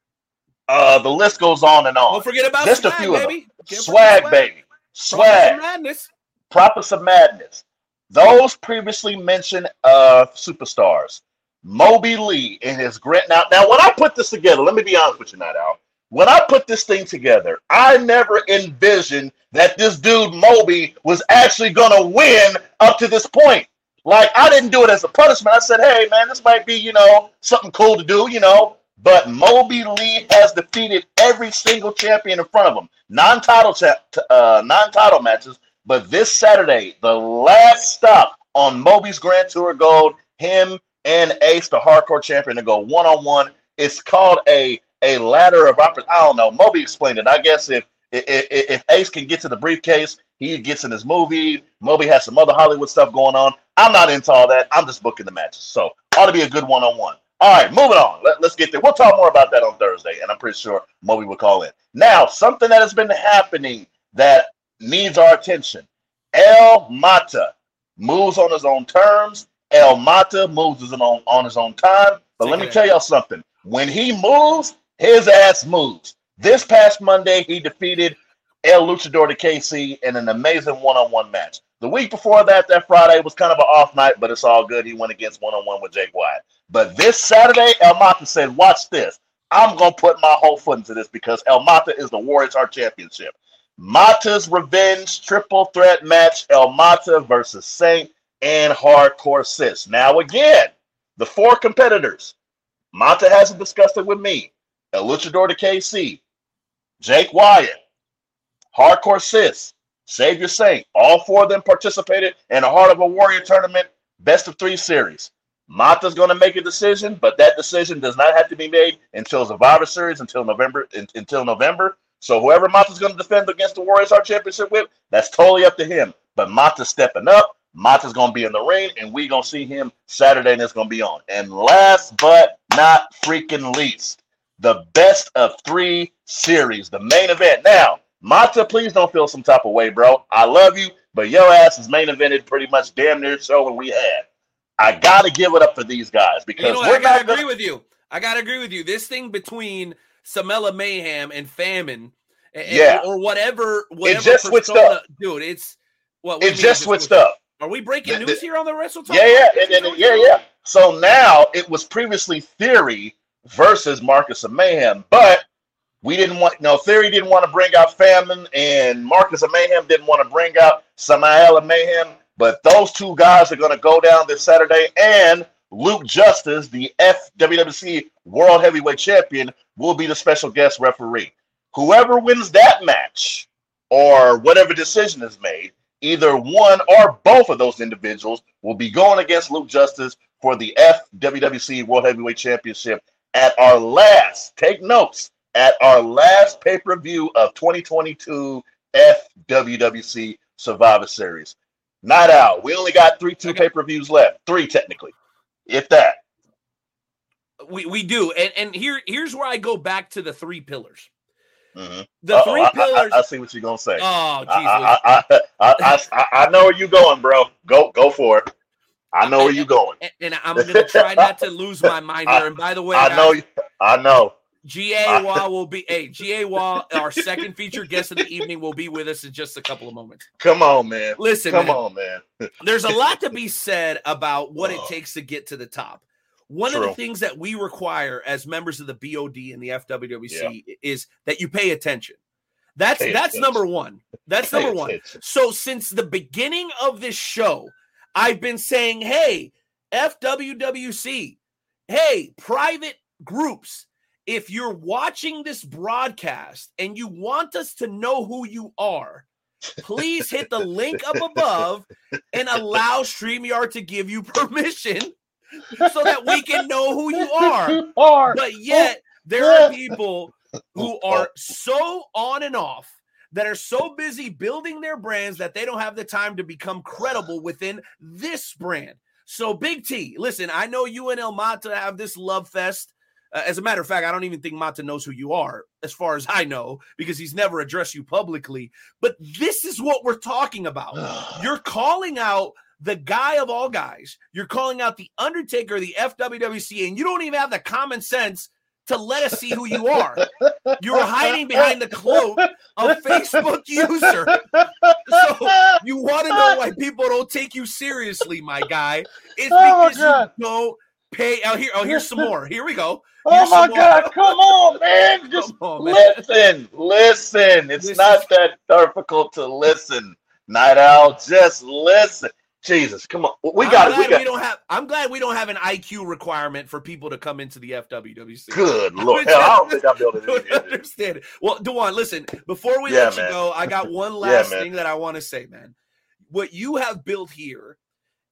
G: Uh, the list goes on and on.
C: Don't forget about
G: Just a
C: swag,
G: few of them.
C: baby.
G: Swag, baby. Swag.
C: and Madness.
G: Prophets of Madness. Those previously mentioned uh, superstars. Moby Lee in his grant. Now, now, when I put this together, let me be honest with you, Night Owl. When I put this thing together, I never envisioned that this dude Moby was actually gonna win up to this point. Like, I didn't do it as a punishment. I said, hey, man, this might be, you know, something cool to do, you know. But Moby Lee has defeated every single champion in front of him. Non-title, cha- uh, non-title matches. But this Saturday, the last stop on Moby's Grand Tour Gold, him and Ace, the hardcore champion, to go one on one. It's called a a ladder of opportunity. I don't know. Moby explained it. I guess if, if if Ace can get to the briefcase, he gets in his movie. Moby has some other Hollywood stuff going on. I'm not into all that. I'm just booking the matches. So ought to be a good one on one. All right, moving on. Let, let's get there. We'll talk more about that on Thursday, and I'm pretty sure Moby will call in. Now, something that has been happening that needs our attention. El Mata moves on his own terms. El Mata moves his own, on his own time. But let me
C: Take
G: tell y'all something. When he moves, his ass moves. This past Monday, he defeated El Luchador de KC in an amazing one-on-one match. The week before that, that Friday was kind of an off night, but it's all good. He went against one-on-one with Jake Wyatt. But this Saturday, El Mata said, "Watch this. I'm gonna put my whole foot into this because El Mata is the Warriors Heart Championship. Mata's revenge triple threat match: El Mata versus Saint and Hardcore Sis. Now again, the four competitors. Mata hasn't discussed it with me. El Luchador de KC, Jake Wyatt, Hardcore Sis, Savior Saint. All four of them participated in a Heart of a Warrior tournament, best of three series. Mata's going to make a decision, but that decision does not have to be made until the Survivor Series, until November. in- until November. So whoever Mata's going to defend against the Warriors Heart Championship with, that's totally up to him. But Mata's stepping up. Mata's gonna be in the ring, and we're gonna see him Saturday, and it's gonna be on. And last but not freaking least, the best of three series, the main event. Now, Mata, please don't feel some type of way, bro. I love you, but your ass is main evented pretty much damn near show what we had. I gotta give it up for these guys because
C: You know, what?
G: we're
C: I gotta agree
G: gonna,
C: with you. I gotta agree with you. This thing between Samela Mayhem and Famine, and,
G: Yeah.
C: or whatever, whatever It
G: just switched
C: persona-
G: up.
C: dude. It's what? what
G: it just switched up.
C: Are we breaking
G: The-
C: news
G: the-
C: here on the Wrestle Talk?
G: Yeah, yeah,
C: podcast?
G: and, and, yeah, yeah. So now it was previously Theory versus Marcus of Mayhem, but we didn't want no Theory didn't want to bring out Famine, and Marcus of Mayhem didn't want to bring out Samael of Mayhem. But those two guys are going to go down this Saturday, and Luke Justice, the FWWC World Heavyweight Champion, will be the special guest referee. Whoever wins that match, or whatever decision is made, either one or both of those individuals will be going against Luke Justice for the FWWC World Heavyweight Championship at our last, take notes, at our last pay per view of 2022 FWWC Survivor Series. Not out. We only got three two pay per views left. Three, technically, if that.
C: we we do, and and here here's where I go back to the three pillars.
G: Mhm.
C: The
G: Uh-oh,
C: three
G: I-
C: pillars.
G: I, I see what you're going to say.
C: oh,
G: I,
C: Jesus.
G: I, I, I, I, I know where you're going, bro. Go go for it. I know where you're going.
C: and, and I'm gonna try not to lose my mind (laughs) here. And by the way,
G: I
C: guys,
G: know. I know.
C: GA Wah (laughs) will be hey GA Wah, our second featured guest of the evening, will be with us in just a couple of moments.
G: Come on, man.
C: Listen,
G: Come
C: man,
G: on, man. (laughs)
C: there's a lot to be said about what it
G: Oh.
C: takes to get to the top. One of the things that we require as members of the BOD and the FWWC is that you pay attention. That's
G: Pay
C: that's
G: attention.
C: number one. That's
G: Pay
C: number one. So since the beginning of this show, I've been saying, hey, FWWC, hey, private groups, if you're watching this broadcast and you want us to know who you are, please hit the link up above and allow StreamYard to give you (laughs) permission so that we can know who you are. But yet, there are people who (laughs) are so on and off that are so busy building their brands that they don't have the time to become credible within this brand. So, Big T, listen, I know you and El Mata have this love fest. Uh, as a matter of fact, I don't even think Mata knows who you are, as far as I know, because he's never addressed you publicly. But this is what we're talking about. (sighs) You're calling out the guy of all guys. You're calling out the Undertaker, the FWWC, and you don't even have the common sense to let us see who you are. You're hiding behind the cloak of Facebook (laughs) user. So you want to know why people don't take you seriously, my guy? It's
G: Oh,
C: because
G: God.
C: you don't pay. Oh, here, oh, here's some more. (laughs) Here we go.
G: Oh my
C: some more.
G: God! Come on, man. (laughs) Just
C: on, man.
G: listen, listen. It's
C: This
G: not that difficult to listen. Night Owl, just listen. Jesus, come on. We got it. We got
C: don't have. I'm glad we don't have an IQ requirement for people to come into the FWWC.
G: Good (laughs) Lord. Hell, I don't think I'm
C: don't
G: it. in.
C: understand it. Well, Dewan, listen, before we
G: Yeah,
C: let you go, I got one last
G: man.
C: thing that I want to say, man. What you have built here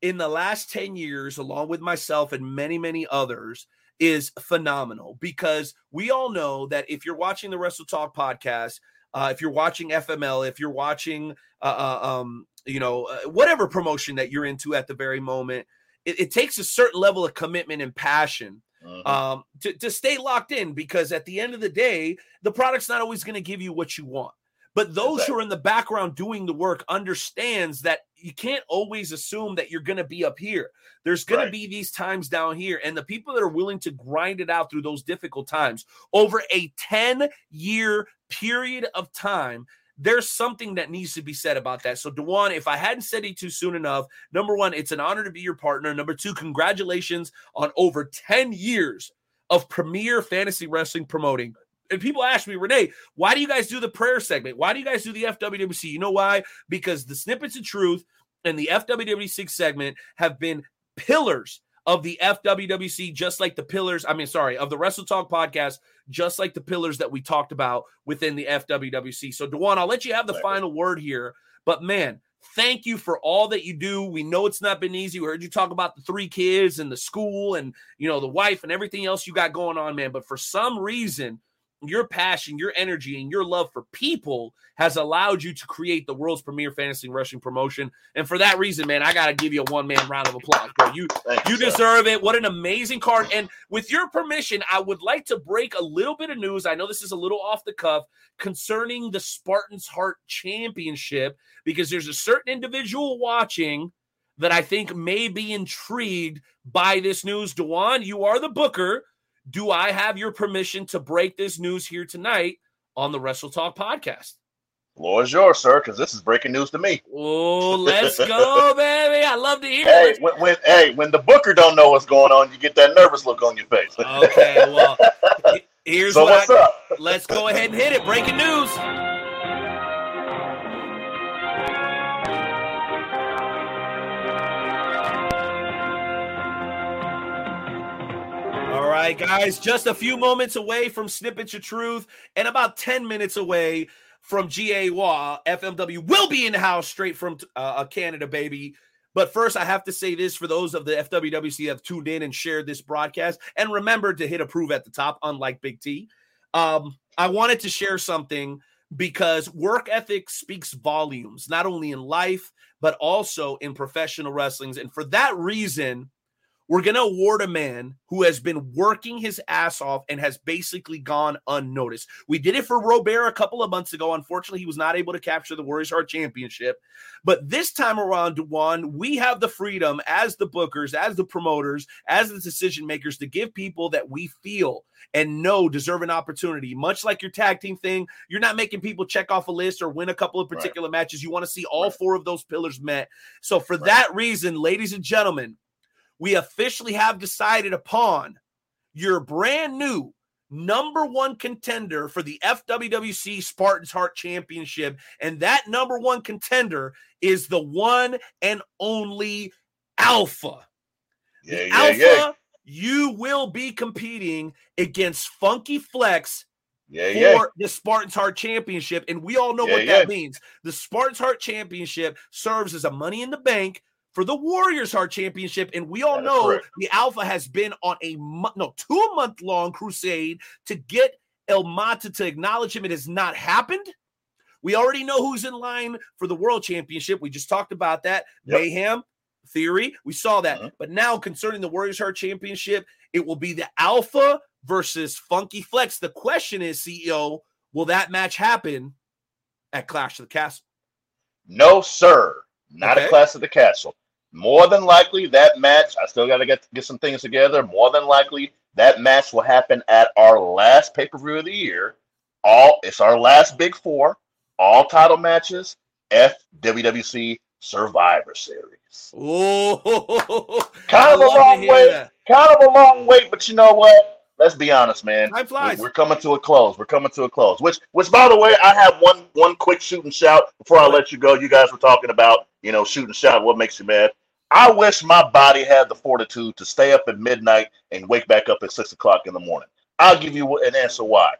C: in the last 10 years, along with myself and many, many others, is phenomenal because we all know that if you're watching the Wrestle Talk podcast, uh, if you're watching FML, if you're watching, uh, uh, um, you know, uh, whatever promotion that you're into at the very moment, it, it takes a certain level of commitment and passion
G: Mhm.
C: um, to, to stay locked in because at the end of the day, the product's not always going to give you what you want. But those who are in the background doing the work understands that you can't always assume that you're going to be up here. There's going
G: Right.
C: to be these times down here, and the people that are willing to grind it out through those difficult times over a 10 year period of time. There's something that needs to be said about that. So, Dewan, if I hadn't said it too soon enough, number one, it's an honor to be your partner. Number two, congratulations on over 10 years of premier fantasy wrestling promoting. And people ask me, Renee, why do you guys do the prayer segment? Why do you guys do the FWWC? You know why? Because the snippets of truth and the FWWC segment have been pillars of the FWWC, just like the pillars, I mean, sorry, of the Wrestle Talk podcast, just like the pillars that we talked about within the FWWC. So, Dewan, I'll let you have the
G: Right.
C: final word here. But man, thank you for all that you do. We know it's not been easy. We heard you talk about the three kids and the school and you know the wife and everything else you got going on, man. But for some reason, your passion, your energy, and your love for people has allowed you to create the world's premier fantasy rushing promotion. And for that reason, man, I gotta give you a one man round of applause, bro. You
G: Thank
C: you deserve it. What an amazing card. And with your permission, I would like to break a little bit of news. I know this is a little off the cuff concerning the Spartans Heart Championship because there's a certain individual watching that I think may be intrigued by this news. Dewan, you are the booker. Do I have your permission to break this news here tonight on the Wrestle Talk podcast?
G: Floor is yours, sir, because this is breaking news to me.
C: Oh, (laughs) let's go, baby. I love to hear
G: Hey,
C: it.
G: when, when hey, when the booker don't know what's going on, you get that nervous look on your face.
C: Okay, well, here's
G: so
C: what
G: what's
C: I,
G: up?
C: Let's go ahead and hit it. Breaking news. Right, guys, just a few moments away from Snippets of Truth and about 10 minutes away from GA Wa. FMW will be in the house straight from uh, Canada, baby. But first, I have to say this for those of the FWWC that have tuned in and shared this broadcast. And remember to hit approve at the top, unlike Big T. Um, I wanted to share something because work ethic speaks volumes, not only in life, but also in professional wrestlings. And for that reason, we're going to award a man who has been working his ass off and has basically gone unnoticed. We did it for Robert a couple of months ago. Unfortunately, he was not able to capture the Warriors Heart Championship. But this time around, Dewan, we have the freedom as the bookers, as the promoters, as the decision makers to give people that we feel and know deserve an opportunity. Much like your tag team thing, you're not making people check off a list or win a couple of
G: Right.
C: particular matches. You want to see all
G: Right.
C: four of those pillars met. So, for
G: Right.
C: that reason, ladies and gentlemen, we officially have decided upon your brand new number one contender for the FWWC Spartans Heart Championship. And that number one contender is the one and only Alpha.
G: Yeah,
C: The
G: yeah,
C: Alpha,
G: yeah,
C: you will be competing against Funky Flex
G: yeah,
C: for the Spartans Heart Championship. And we all know what that means. The Spartans Heart Championship serves as a money in the bank for the Warriors Heart Championship. And we all know
G: correct.
C: the Alpha has been on a month, no, two month long crusade to get El Mata to acknowledge him. It has not happened. We already know who's in line for the World Championship. We just talked about that.
G: Yep.
C: Mayhem Theory. We saw that.
G: Mhm.
C: But now concerning the Warriors Heart Championship, it will be the Alpha versus Funky Flex. The question is, CEO, will that match happen at Clash of the Castle?
G: No, sir. Not
C: Okay.
G: a Clash of the Castle. More than likely, that match, I still got to get get some things together. More than likely, that match will happen at our last pay per view of the year. All it's our last big four, all title matches, FWWC Survivor Series.
C: Oh,
G: Kind of a long wait.
C: that.
G: Kind of a long wait, but you know what? Let's be honest, man.
C: Time flies.
G: We're coming to a close. We're coming to a close. Which, which, by the way, I have one one quick shoot and shout before I let you go. You guys were talking about, you know, shoot and shout. What makes you mad? I wish my body had the fortitude to stay up at midnight and wake back up at six o'clock in the morning. I'll give you an answer why.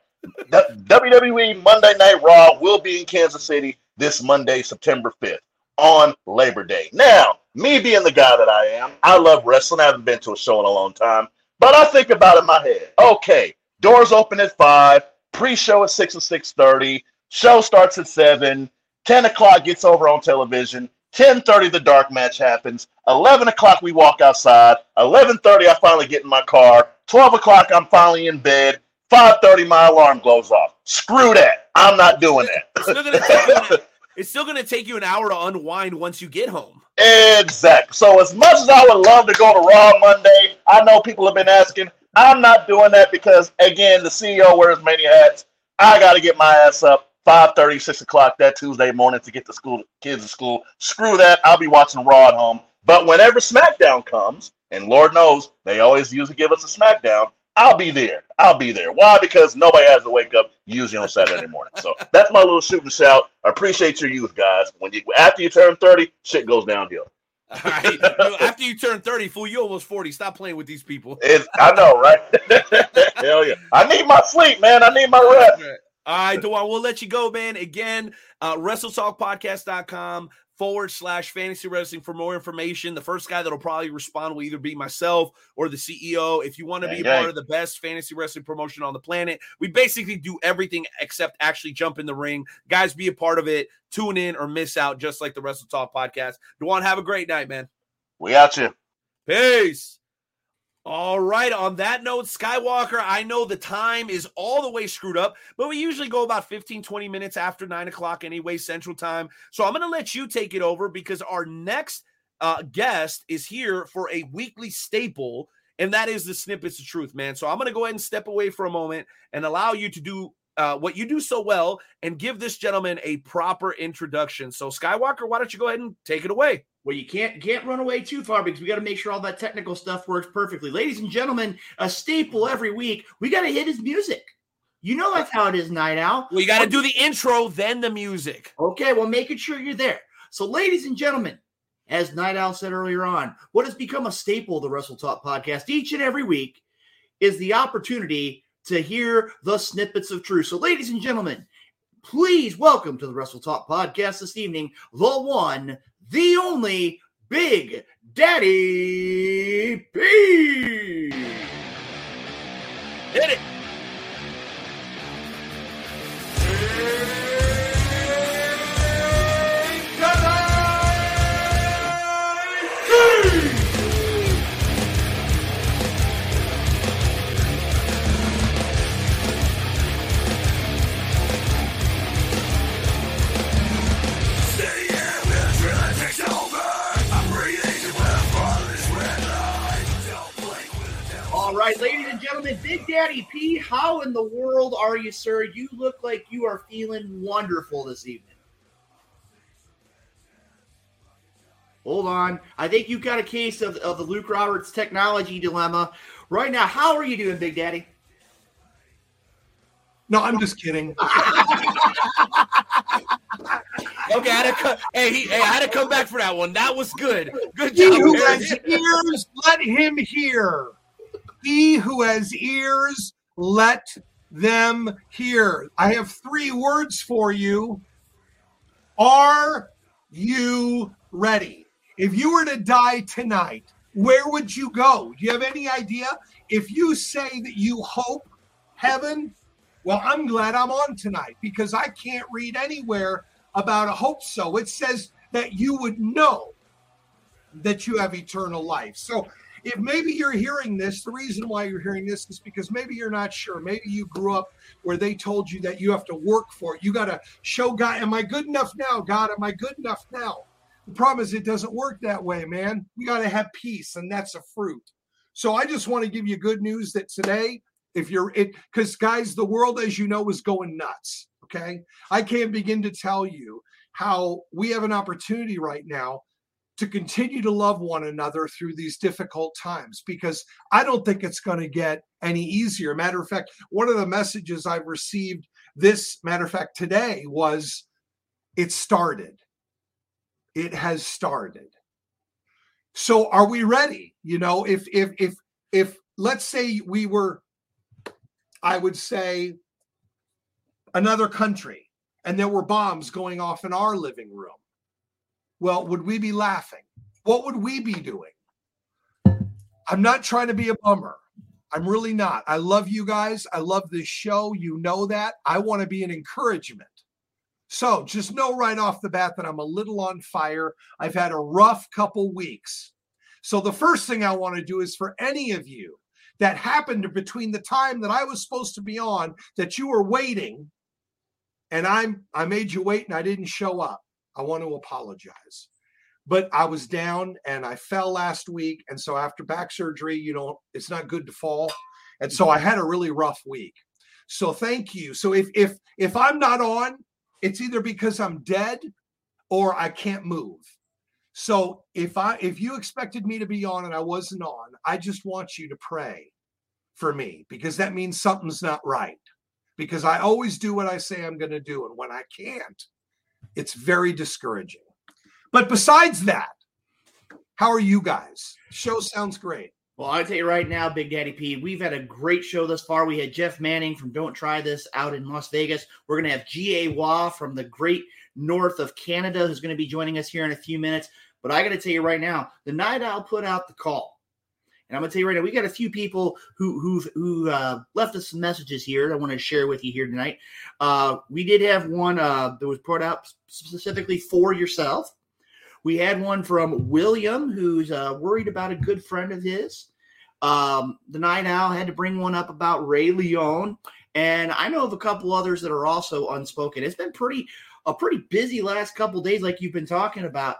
G: WWE Monday Night Raw will be in Kansas City this Monday, September 5th on Labor Day. Now, me being the guy that I am, I love wrestling. I haven't been to a show in a long time, but I think about it in my head. Okay, doors open at five, pre-show at six or six thirty, show starts at seven, ten o'clock gets over on television. 10:30 the dark match happens. 11 o'clock we walk outside. 11:30 I finally get in my car. 12 o'clock I'm finally in bed. 5:30 my alarm goes off. Screw that. I'm not doing
C: It's still gonna take
G: that.
C: it's still gonna take you an hour to unwind once you get home.
G: Exact. So as much as I would love to go to Raw Monday, I know people have been asking. I'm not doing that because again, the CEO wears many hats. I got to get my ass up 5:30, 6 o'clock that Tuesday morning to get the school kids to school. Screw that. I'll be watching Raw at home. But whenever SmackDown comes, and Lord knows they always usually give us a SmackDown, I'll be there. I'll be there. Why? Because nobody has to wake up usually on Saturday morning. So (laughs) that's my little shoot and shout. I appreciate your youth, guys. When you after you turn 30, shit goes downhill.
C: All right. After you turn 30, fool, you almost 40. Stop playing with these people.
G: It's, I know, right? (laughs) (laughs) Hell yeah. I need my sleep, man. I need my rest.
C: All right, Dewan, we'll let you go, man. Again, uh, WrestleTalkPodcast.com forward slash fantasy wrestling for more information. The first guy that'll probably respond will either be myself or the CEO. If you want to be part of the best fantasy wrestling promotion on the planet, we basically do everything except actually jump in the ring. Guys, be a part of it. Tune in or miss out, just like the Wrestle Talk podcast. Dewan, have a great night, man.
G: We out you.
C: Peace. All right. On that note, Skywalker, I know the time is all the way screwed up, but we usually go about 15, 20 minutes after nine o'clock anyway, Central Time. So I'm going to let you take it over because our next uh, guest is here for a weekly staple, and that is the Snippets of Truth, man. So I'm going to go ahead and step away for a moment and allow you to do uh, what you do so well and give this gentleman a proper introduction. So, Skywalker, why don't you go ahead and take it away?
B: Well, you can't can't run away too far because we got to make sure all that technical stuff works perfectly. Ladies and gentlemen, a staple every week. We got to hit his music. You know that's how it is, Night Owl.
C: Well, you got to do the intro, then the music.
B: Okay, well, making sure you're there. So, ladies and gentlemen, as Night Owl said earlier on, what has become a staple of the Wrestle Talk podcast each and every week is the opportunity to hear the snippets of truth. So, ladies and gentlemen, please welcome to the Wrestle Talk podcast this evening the one, the only Big Daddy P.
C: Hit it.
B: Right, ladies and gentlemen, Big Daddy P, how in the world are you, sir? You look like you are feeling wonderful this evening. Hold on. I think you've got a case of, of the Luke Roberts technology dilemma. Right now, how are you doing, Big Daddy?
H: No, I'm just kidding. (laughs)
C: Okay, I had to co- hey, he, hey, I had to come back for that one. That was good. Good job.
H: He
C: job.
H: who has ears, let him hear. He who has ears, let them hear. I have three words for you. Are you ready? If you were to die tonight, where would you go? Do you have any idea? If you say that you hope heaven, well, I'm glad I'm on tonight because I can't read anywhere about a hope so. It says that you would know that you have eternal life. So if maybe you're hearing this, the reason why you're hearing this is because maybe you're not sure. Maybe you grew up where they told you that you have to work for it. You got to show God, am I good enough now? God, am I good enough now? The problem is it doesn't work that way, man. We got to have peace, and that's a fruit. So I just want to give you good news that today, if you're it, because guys, the world, as you know, is going nuts. Okay. I can't begin to tell you how we have an opportunity right now to continue to love one another through these difficult times because I don't think it's going to get any easier. Matter of fact, one of the messages I've received this matter of fact today was it started. It has started. So are we ready? You know, if if if if let's say we were I would say another country and there were bombs going off in our living room well, would we be laughing? What would we be doing? I'm not trying to be a bummer. I'm really not. I love you guys. I love this show. You know that. I want to be an encouragement. So just know right off the bat that I'm a little on fire. I've had a rough couple weeks. So the first thing I want to do is for any of you that happened between the time that I was supposed to be on that you were waiting and I'm I made you wait and I didn't show up. I want to apologize. But I was down and I fell last week. And so after back surgery, you know, it's not good to fall. And so I had a really rough week. So thank you. So if if if I'm not on, it's either because I'm dead or I can't move. So if I if you expected me to be on and I wasn't on, I just want you to pray for me because that means something's not right. Because I always do what I say I'm going to do and when I can't, it's very discouraging. But besides that, how are you guys? Show sounds great.
B: Well, I'll tell you right now, Big Daddy P, we've had a great show thus far. We had Jeff Manning from Don't Try This out in Las Vegas. We're going to have G.A. Roy from the great north of Canada who's going to be joining us here in a few minutes. But I got to tell you right now, the Night Owl put out the call. And I'm to tell you right now, we got a few people who who've, who uh, left us some messages here that I want to share with you here tonight. Uh, we did have one uh, that was put out specifically for yourself. We had one from William, who's uh, worried about a good friend of his. Um, the Night Owl had to bring one up about Ray Leon, and I know of a couple others that are also unspoken. It's been pretty a pretty busy last couple days, like you've been talking about,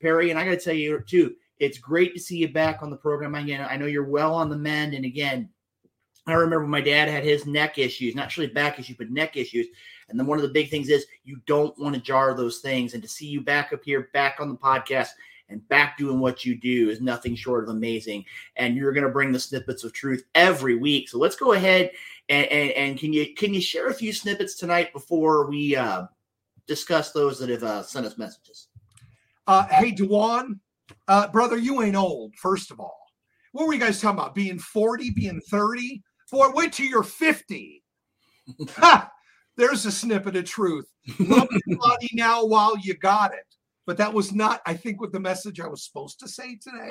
B: Perry. And I got to tell you too, it's great to see you back on the program again. I know you're well on the mend, and again, I remember my dad had his neck issues, not actually back issues, but neck issues. And then one of the big things is you don't want to jar those things. And to see you back up here, back on the podcast, and back doing what you do is nothing short of amazing. And you're going to bring the snippets of truth every week. So let's go ahead and, and, and can you can you share a few snippets tonight before we uh, discuss those that have uh, sent us messages?
H: Uh, hey, Dewan, uh, brother, you ain't old. First of all, what were you guys talking about? Being forty, being thirty? Boy, wait till you're fifty. (laughs) ha! There's a snippet of truth. Love your body now while you got it. But that was not, I think, what the message I was supposed to say today.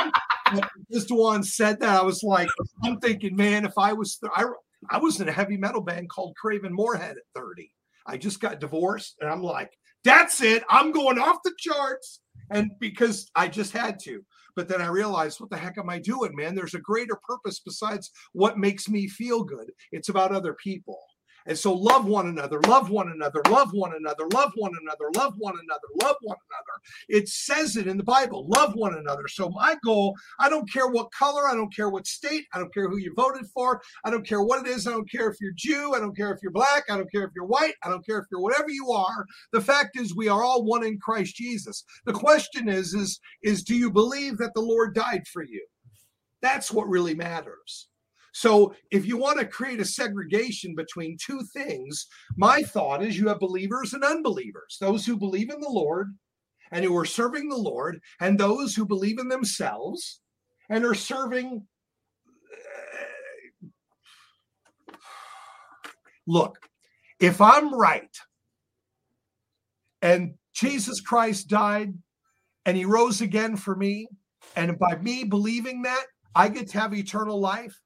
H: This one said that. I was like, I'm thinking, man, if I was, th- I, I was in a heavy metal band called Craven Moorhead at 30. I just got divorced, and I'm like, that's it. I'm going off the charts. And because I just had to. But then I realized, what the heck am I doing, man? There's a greater purpose besides what makes me feel good. It's about other people. And so love one another, love one another, love one another, love one another, love one another, love one another. It says it in the Bible, love one another. So my goal, I don't care what color, I don't care what state, I don't care who you voted for, I don't care what it is, I don't care if you're Jew, I don't care if you're black, I don't care if you're white, I don't care if you're whatever you are. The fact is we are all one in Christ Jesus. The question is is is do you believe that the Lord died for you? That's what really matters. So if you want to create a segregation between two things, my thought is you have believers and unbelievers, those who believe in the Lord and who are serving the Lord, and those who believe in themselves and are serving. (sighs) Look, if I'm right and Jesus Christ died and he rose again for me, and by me believing that, I get to have eternal life.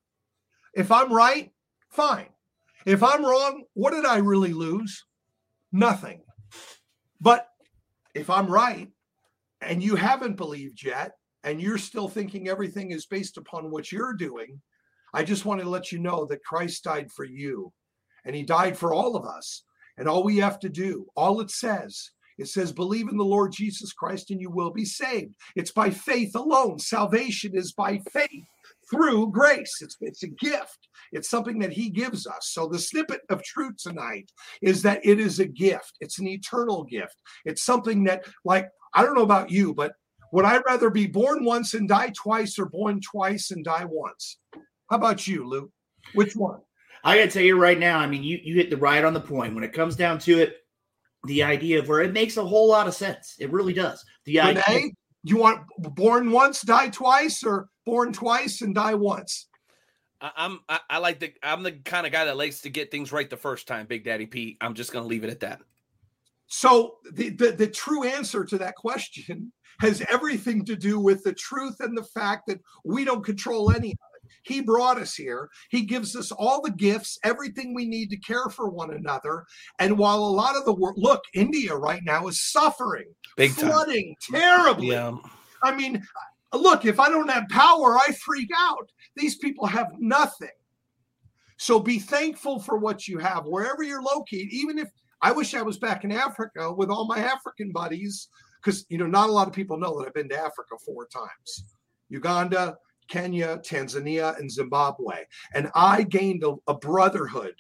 H: If I'm right, fine. If I'm wrong, what did I really lose? Nothing. But if I'm right and you haven't believed yet, and you're still thinking everything is based upon what you're doing, I just want to let you know that Christ died for you and he died for all of us. And all we have to do, all it says, it says, believe in the Lord Jesus Christ and you will be saved. It's by faith alone. Salvation is by faith through grace. It's, it's a gift. It's something that he gives us. So the snippet of truth tonight is that it is a gift. It's an eternal gift. It's something that, like, I don't know about you, but would I rather be born once and die twice or born twice and die once? How about you, Luke? Which one?
B: I got to tell you right now, I mean, you, you hit the right on the point. When it comes down to it, the idea of where it makes a whole lot of sense. It really does. The idea.
H: You want born once, die twice, or born twice and die once?
C: I'm I, I like the I'm the kind of guy that likes to get things right the first time, Big Daddy Pete. I'm just gonna leave it at that.
H: So the, the the true answer to that question (laughs) has everything to do with the truth and the fact that we don't control any of it. He brought us here. He gives us all the gifts, everything we need to care for one another. And while a lot of the world, look, India right now is suffering,
C: Big time.
H: flooding terribly.
C: Yeah.
H: I mean, look, if I don't have power, I freak out. These people have nothing. So be thankful for what you have wherever you're located. Even if I wish I was back in Africa with all my African buddies, because you know, not a lot of people know that I've been to Africa four times. Uganda, Kenya, Tanzania, and Zimbabwe. And I gained a, a brotherhood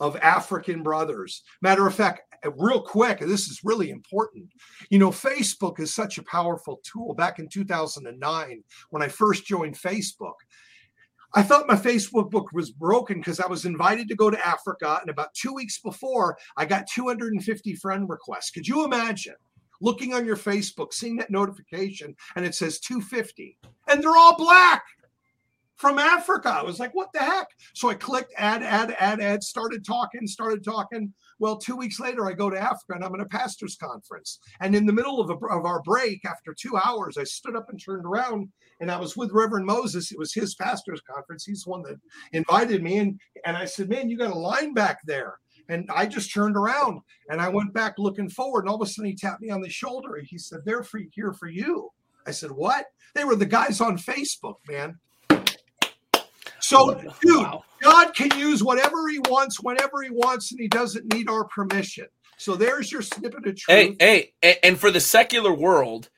H: of African brothers. Matter of fact, real quick, this is really important. You know, Facebook is such a powerful tool. Back in 2009, when I first joined Facebook, I thought my Facebook book was broken because I was invited to go to Africa. And about two weeks before, I got 250 friend requests. Could you imagine looking on your Facebook, seeing that notification, and it says 250, and they're all black? From Africa. I was like, what the heck? So I clicked add, add, add, add, started talking, started talking. Well, two weeks later, I go to Africa and I'm in a pastor's conference. And in the middle of, a, of our break, after two hours, I stood up and turned around and I was with Reverend Moses. It was his pastor's conference. He's the one that invited me. And, and I said, man, you got a line back there. And I just turned around and I went back looking forward. And all of a sudden, he tapped me on the shoulder. He said, they're here for you. I said, what? They were the guys on Facebook, man. So, dude, wow. God can use whatever He wants, whenever He wants, and He doesn't need our permission. So there's your snippet of truth.
C: Hey, hey, and for the secular world,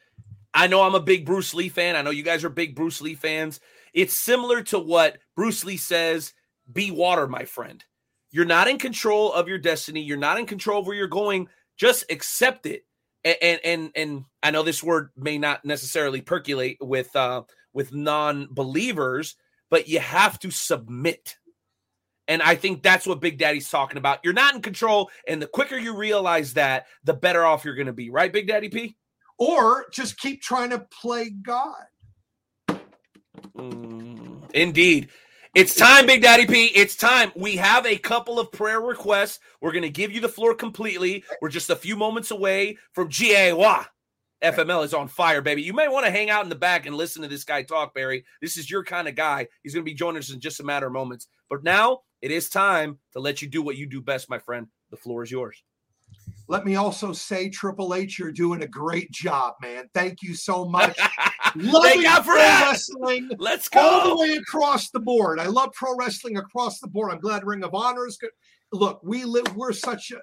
C: I know I'm a big Bruce Lee fan. I know you guys are big Bruce Lee fans. It's similar to what Bruce Lee says be water, my friend. You're not in control of your destiny. You're not in control of where you're going. Just accept it. And and and, and I know this word may not necessarily percolate with uh with non-believers, but you have to submit. And I think that's what Big Daddy's talking about. You're not in control. And the quicker you realize that, the better off you're going to be. Right, Big Daddy P?
H: Or just keep trying to play God.
C: Mm, indeed. It's time, Big Daddy P. It's time. We have a couple of prayer requests. We're going to give you the floor completely. We're just a few moments away from GAY. FML is on fire, baby. You may want to hang out in the back and listen to this guy talk, Barry. This is your kind of guy. He's going to be joining us in just a matter of moments. But now it is time to let you do what you do best, my friend. The floor is yours.
H: Let me also say, Triple H, you're doing a great job, man. Thank you so much. (laughs)
C: Thank God for that. wrestling. Let's go
H: all the way across the board. I love pro wrestling across the board. I'm glad Ring of Honor is good. Look, we live. We're such a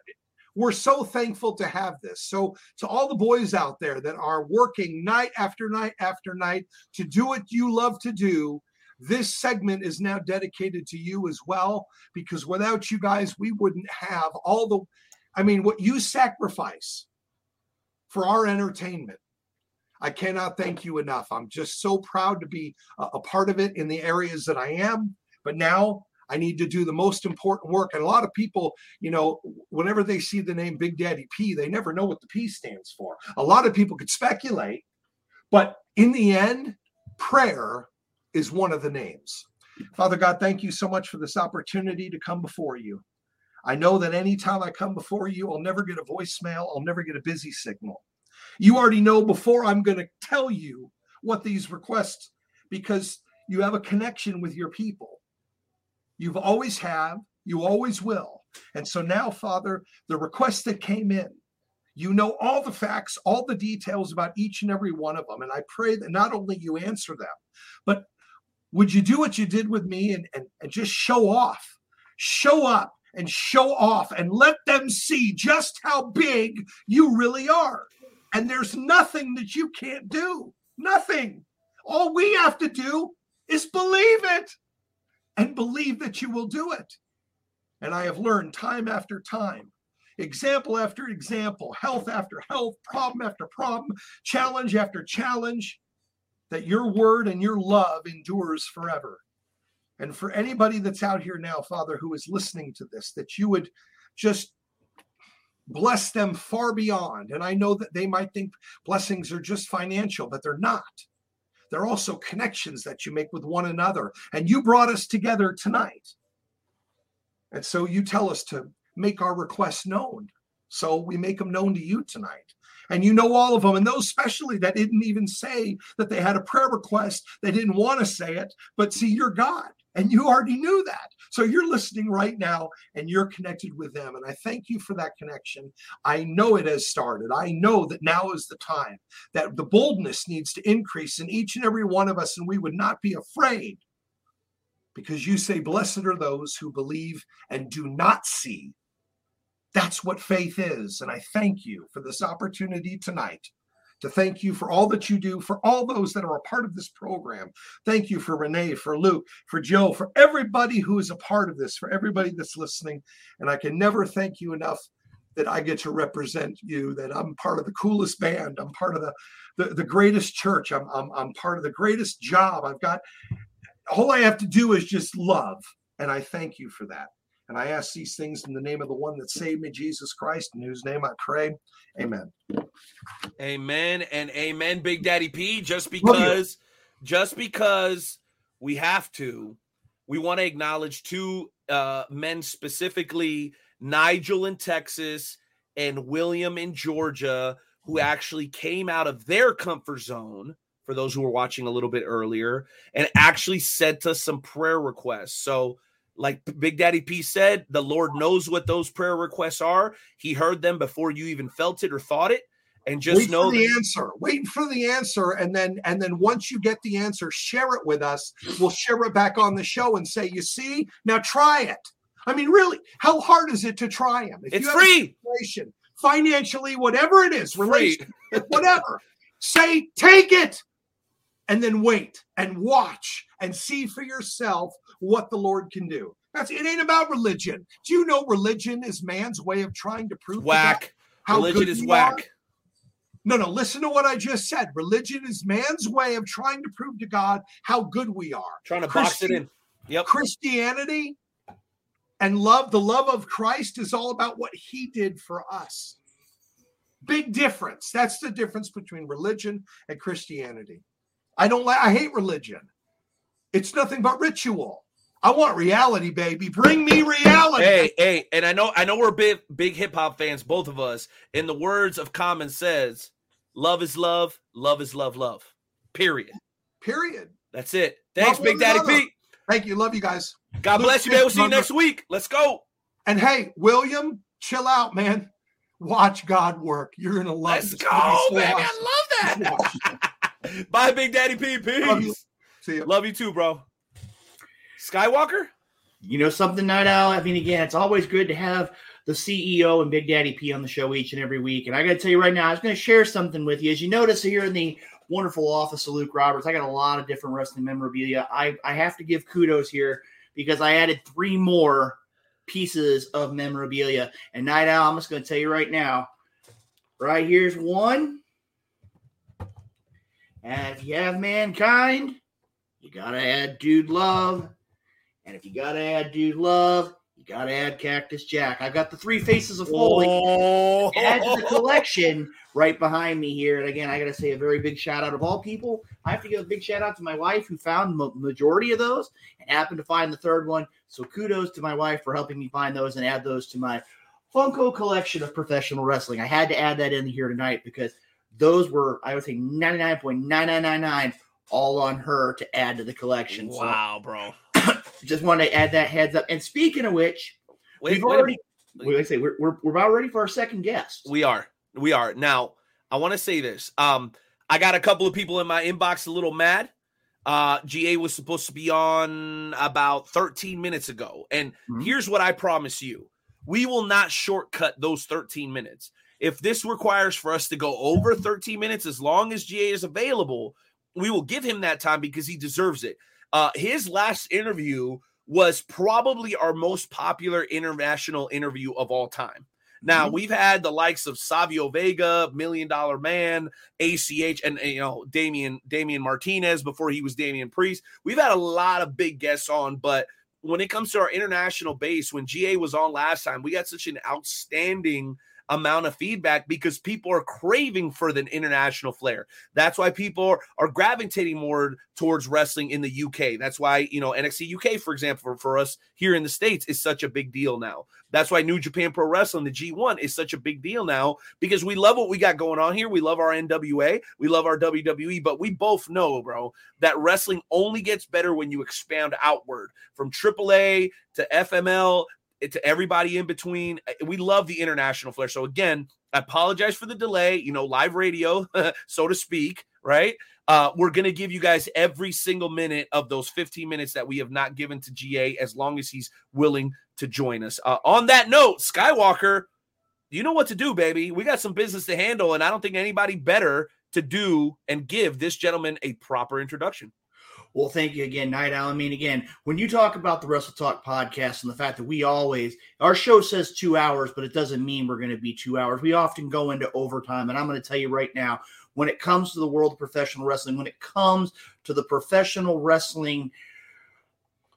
H: we're so thankful to have this. So, to all the boys out there that are working night after night after night to do what you love to do, this segment is now dedicated to you as well, because without you guys, we wouldn't have all the, I mean, what you sacrifice for our entertainment. I cannot thank you enough. I'm just so proud to be a, part of it in the areas that I am. But now I need to do the most important work. And a lot of people, you know, whenever they see the name Big Daddy P, they never know what the P stands for. A lot of people could speculate, but in the end, prayer is one of the names. Father God, thank you so much for this opportunity to come before you. I know that anytime I come before you, I'll never get a voicemail, I'll never get a busy signal. You already know before I'm going to tell you what these requests because you have a connection with your people. You've always have, you always will. And so now, Father, the request that came in, you know all the facts, all the details about each and every one of them. And I pray that not only you answer them, but would you do what you did with me and, and, and just show off, show up and show off and let them see just how big you really are. And there's nothing that you can't do. Nothing. All we have to do is believe it and believe that you will do it. And I have learned time after time, example after example, health after health, problem after problem, challenge after challenge, that your word and your love endures forever. And for anybody that's out here now, Father, who is listening to this, that you would just bless them far beyond. And I know that they might think blessings are just financial, but they're not. They're also connections that you make with one another. And you brought us together tonight. And so you tell us to make our requests known. So we make them known to you tonight. And you know all of them. And those, especially that didn't even say that they had a prayer request, they didn't want to say it. But see, you're God. And you already knew that. So you're listening right now and you're connected with them. And I thank you for that connection. I know it has started. I know that now is the time that the boldness needs to increase in each and every one of us, and we would not be afraid because you say, Blessed are those who believe and do not see. That's what faith is. And I thank you for this opportunity tonight to thank you for all that you do, for all those that are a part of this program. Thank you for Renee, for Luke, for Joe, for everybody who is a part of this, for everybody that's listening. And I can never thank you enough that I get to represent you, that I'm part of the coolest band, I'm part of the the, the greatest church, I'm, I'm I'm part of the greatest job. I've got all I have to do is just love. And I thank you for that. And I ask these things in the name of the one that saved me, Jesus Christ, in whose name I pray. Amen.
C: Amen and amen, Big Daddy P. Just because, just because we have to. We want to acknowledge two uh, men specifically, Nigel in Texas and William in Georgia, who actually came out of their comfort zone. For those who were watching a little bit earlier, and actually sent us some prayer requests. So, like Big Daddy P said, the Lord knows what those prayer requests are. He heard them before you even felt it or thought it. And just
H: Wait
C: know
H: the
C: that-
H: answer. Wait for the answer, and then and then once you get the answer, share it with us. We'll share it back on the show and say, "You see, now try it." I mean, really, how hard is it to try them? If
C: it's
H: you have a
C: free.
H: financially, whatever it is, whatever, say, take it, and then wait and watch and see for yourself what the Lord can do. That's it. Ain't about religion. Do you know religion is man's way of trying to prove
C: Whack.
H: how
C: Religion
H: good
C: is whack.
H: are? No, no, listen to what I just said. Religion is man's way of trying to prove to God how good we are.
C: Trying to box it in. Yep.
H: Christianity and love, the love of Christ is all about what he did for us. Big difference. That's the difference between religion and Christianity. I don't like, I hate religion. It's nothing but ritual. I want reality, baby. Bring me reality.
C: Hey, hey, and I know I know we're big big hip hop fans, both of us. In the words of Common says, love is love, love is love, love. Period.
H: Period.
C: That's it. Thanks,
H: Love
C: Big Daddy
H: another.
C: Pete.
H: Thank you. Love you guys.
C: God
H: Luke
C: bless you, man. We'll see you next week. Let's go.
H: And hey, William, chill out, man. Watch God work. You're gonna love
C: Let's
H: this.
C: go, baby.
H: awesome.
C: I love that. (laughs) Bye, Big Daddy P.
H: Love you.
C: Peace.
H: See ya.
C: Love you too, bro. Skywalker?
B: You know something, Night Owl? I mean, again, it's always good to have the CEO and Big Daddy P on the show each and every week. And I got to tell you right now, I was going to share something with you. As you notice here in the wonderful office of Luke Roberts, I got a lot of different wrestling memorabilia. I, I have to give kudos here because I added three more pieces of memorabilia. And Night Owl, I'm just going to tell you right now, right here's one. And if you have mankind, you got to add Dude Love. And if you got to add Dude Love, you got to add Cactus Jack. I've got the three faces of Foley
C: Oh,
B: add to the (laughs) collection right behind me here. And again, I got to say a very big shout out of all people. I have to give a big shout out to my wife who found the majority of those and happened to find the third one. So kudos to my wife for helping me find those and add those to my Funko collection of professional wrestling. I had to add that in here tonight because those were, I would say, 99.9999 all on her to add to the collection.
C: Wow, bro. (coughs)
B: Just wanted to add that heads up. And speaking of which,
C: Wait,
B: we've
C: wait
B: already, wait, I say, we're, we're, we're about ready for our second guest.
C: We are. We are. Now, I want to say this. Um, I got a couple of people in my inbox a little mad. Uh, GA was supposed to be on about 13 minutes ago. And
B: Mhm.
C: here's what I promise you we will not shortcut those 13 minutes. If this requires for us to go over 13 minutes, as long as GA is available, we will give him that time because he deserves it. Uh, his last interview was probably our most popular international interview of all time. Now
B: Mhm.
C: we've had the likes of Savio Vega, Million Dollar Man, ACH, and you know Damian Damian Martinez before he was Damian Priest. We've had a lot of big guests on, but when it comes to our international base, when GA was on last time, we got such an outstanding amount of feedback because people are craving for the international flair. That's why people are, are gravitating more towards wrestling in the UK. That's why, you know, NXT UK, for example, for, for us here in the States is such a big deal now. That's why New Japan Pro Wrestling, the G1, is such a big deal now because we love what we got going on here. We love our NWA, we love our WWE, but we both know, bro, that wrestling only gets better when you expand outward from AAA to FML to everybody in between. Uh, We love the international flair. So again, I apologize for the delay, you know, live radio, (laughs) so to speak, right? Uh, we're going to give you guys every single minute of those 15 minutes that we have not given to GA as long as he's willing to join us. Uh, on that note, Skywalker, you know what to do, baby. We got some business to handle, and I don't think anybody better to do and give this gentleman a proper introduction.
B: Well, thank you again, Night Owl. I mean, again, when you talk about the Wrestle Talk podcast and the fact that we always, our show says two hours, but it doesn't mean we're going to be two hours. We often go into overtime. And I'm going to tell you right now, when it comes to the world of professional wrestling, when it comes to the professional wrestling,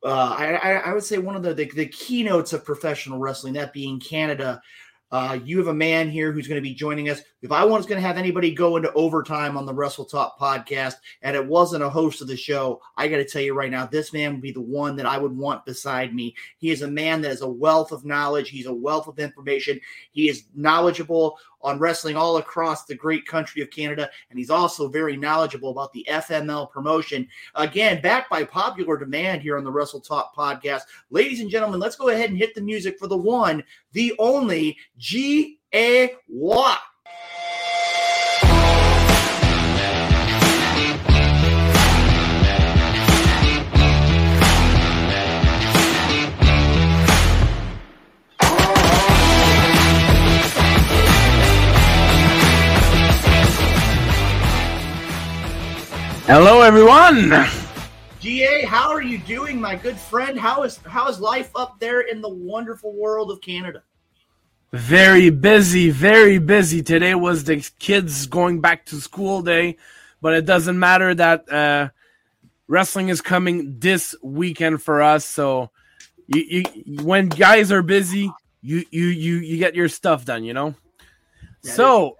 B: uh, I, I, would say one of the, the, the keynotes of professional wrestling, that being Canada, Uh, you have a man here who's going to be joining us. If I was going to have anybody go into overtime on the Wrestle Talk podcast and it wasn't a host of the show, I got to tell you right now, this man would be the one that I would want beside me. He is a man that has a wealth of knowledge, he's a wealth of information, he is knowledgeable on wrestling all across the great country of Canada, and he's also very knowledgeable about the FML promotion. Again, backed by popular demand here on the Wrestle Talk podcast. Ladies and gentlemen, let's go ahead and hit the music for the one, the only G A Roy.
I: Hello, everyone.
B: GA, how are you doing, my good friend? How is how is life up there in the wonderful world of Canada?
I: Very busy, very busy. Today was the kids going back to school day, but it doesn't matter that uh, wrestling is coming this weekend for us. So, you, you when guys are busy, you you you you get your stuff done. You know.
B: That
I: so.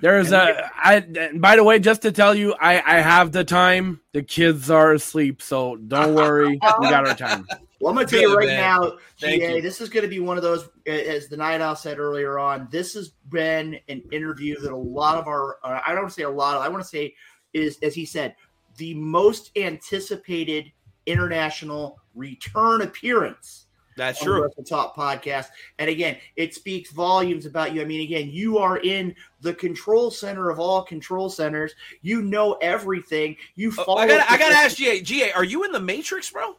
I: There's a I by the way, just to tell you, I I have the time. The kids are asleep, so don't worry. (laughs) we got our time.
B: Well, I'm going to tell you right
C: man.
B: now,
C: Thank
B: GA,
C: you.
B: this is going to be one of those, as the Night Owl said earlier on, this has been an interview that a lot of our, uh, I don't want to say a lot of, I want to say is, as he said, the most anticipated international return appearance
C: That's
B: on the
C: true.
B: Wrestle Talk podcast. And again, it speaks volumes about you. I mean, again, you are in the control center of all control centers. You know everything. You
C: Oh,
B: follow.
C: I got I got to ask GA. GA, are you in the Matrix, bro?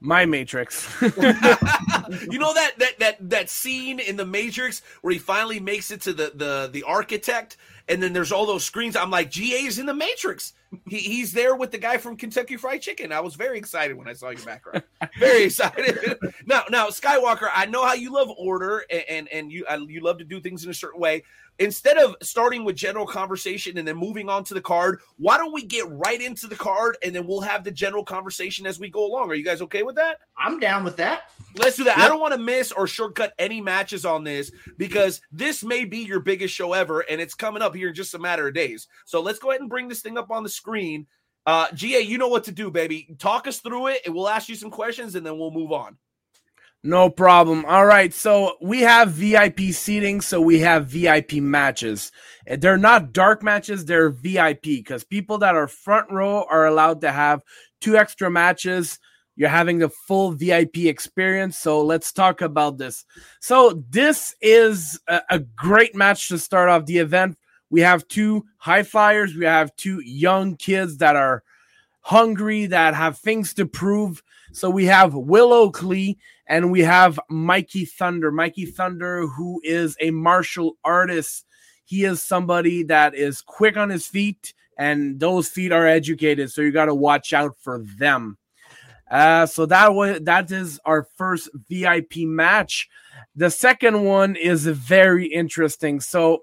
I: My Matrix. (laughs) (laughs)
C: you know that that that that scene in the Matrix where he finally makes it to the the the architect, and then there's all those screens. I'm like, GA's in the Matrix. He, he's there with the guy from Kentucky Fried Chicken. I was very excited when I saw your background. (laughs) Very excited. (laughs) now, now, Skywalker, I know how you love order and and, and you uh, you love to do things in a certain way. Instead of starting with general conversation and then moving on to the card, why don't we get right into the card and then we'll have the general conversation as we go along? Are you guys okay with that?
B: I'm down with that.
C: Let's do that. I don't want to miss or shortcut any matches on this because this may be your biggest show ever, and it's coming up here in just a matter of days. So let's go ahead and bring this thing up on the screen. Uh, GA, you know what to do, baby. Talk us through it, and we'll ask you some questions, and then we'll move on.
I: No problem. All right. So we have VIP seating. So we have VIP matches. They're not dark matches. They're VIP because people that are front row are allowed to have two extra matches. You're having the full VIP experience. So let's talk about this. So this is a, a great match to start off the event. We have two high flyers. We have two young kids that are hungry, that have things to prove. So we have Willow Oakley and we have Mikey Thunder. Mikey Thunder, who is a martial artist. He is somebody that is quick on his feet, and those feet are educated. So you got to watch out for them. Uh, so that was that is our first VIP match. The second one is very interesting. So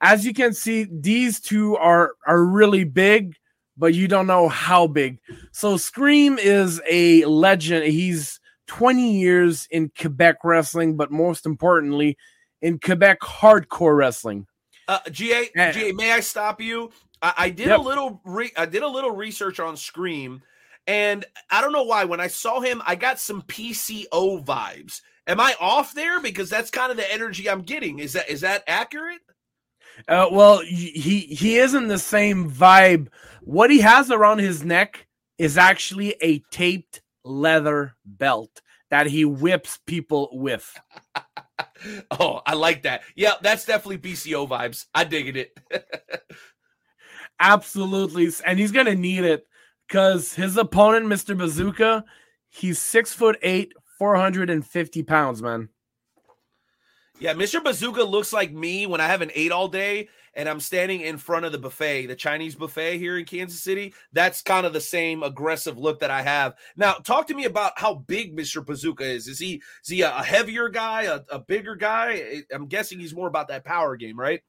I: as you can see, these two are are really big, but you don't know how big. So Scream is a legend. He's 20 years in Quebec wrestling, but most importantly, in Quebec hardcore wrestling.
C: Uh, GA,
I: Yeah.
C: GA, may I stop you? I, I did
I: Yep.
C: a little re- I did a little research on Scream, and I don't know why. When I saw him, I got some PCO vibes. Am I off there? Because that's kind of the energy I'm getting. Is that is that accurate?
I: Uh, well, he he isn't the same vibe. What he has around his neck is actually a taped leather belt that he whips people with. (laughs)
C: Oh, I like that. Yeah, that's definitely PCO vibes. I digging it.
I: Absolutely, and he's gonna need it because his opponent, Mr. Bazooka, he's six foot eight, four hundred and fifty pounds, man.
C: Yeah, Mr. Bazooka looks like me when I haven't ate all day and I'm standing in front of the buffet, the Chinese buffet here in Kansas City. That's kind of the same aggressive look that I have. Now, talk to me about how big Mr. Bazooka is. Is he is he a heavier guy, a, a bigger guy? I'm guessing he's more about that power game, right?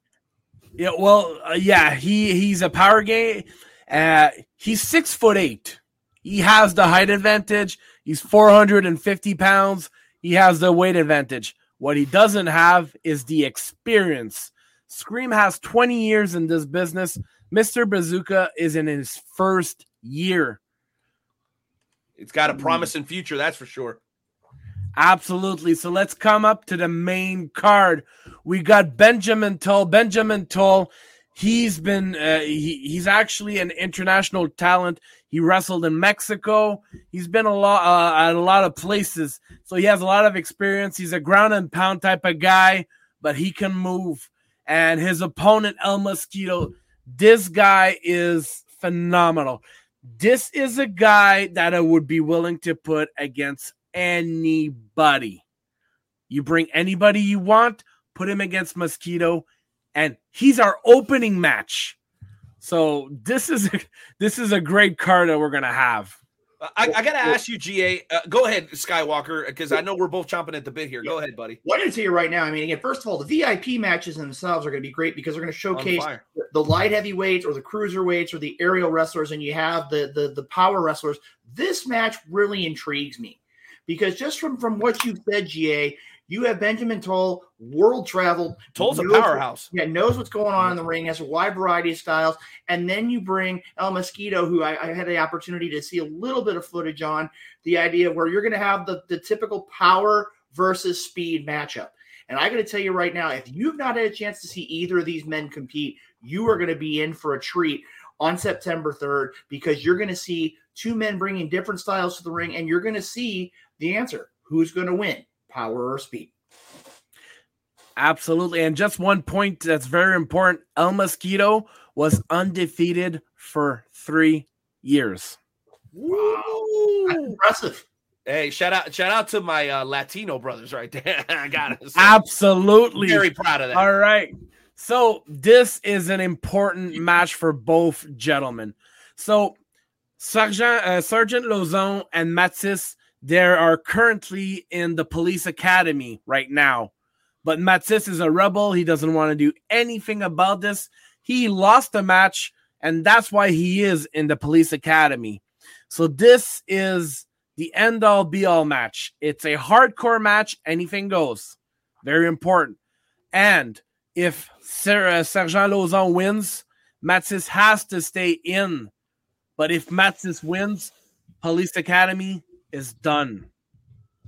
I: Yeah, well, uh, yeah, he he's a power game. Uh, he's six foot eight. He has the height advantage. He's four hundred and fifty pounds. He he has the weight advantage. What he doesn't have is the experience. Scream has 20 years in this business. Mr. Bazooka is in his first year.
C: It's got a promising future, that's for sure.
I: Absolutely. So let's come up to the main card. We got Benjamin Toll. Benjamin Toll, he's been uh, he, he's actually an international talent. He wrestled in Mexico. He's been a lot uh, at a lot of places. So he has a lot of experience. He's a ground and pound type of guy, but he can move. And his opponent El Mosquito, this guy is phenomenal. This is a guy that I would be willing to put against anybody. You bring anybody you want, put him against Mosquito, and he's our opening match. So this is a, (laughs) this is a great card that we're gonna have.
C: I, I got to ask you, GA. Uh, go ahead, Skywalker, because I know we're both chomping at the bit here. Go ahead, buddy.
B: I'm going to right now. I mean, again, first of all, the VIP matches themselves are going to be great because they're going to showcase the light heavyweights or the cruiserweights or the aerial wrestlers, and you have the the the power wrestlers. This match really intrigues me because just from from what you said, GA, you have Benjamin Toll, world traveled.
C: Toll's a powerhouse.
B: Yeah, knows what's going on in the ring, has a wide variety of styles, and then you bring El Mosquito, who I, I had the opportunity to see a little bit of footage on. The idea where you're going to have the the typical power versus speed matchup. And I got to tell you right now, if you've not had a chance to see either of these men compete, you are going to be in for a treat on September 3rd because you're going to see two men bringing different styles to the ring, and you're going to see the answer who's going to win, power or speed.
I: Absolutely. And just one point that's very important El Mosquito was undefeated for three years.
B: That's impressive.
C: Hey, shout out, shout out to my uh, Latino brothers right there. (laughs) I got it.
I: Absolutely.
C: Very proud of that.
I: All right. So this is an important match for both gentlemen. So Sergeant uh, Sergeant Lozon and Matisse, they are currently in the police academy right now. But Matisse is a rebel. He doesn't want to do anything about this. He lost the match, and that's why he is in the police academy. So this is the end all be all match. It's a hardcore match. Anything goes. Very important. And if Ser- uh, Sergeant Lozon wins, Matisse has to stay in. But if Matisse wins, Police Academy is done.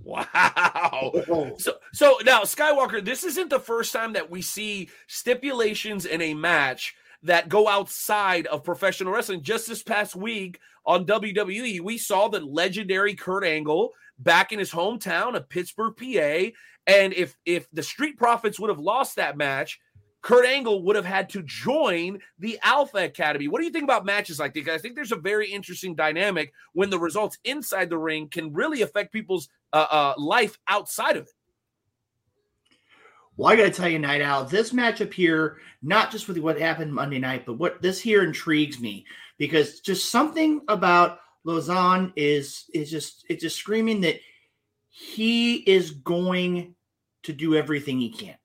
C: Wow. Oh. So so now Skywalker, this isn't the first time that we see stipulations in a match that go outside of professional wrestling. Just this past week on WWE, we saw the legendary Kurt Angle back in his hometown of Pittsburgh, PA. And if if the Street Profits would have lost that match, Kurt Angle would have had to join the Alpha Academy. What do you think about matches like this? I think there's a very interesting dynamic when the results inside the ring can really affect people's uh, uh, life outside of it.
B: Well, I got to tell you, Night Owl, this matchup here, not just with what happened Monday night, but what this here intrigues me because just something about Lozon is is just it's just screaming that he is going to do everything he can.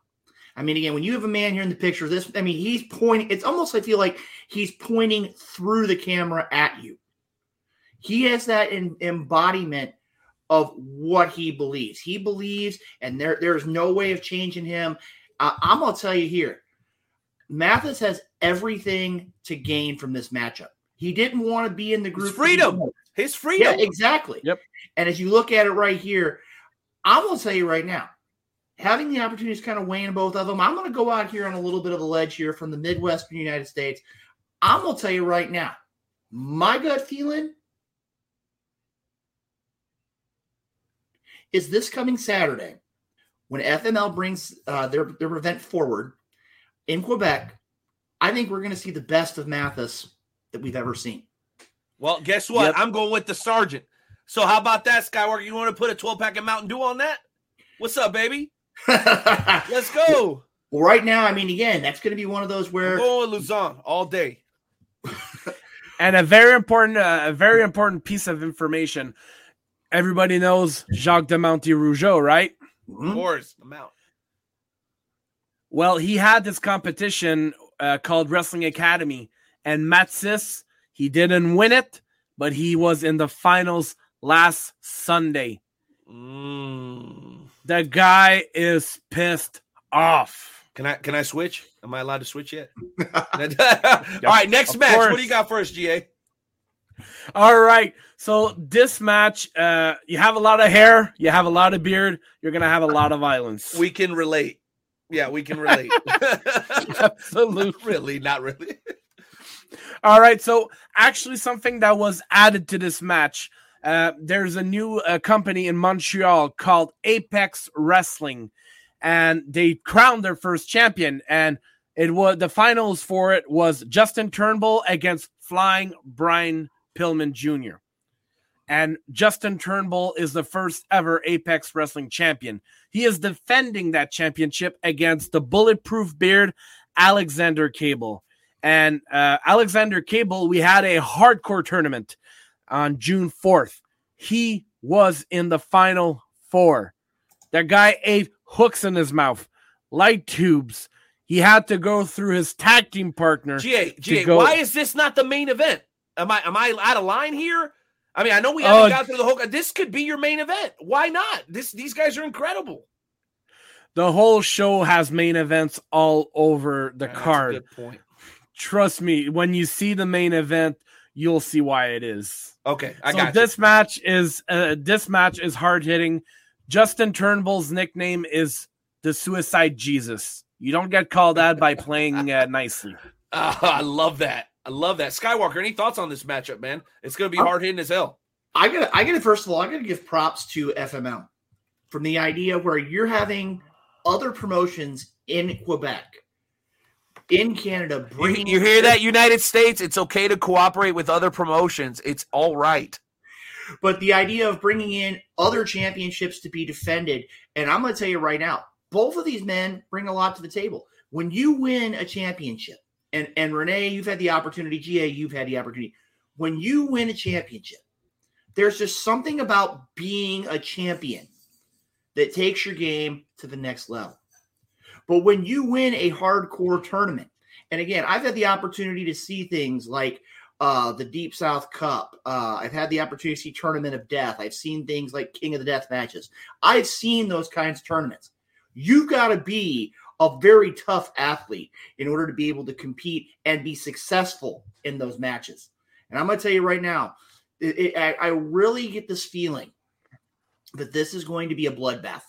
B: I mean, again, when you have a man here in the picture, this I mean, he's pointing. It's almost I feel like he's pointing through the camera at you. He has that in, embodiment of what he believes. He believes, and there there's no way of changing him. Uh, I'm gonna tell you here, Mathis has everything to gain from this matchup. He didn't want to be in the
C: His
B: group.
C: freedom. His freedom.
B: Yeah, exactly.
I: Yep.
B: And as you look at it right here, I'm gonna tell you right now, having the opportunity to kind of weigh in both of them, I'm gonna go out here on a little bit of a ledge here from the Midwestern United States. I'm gonna tell you right now, my gut feeling is this coming Saturday when FML brings uh, their their event forward in Quebec. I think we're going to see the best of Mathis that we've ever seen.
C: Well, guess what?
I: Yep.
C: I'm going with the sergeant. So how about that, Skywalker? You want to put a 12 pack of Mountain Dew on that? What's up, baby? Let's go. (laughs)
B: Well, right now, I mean, again, that's going to be one of those where
C: with Lozon all day. (laughs)
I: And a very important, uh, a very important piece of information. Everybody knows Jacques de Monty Rougeau, right?
C: Of
B: Mhm.
C: course, I'm.
I: Well, he had this competition uh, called Wrestling Academy, and Matsis, he didn't win it, but he was in the finals last Sunday.
C: Mm.
I: The guy is pissed off.
C: Can I can I switch? Am I allowed to switch yet? (laughs) (laughs) All right, next
I: Of
C: match. What do you got first, GA?
I: All right. So this match, uh, you have a lot of hair, you have a lot of beard, you're gonna have a lot of violence.
C: We can relate. Yeah, we can relate. (laughs)
I: Absolutely.
C: really, not really.
I: All right. So actually, something that was added to this match. Uh, there's a new uh, company in Montreal called Apex Wrestling, and they crowned their first champion. And it was the finals for it was Justin Turnbull against Flying Brian Pillman Jr. And Justin Turnbull is the first ever Apex Wrestling champion. He is defending that championship against the bulletproof beard Alexander Cable. And uh, Alexander Cable, we had a hardcore tournament on June 4th. He was in the final four. That guy ate hooks in his mouth, light tubes. He had to go through his tag team partner.
C: GA, GA,
I: go-
C: why is this not the main event? Am I am I out of line here? I mean, I know we haven't
I: Oh,
C: got through the whole. This could be your main event. Why not? This these guys are incredible.
I: the whole show has main events all over the
C: That's a
I: card.
C: good point.
I: Trust me, when you see the main event, you'll see why it is.
C: Okay, I
I: so
C: got
I: this match is uh, this match is hard hitting. Justin Turnbull's nickname is the Suicide Jesus. You don't get called that by playing uh, (laughs) nicely.
C: you. Ah, I love that. I love that. Skywalker, any thoughts on this matchup, man? It's going to be hard hitting as hell.
B: I got I got to first of all, I got to give props to FML from the idea where you're having other promotions in Quebec, in Canada,
C: You, you hear that, United States? It's okay to cooperate with other promotions. It's all right.
B: But the idea of bringing in other championships to be defended, and I'm going to tell you right now, both of these men bring a lot to the table. When you win a championship, and and Renee, you've had the opportunity, GA, you've had the opportunity. When you win a championship, there's just something about being a champion that takes your game to the next level. But when you win a hardcore tournament, and again, I've had the opportunity to see things like uh, the Deep South Cup. Uh, I've had the opportunity to see Tournament of Death. I've seen things like King of the Death matches. I've seen those kinds of tournaments. You've got to be a very tough athlete in order to be able to compete and be successful in those matches. And I'm going to tell you right now, it, it, I, I really get this feeling that this is going to be a bloodbath.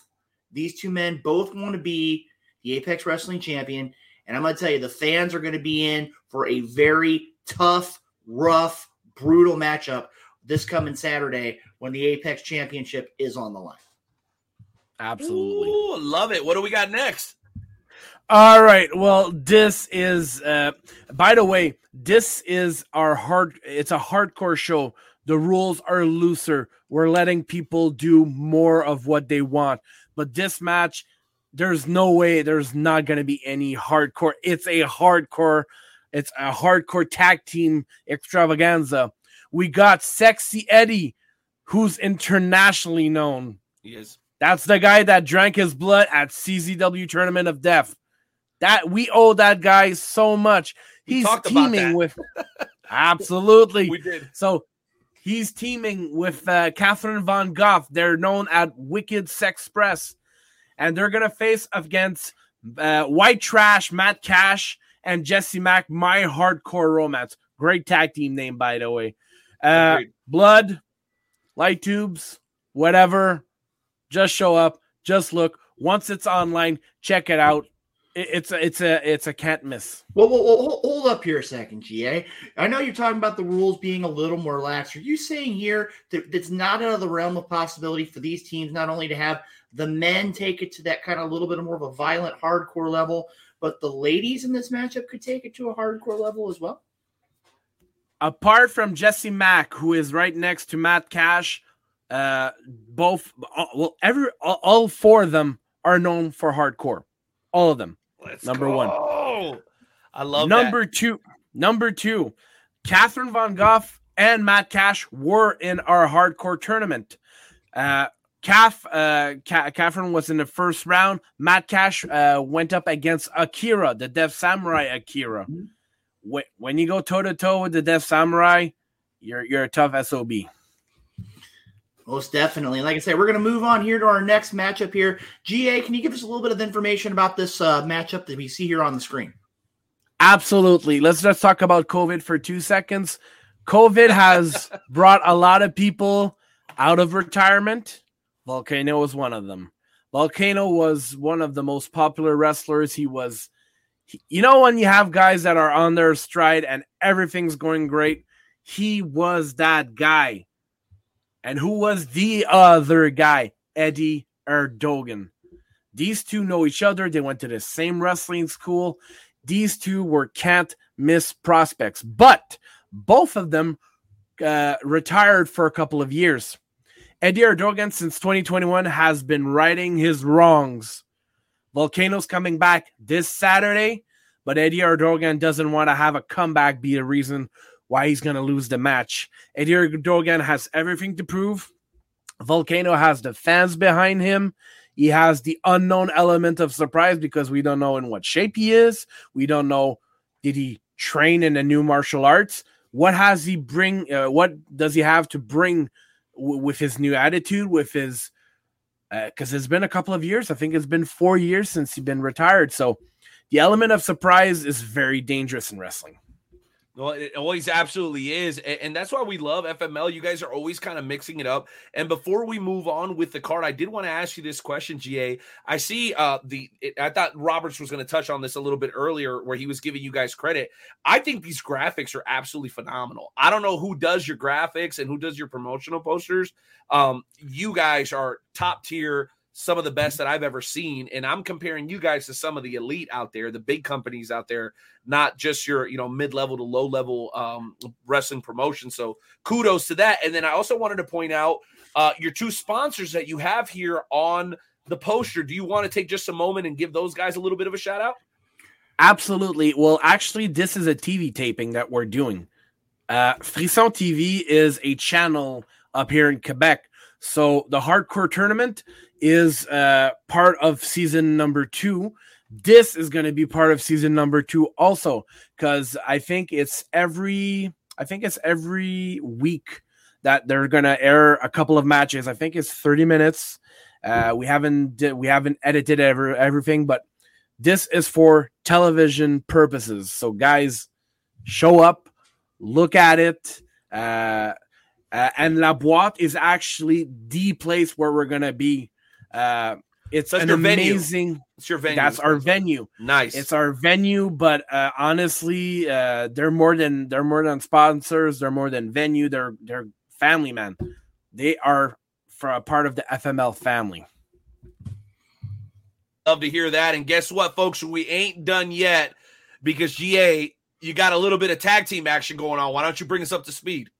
B: These two men both want to be the Apex Wrestling champion. And I'm going to tell you, the fans are going to be in for a very tough, rough, brutal matchup this coming Saturday when the Apex Championship is on the line.
I: Absolutely.
C: Ooh, love it. What do we got next?
I: All right. Well, this is uh by the way, this is our hard it's a hardcore show. The rules are looser. We're letting people do more of what they want. But this match there's no way there's not going to be any hardcore. It's a hardcore it's a hardcore tag team extravaganza. We got Sexy Eddie who's internationally known.
C: Yes.
I: That's the guy that drank his blood at CZW Tournament of Death. That we owe that guy so much.
C: We
I: He's teaming with (laughs) absolutely.
C: We did.
I: So he's teaming with uh, Catherine Von Goff. They're known at Wicked Sex Press, and they're gonna face against uh, White Trash, Matt Cash, and Jesse Mack. My Hardcore Romance. Great tag team name, by the way. Uh, blood, light tubes, whatever. Just show up. Just look. Once it's online, check it out. It's a, it's a it's a can't miss.
B: Well, well, well, hold- hold up here a second, GA. I know you're talking about the rules being a little more lax. Are you saying here that it's not out of the realm of possibility for these teams not only to have the men take it to that kind of little bit more of a violent, hardcore level, but the ladies in this matchup could take it to a hardcore level as well?
I: apart from Jesse Mack, who is right next to Matt Cash, uh, both uh, well, every all, all four of them are known for hardcore. All of them.
C: Let's
I: Number one.
C: go. I love
I: number
C: that.
I: two. Number two. Catherine Von Goff and Matt Cash were in our hardcore tournament. Uh, Kath, uh, Ca- Catherine was in the first round. Matt Cash uh, went up against Akira, the Deaf Samurai Akira. When, when you go toe to toe with the Deaf Samurai, you're you're a tough sob.
B: Most definitely. Like I said, we're going to move on here to our next matchup here. GA, can you give us a little bit of information about this uh, matchup that we see here on the screen?
I: Absolutely. Let's just talk about COVID for two seconds. COVID has (laughs) brought a lot of people out of retirement. Volcano was one of them. Volcano was one of the most popular wrestlers. He was, you know, when you have guys that are on their stride and everything's going great, he was that guy. And who was the other guy? Eddie Erdogan. These two know each other. They went to the same wrestling school. These two were can't miss prospects, but both of them uh, retired for a couple of years. Eddie Erdogan, since 2021, has been righting his wrongs. Volcano's coming back this Saturday, but Eddie Erdogan doesn't want to have a comeback be a reason why he's going to lose the match. Eddie Erdogan has everything to prove. Volcano has the fans behind him. He has the unknown element of surprise because we don't know in what shape he is. We don't know did he train in a new martial arts? What has he bring? Uh, what does he have to bring w- with his new attitude? With his because uh, it's been a couple of years. I think it's been four years since he's been retired. So the element of surprise is very dangerous in wrestling.
C: Well, it always absolutely is. And that's why we love FML. You guys are always kind of mixing it up. And before we move on with the card, I did want to ask you this question, GA. I see uh the it, I thought Roberts was going to touch on this a little bit earlier where he was giving you guys credit. I think these graphics are absolutely phenomenal. I don't know who does your graphics and who does your promotional posters. Um, you guys are top tier some of the best that I've ever seen. And I'm comparing you guys to some of the elite out there, the big companies out there, not just your, you know, mid-level to low-level um, wrestling promotion. So kudos to that. And then I also wanted to point out uh, your two sponsors that you have here on the poster. Do you want to take just a moment and give those guys a little bit of a shout out?
I: Absolutely. Well, actually, this is a TV taping that we're doing. Uh, Frisson TV is a channel up here in Quebec. So the hardcore tournament is uh, part of season number two. This is going to be part of season number two also, because I think it's every I think it's every week that they're going to air a couple of matches. I think it's 30 minutes. Uh, we haven't we haven't edited ever everything, but this is for television purposes. So guys, show up, look at it. Uh, uh, and La Boîte is actually the place where we're gonna be uh, it's an amazing.
C: Venue. It's your venue.
I: That's our venue.
C: Nice.
I: It's our venue, but uh, honestly, uh, they're more than they're more than sponsors. They're more than venue. They're they're family, man. They are for a part of the FML family.
C: Love to hear that. And guess what, folks? We ain't done yet because GA, you got a little bit of tag team action going on. Why don't you bring us up to speed?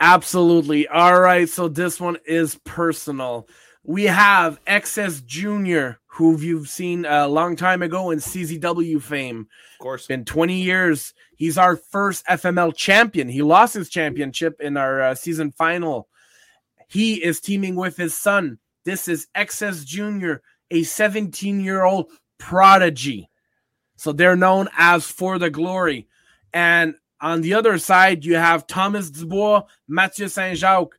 I: Absolutely. All right. So this one is personal. We have XS Junior, who you've seen a long time ago in CZW fame.
C: Of course.
I: In 20 years. He's our first FML champion. He lost his championship in our uh, season final. He is teaming with his son. This is XS Junior, a 17 year old prodigy. So they're known as For the Glory. And on the other side, you have Thomas Dubois, Mathieu Saint Jacques.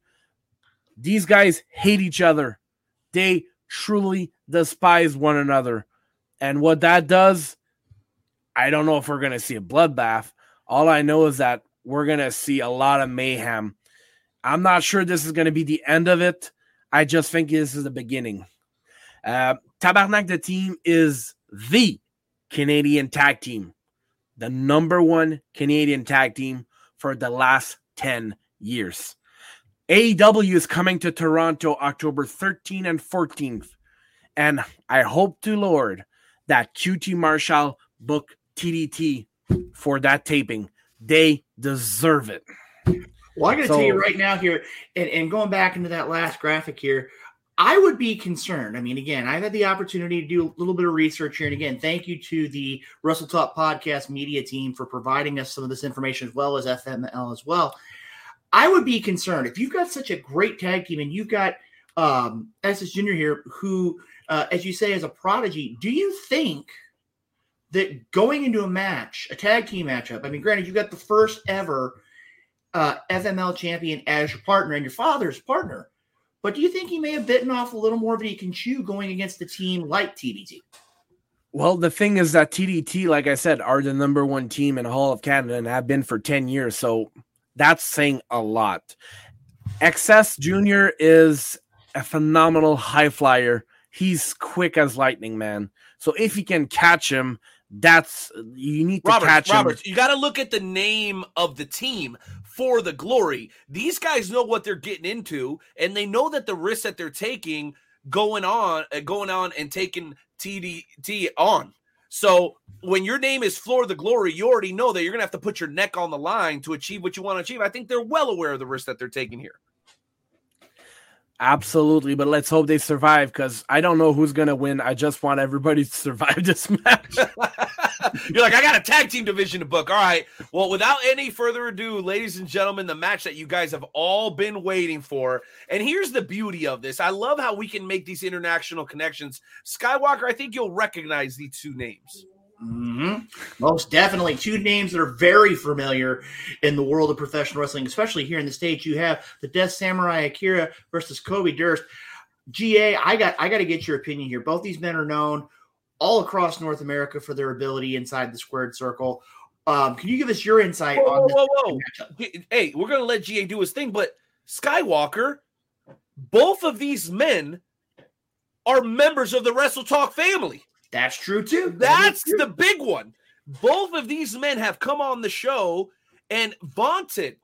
I: These guys hate each other. They truly despise one another. And what that does, I don't know if we're going to see a bloodbath. All I know is that we're going to see a lot of mayhem. I'm not sure this is going to be the end of it. I just think this is the beginning. Uh, Tabarnak, the team, is the Canadian tag team, the number one Canadian tag team for the last 10 years. AEW is coming to Toronto October 13th and 14th. And I hope to Lord that QT Marshall book TDT for that taping. They deserve it.
B: Well, I'm going to so, tell you right now here, and, and going back into that last graphic here, I would be concerned. I mean, again, I've had the opportunity to do a little bit of research here. And again, thank you to the Wrestle Talk podcast media team for providing us some of this information as well as FML as well. I would be concerned if you've got such a great tag team and you've got um, SS Junior here, who, uh, as you say, is a prodigy. Do you think that going into a match, a tag team matchup? I mean, granted, you got the first ever uh, FML champion as your partner and your father's partner, But do you think he may have bitten off a little more than he can chew going against a team like TDT?
I: Well, the thing is that TDT, like I said, are the number one team in Hall of Canada and have been for 10 years. So that's saying a lot. Excess Jr. is a phenomenal high flyer. He's quick as lightning, man. So if you can catch him, that's you need to
C: Robert,
I: catch him.
C: Robert, you got to look at the name of the team for the glory. These guys know what they're getting into, and they know that the risks that they're taking going on, uh, going on, and taking TDT on. So when your name is For the Glory, you already know that you're gonna have to put your neck on the line to achieve what you want to achieve. I think they're well aware of the risk that they're taking here.
I: Absolutely, but let's hope they survive because I don't know who's gonna win. I just want everybody (laughs) to survive this match. (laughs)
C: You're like, I got a tag team division to book. All right. Well, without any further ado, ladies and gentlemen, the match that you guys have all been waiting for. And here's the beauty of this. I love how we can make these international connections. Skywalker, I think you'll recognize these two names.
B: Hmm Most definitely. Two names that are very familiar in the world of professional wrestling, especially here in the States. You have the Death Samurai Akira versus Kobe Durst. GA, I got I got to get your opinion here. Both these men are known all across North America for their ability inside the squared circle. Um, can you give us your insight
C: Whoa,
B: on
C: whoa, whoa,
B: matchup?
C: Hey, we're going to let GA do his thing, but Skywalker, both of these men are members of the Wrestle Talk family.
B: That's true too. That
C: That's
B: true.
C: the big one. Both of these men have come on the show and vaunted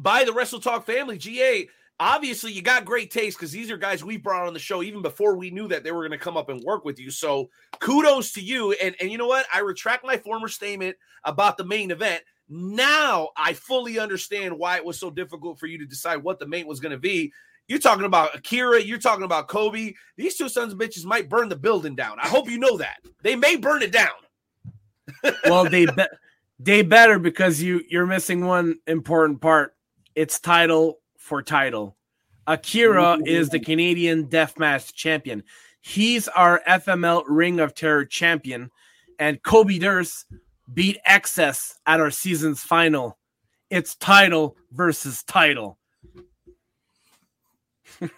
C: by the Wrestle Talk family. GA, obviously, you got great taste because these are guys we brought on the show even before we knew that they were going to come up and work with you. So kudos to you. And, and you know what? I retract my former statement about the main event. Now I fully understand why it was so difficult for you to decide what the main was going to be. You're talking about Akira. You're talking about Kobe. These two sons of bitches might burn the building down. I hope you know that. They may burn it down. (laughs)
I: well, they be- they better because you you're missing one important part. It's title for title. Akira is the Canadian Deathmatch champion. He's our FML Ring of Terror champion, and Kobe Durst beat Excess at our season's final. It's title versus title.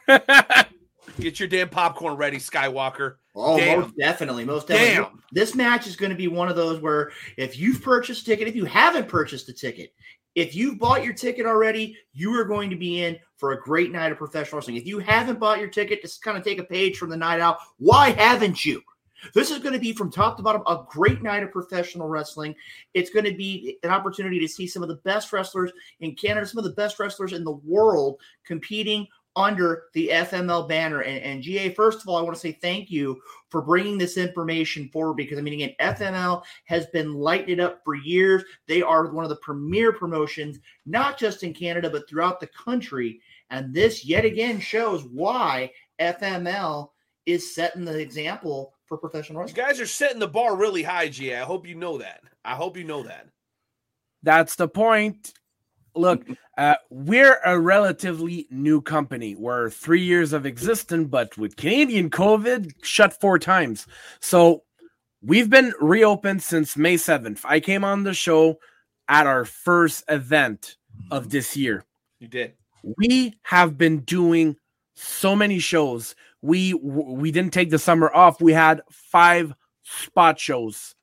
I: (laughs)
C: Get your damn popcorn ready, Skywalker.
B: Oh,
C: Damn.
B: most definitely, most definitely.
C: Damn.
B: This match is going to be one of those where if you've purchased a ticket, if you haven't purchased a ticket, if you've bought your ticket already, you are going to be in for a great night of professional wrestling. If you haven't bought your ticket, just kind of take a page from the night out. Why haven't you? This is going to be from top to bottom a great night of professional wrestling. It's going to be an opportunity to see some of the best wrestlers in Canada, some of the best wrestlers in the world competing under the FML banner. And, and GA, first of all, I want to say thank you for bringing this information forward because, I mean, again, FML has been lighting it up for years. They are one of the premier promotions, not just in Canada, but throughout the country. And this yet again shows why FML is setting the example for professional
C: You
B: wrestling.
C: guys are setting the bar really high, GA. I hope you know that. I hope you know that.
I: That's the point. Look, uh, we're a relatively new company. We're three years of existence, but with Canadian COVID, shut four times. So we've been reopened since May 7th. I came on the show at our first event of this year.
C: You did.
I: We have been doing so many shows. We we didn't take the summer off. We had five spot shows,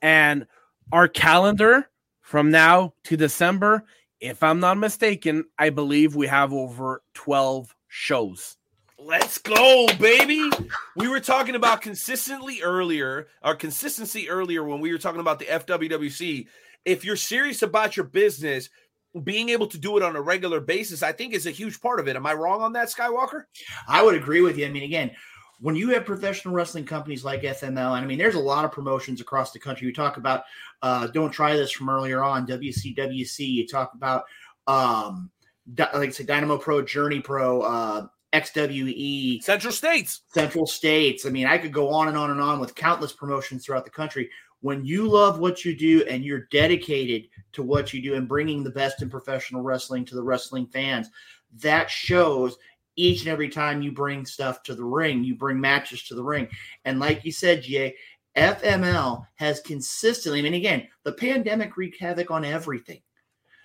I: and our calendar from now to December, if I'm not mistaken, I believe we have over twelve shows.
C: Let's go, baby. We were talking about consistently earlier, or consistency earlier when we were talking about the FWWC. If you're serious about your business, being able to do it on a regular basis, I think is a huge part of it. Am I wrong on that, Skywalker?
B: I would agree with you. I mean, again, when you have professional wrestling companies like FML, and I mean, there's a lot of promotions across the country. We talk about uh, Don't Try This from earlier on, WCWC. You talk about, um, like I said, Dynamo Pro, Journey Pro, uh, XWE,
C: Central States.
B: Central States. I mean, I could go on and on and on with countless promotions throughout the country. When you love what you do and you're dedicated to what you do and bringing the best in professional wrestling to the wrestling fans, that shows each and every time you bring stuff to the ring, you bring matches to the ring. And like you said, GA, FML has consistently, I mean, again, the pandemic wreaked havoc on everything.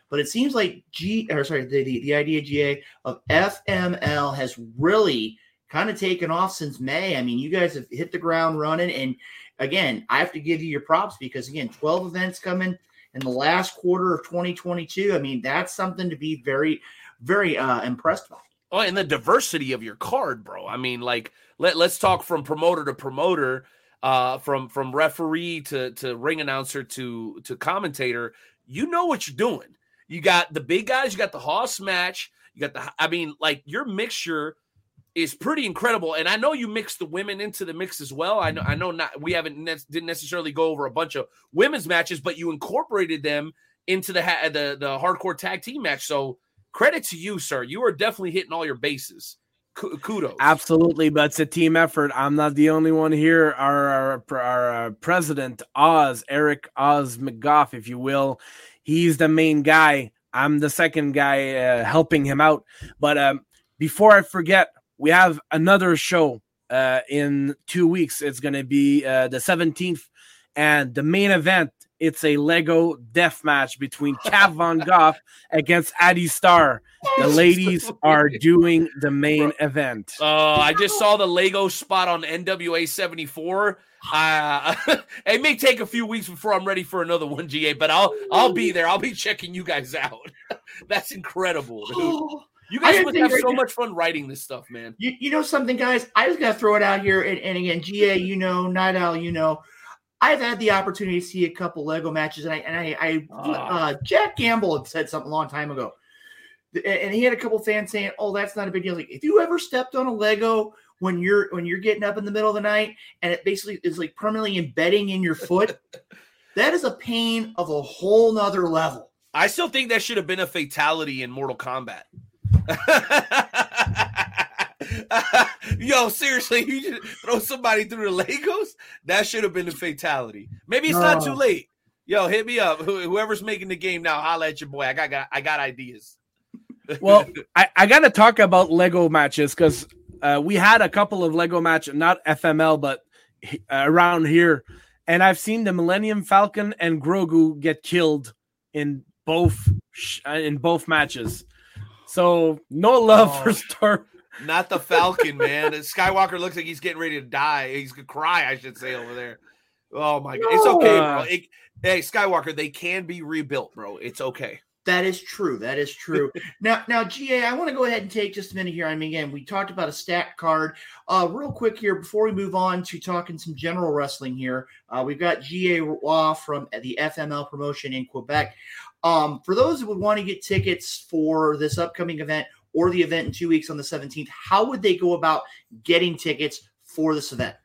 B: but it seems like G or sorry, the, the, the idea GA of FML has really kind of taken off since May. I mean, you guys have hit the ground running. And again, I have to give you your props because again, 12 events coming in the last quarter of 2022. I mean, that's something to be very, very uh, impressed by.
C: Oh, and the diversity of your card, bro. I mean, like let, let's talk from promoter to promoter, uh, from from referee to to ring announcer to to commentator. You know what you're doing. You got the big guys, you got the Hoss match, you got the I mean, like your mixture is pretty incredible. And I know you mixed the women into the mix as well. I know I know not we haven't ne- didn't necessarily go over a bunch of women's matches, but you incorporated them into the ha- the the hardcore tag team match. So credit to you, sir. You are definitely hitting all your bases. Kudos.
I: Absolutely, but it's a team effort. I'm not the only one here. Our our, our uh, president Oz, Eric Oz McGough, if you will, he's the main guy. I'm the second guy uh, helping him out. But um, before I forget, we have another show uh, in two weeks. It's going to be uh, the 17th, and the main event. It's a Lego death match between Cav Von Goff against Addy Star. The (laughs) ladies are doing the main event.
C: Oh, I just saw the Lego spot on NWA 74. Uh, (laughs) it may take a few weeks before I'm ready for another one, GA, but I'll I'll be there. I'll be checking you guys out. (laughs) That's incredible, dude. (gasps) You guys
B: didn't
C: must have so much fun writing this stuff, man.
B: You, you know something, guys? I just got to throw it out here. And, and again, GA, you know, Night Owl, you know, I've had the opportunity to see a couple Lego matches, and I, and I, I
C: Ah.
B: uh, Jack Gamble had said something a long time ago, and and he had a couple fans saying, "Oh, that's not a big deal." Like, if you ever stepped on a Lego when you're when you're getting up in the middle of the night, and it basically is like permanently embedding in your foot, (laughs) that is a pain of a whole nother level.
C: I still think that should have been a fatality in Mortal Kombat. (laughs) (laughs) Yo, seriously, you just throw somebody through the Legos? That should have been a fatality. Maybe it's not too late. Yo, hit me up. Whoever's making the game now, holla at your boy. I got, got I got ideas. (laughs)
I: Well, I, I got to talk about Lego matches because uh, we had a couple of Lego matches, not FML, but uh, around here. And I've seen the Millennium Falcon and Grogu get killed in both sh- uh, in both matches. So no love
C: Oh.
I: for Star.
C: Not the Falcon, man. Skywalker looks like he's getting ready to die. He's gonna cry, I should say, over there. Oh my god. It's okay, bro. It- hey, Skywalker, they can be rebuilt, bro. It's okay.
B: That is true. That is true. (laughs) now, now, GA, I want to go ahead and take just a minute here. I mean, again, we talked about a stack card. Uh, real quick here before we move on to talking some general wrestling here. Uh, we've got GA Roy from the FML promotion in Quebec. Um, for those who would want to get tickets for this upcoming event or the event in two weeks on the 17th, how would they go about getting tickets for this event?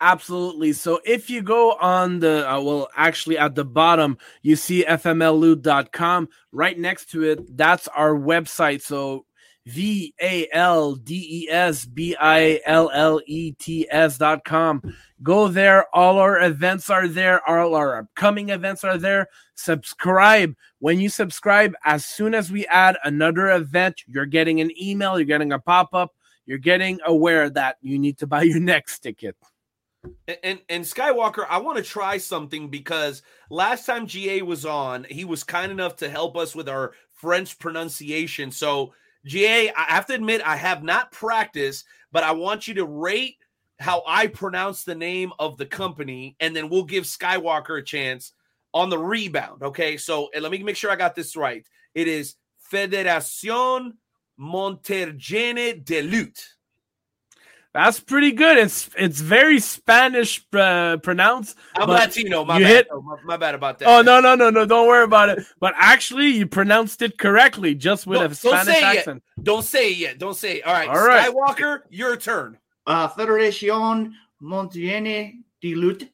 I: Absolutely. So if you go on the, uh, well, actually at the bottom, you see fmlloot.com. Right next to it, that's our website. So V A L D E S B I L L E T S dot com. Go there. All our events are there. All our upcoming events are there. Subscribe. When you subscribe, as soon as we add another event, you're getting an email, you're getting a pop up, you're getting aware that you need to buy (laughs) your next ticket.
C: And, and and Skywalker, I want to try something because last time GA was on, he was kind enough to help us with our French pronunciation. So GA, I have to admit, I have not practiced, but I want you to rate how I pronounce the name of the company, and then we'll give Skywalker a chance on the rebound. Okay, so let me make sure I got this right. It is Federación Montergene de Lutte.
I: That's pretty good. It's it's very Spanish uh, pronounced.
C: I'm
I: but
C: Latino. My bad.
I: hit-
C: Oh, my, my bad about that.
I: Oh no no no no! Don't worry about it. But actually, you pronounced it correctly, just with
C: No,
I: a
C: don't
I: Spanish
C: say it
I: accent.
C: Don't say it yet. Don't say it. All right.
I: All right.
C: Skywalker, your turn.
B: Uh, Federación Montiene de Lutte.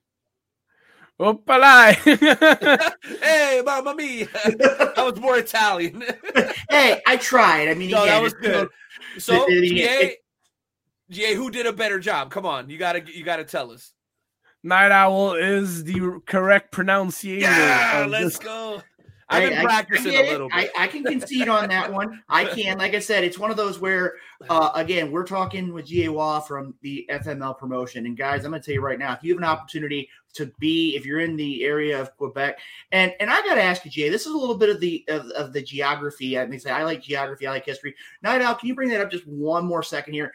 I: Opala. (laughs)
C: hey, mamma mia. I was more Italian. (laughs)
B: hey, I tried. I mean,
C: no,
B: again,
C: that was
B: it's, you know,
C: good. So,
B: the- the-
C: GA, GA, who did a better job? Come on, you gotta, you gotta tell us.
I: Night Owl is the correct pronunciation.
C: Yeah, let's
I: this.
C: go. I've been
B: I- I-
C: practicing
B: I get
C: a
B: it.
C: little
B: I,
C: bit.
B: I can concede on that one. I can. Like I said, it's one of those where, uh, again, we're talking with GA Roy from the FML promotion. And guys, I'm going to tell you right now, if you have an opportunity to be, if you're in the area of Quebec, and and I got to ask you, GA, this is a little bit of the of, of the geography. I mean, say I like geography, I like history. Night Owl, can you bring that up just one more second here?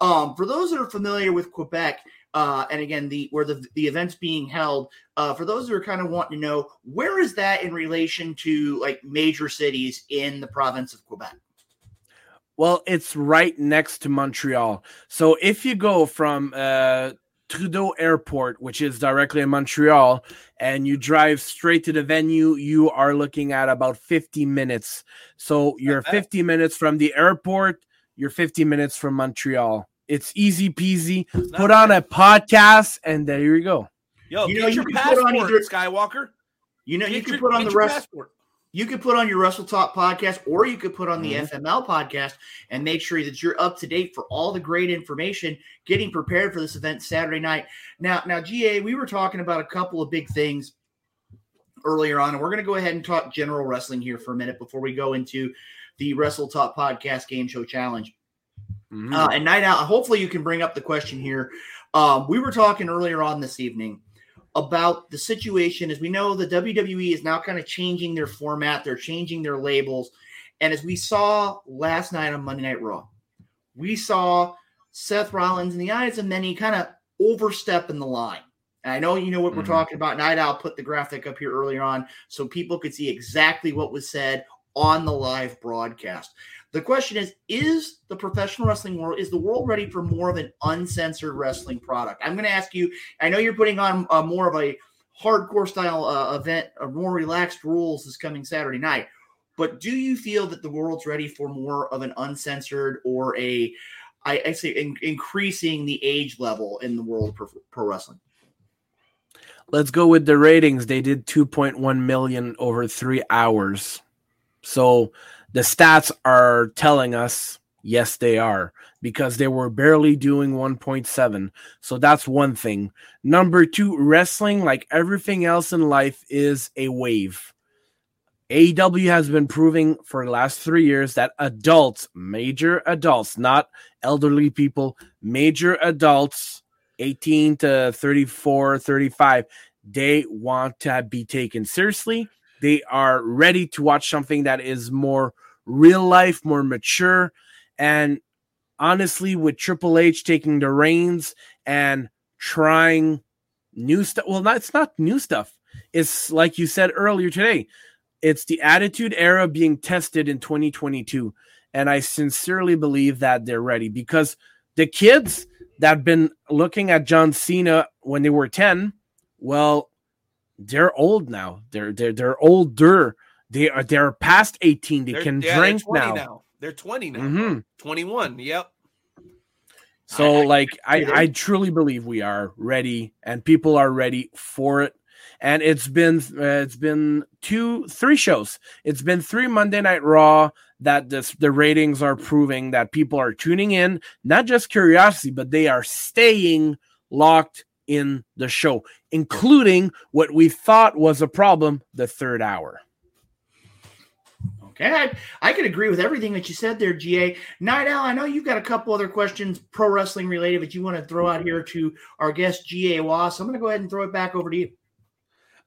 B: Um, for those that are familiar with Quebec, uh, and again, the where the the event's being held, uh, for those who are kind of wanting to know, where is that in relation to like major cities in the province of Quebec?
I: Well, it's right next to Montreal. So if you go from uh, Trudeau Airport, which is directly in Montreal, and you drive straight to the venue, you are looking at about 50 minutes. So you're 50 minutes from the airport, you're 50 minutes from Montreal. It's easy peasy.
C: It's
I: Put on
C: bad.
I: a podcast, and there you go.
C: Yo,
B: You
C: get
B: know, you
C: your
B: can put on either-
C: Skywalker.
B: You know, you can
C: your-
B: put on the
C: your
B: rest.
C: passport.
B: You could put on your Wrestle Talk podcast, or you could put on the
C: Mm-hmm.
B: FML podcast and make sure that you're up to date for all the great information, getting prepared for this event Saturday night. Now, now, GA, we were talking about a couple of big things earlier on, and we're going to go ahead and talk general wrestling here for a minute before we go into the Wrestle Talk podcast game show challenge.
I: Mhm.
B: Uh, and Night Owl, hopefully you can bring up the question here. Um, we were talking earlier on this evening about the situation. As we know, the WWE is now kind of changing their format, they're changing their labels. And as we saw last night on Monday Night Raw, we saw Seth Rollins, in the eyes of many, kind of overstep in the line. And I know you know what we're
I: Mhm.
B: talking about. Night Owl put the graphic up here earlier on so people could see exactly what was said on the live broadcast. The question is Is the professional wrestling world, is the world ready for more of an uncensored wrestling product? I'm going to ask you, I know you're putting on uh, more of a hardcore style uh, event, uh, more relaxed rules this coming Saturday night. But do you feel that the world's ready for more of an uncensored or a, I, I say, in, increasing the age level in the world pro, pro wrestling?
I: Let's go with the ratings. They did 2.1 million over three hours. So the stats are telling us yes, they are because they were barely doing 1.7. So that's one thing. Number two, wrestling, like everything else in life, is a wave. AEW has been proving for the last three years that adults, major adults, not elderly people, major adults, 18 to 34, 35, they want to be taken seriously. They are ready to watch something that is more real life, more mature. And honestly, with Triple H taking the reins and trying new stuff, well, not, it's not new stuff. It's like you said earlier today, it's the attitude era being tested in 2022. And I sincerely believe that they're ready because the kids that have been looking at John Cena when they were 10, well, they're old now. They're they're they're older. They are they're past 18. They
C: They're-
I: can
C: yeah,
I: drink
C: 20
I: now.
C: They're 20 now.
I: Mhm.
C: 21. Yep.
I: So
B: I- I-
I: like I,
B: it
I: I truly believe we are ready and people are ready for it. And it's been uh, it's been two three shows. It's been three Monday Night Raw that this the ratings are proving that people are tuning in, not just curiosity, but they are staying locked in the show, including what we thought was a problem, the third hour.
B: Okay, I, I could agree with everything that you said there, GA. Night Owl, I know you've got a couple other questions pro wrestling related that you want to throw out here to our guest, GA Wass. So I'm going to go ahead and throw it back over to you.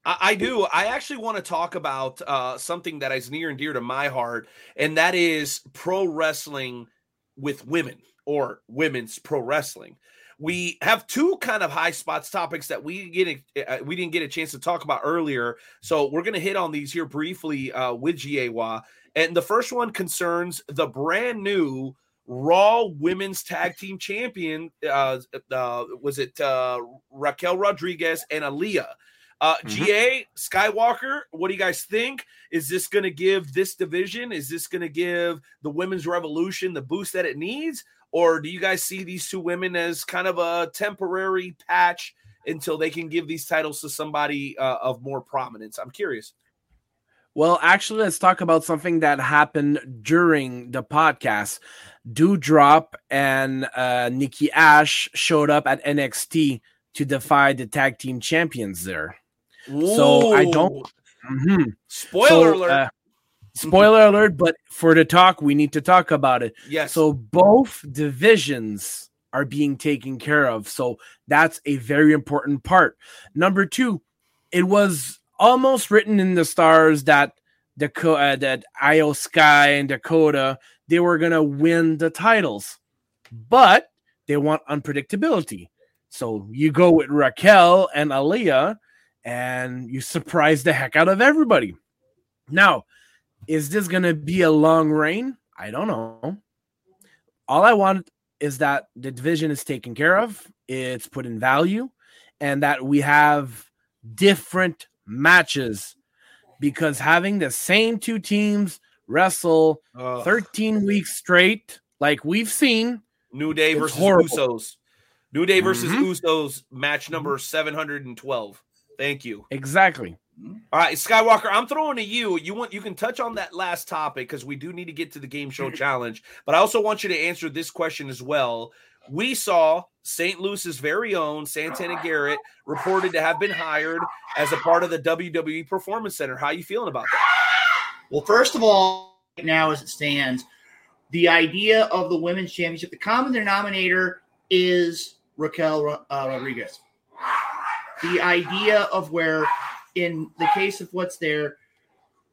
C: I, I do. I actually want to talk about uh, something that is near and dear to my heart, and that is pro wrestling with women or women's pro wrestling. We have two kind of high spots topics that we get uh, we didn't get a chance to talk about earlier, so we're going to hit on these here briefly uh, with GA Roy. And the first one concerns the brand new Raw Women's Tag Team Champion. Uh, uh, was it uh, Raquel Rodriguez and Aliyah? Uh,
I: Mhm.
C: GA Skywalker, what do you guys think? Is this going to give this division? Is this going to give the women's revolution the boost that it needs? Or do you guys see these two women as kind of a temporary patch until they can give these titles to somebody uh, of more prominence? I'm curious.
I: Well, actually, let's talk about something that happened during the podcast. Doudrop and uh, Nikki Ash showed up at NXT to defy the tag team champions there. So I don't- Mhm.
C: Spoiler
I: So,
C: alert.
I: uh, spoiler alert, but for the talk, we need to talk about it.
C: yes.
I: So both divisions are being taken care of. So that's a very important part. Number two, it was almost written in the stars that Dakota, uh, that Iyo Sky and Dakota, they were gonna win the titles, but they want unpredictability. So you go with Raquel and Aliyah, and you surprise the heck out of everybody. Now, is this gonna be a long reign? I don't know. All I want is that the division is taken care of, it's put in value, and that we have different matches because having the same two teams wrestle
C: Ugh.
I: 13 weeks straight, like we've seen,
C: New Day versus
I: horrible.
C: Usos. New Day versus
I: Mhm.
C: Usos match number 712. Thank you.
I: exactly.
C: All right, Skywalker, I'm throwing to you. You want you can touch on that last topic because we do need to get to the game show (laughs) challenge, but I also want you to answer this question as well. We saw St. Louis's very own Santana Garrett reported to have been hired as a part of the WWE Performance Center. How are you feeling about that?
B: Well, first of all, right now as it stands, the idea of the women's championship, the common denominator is Raquel uh, Rodriguez. The idea of where, in the case of what's there,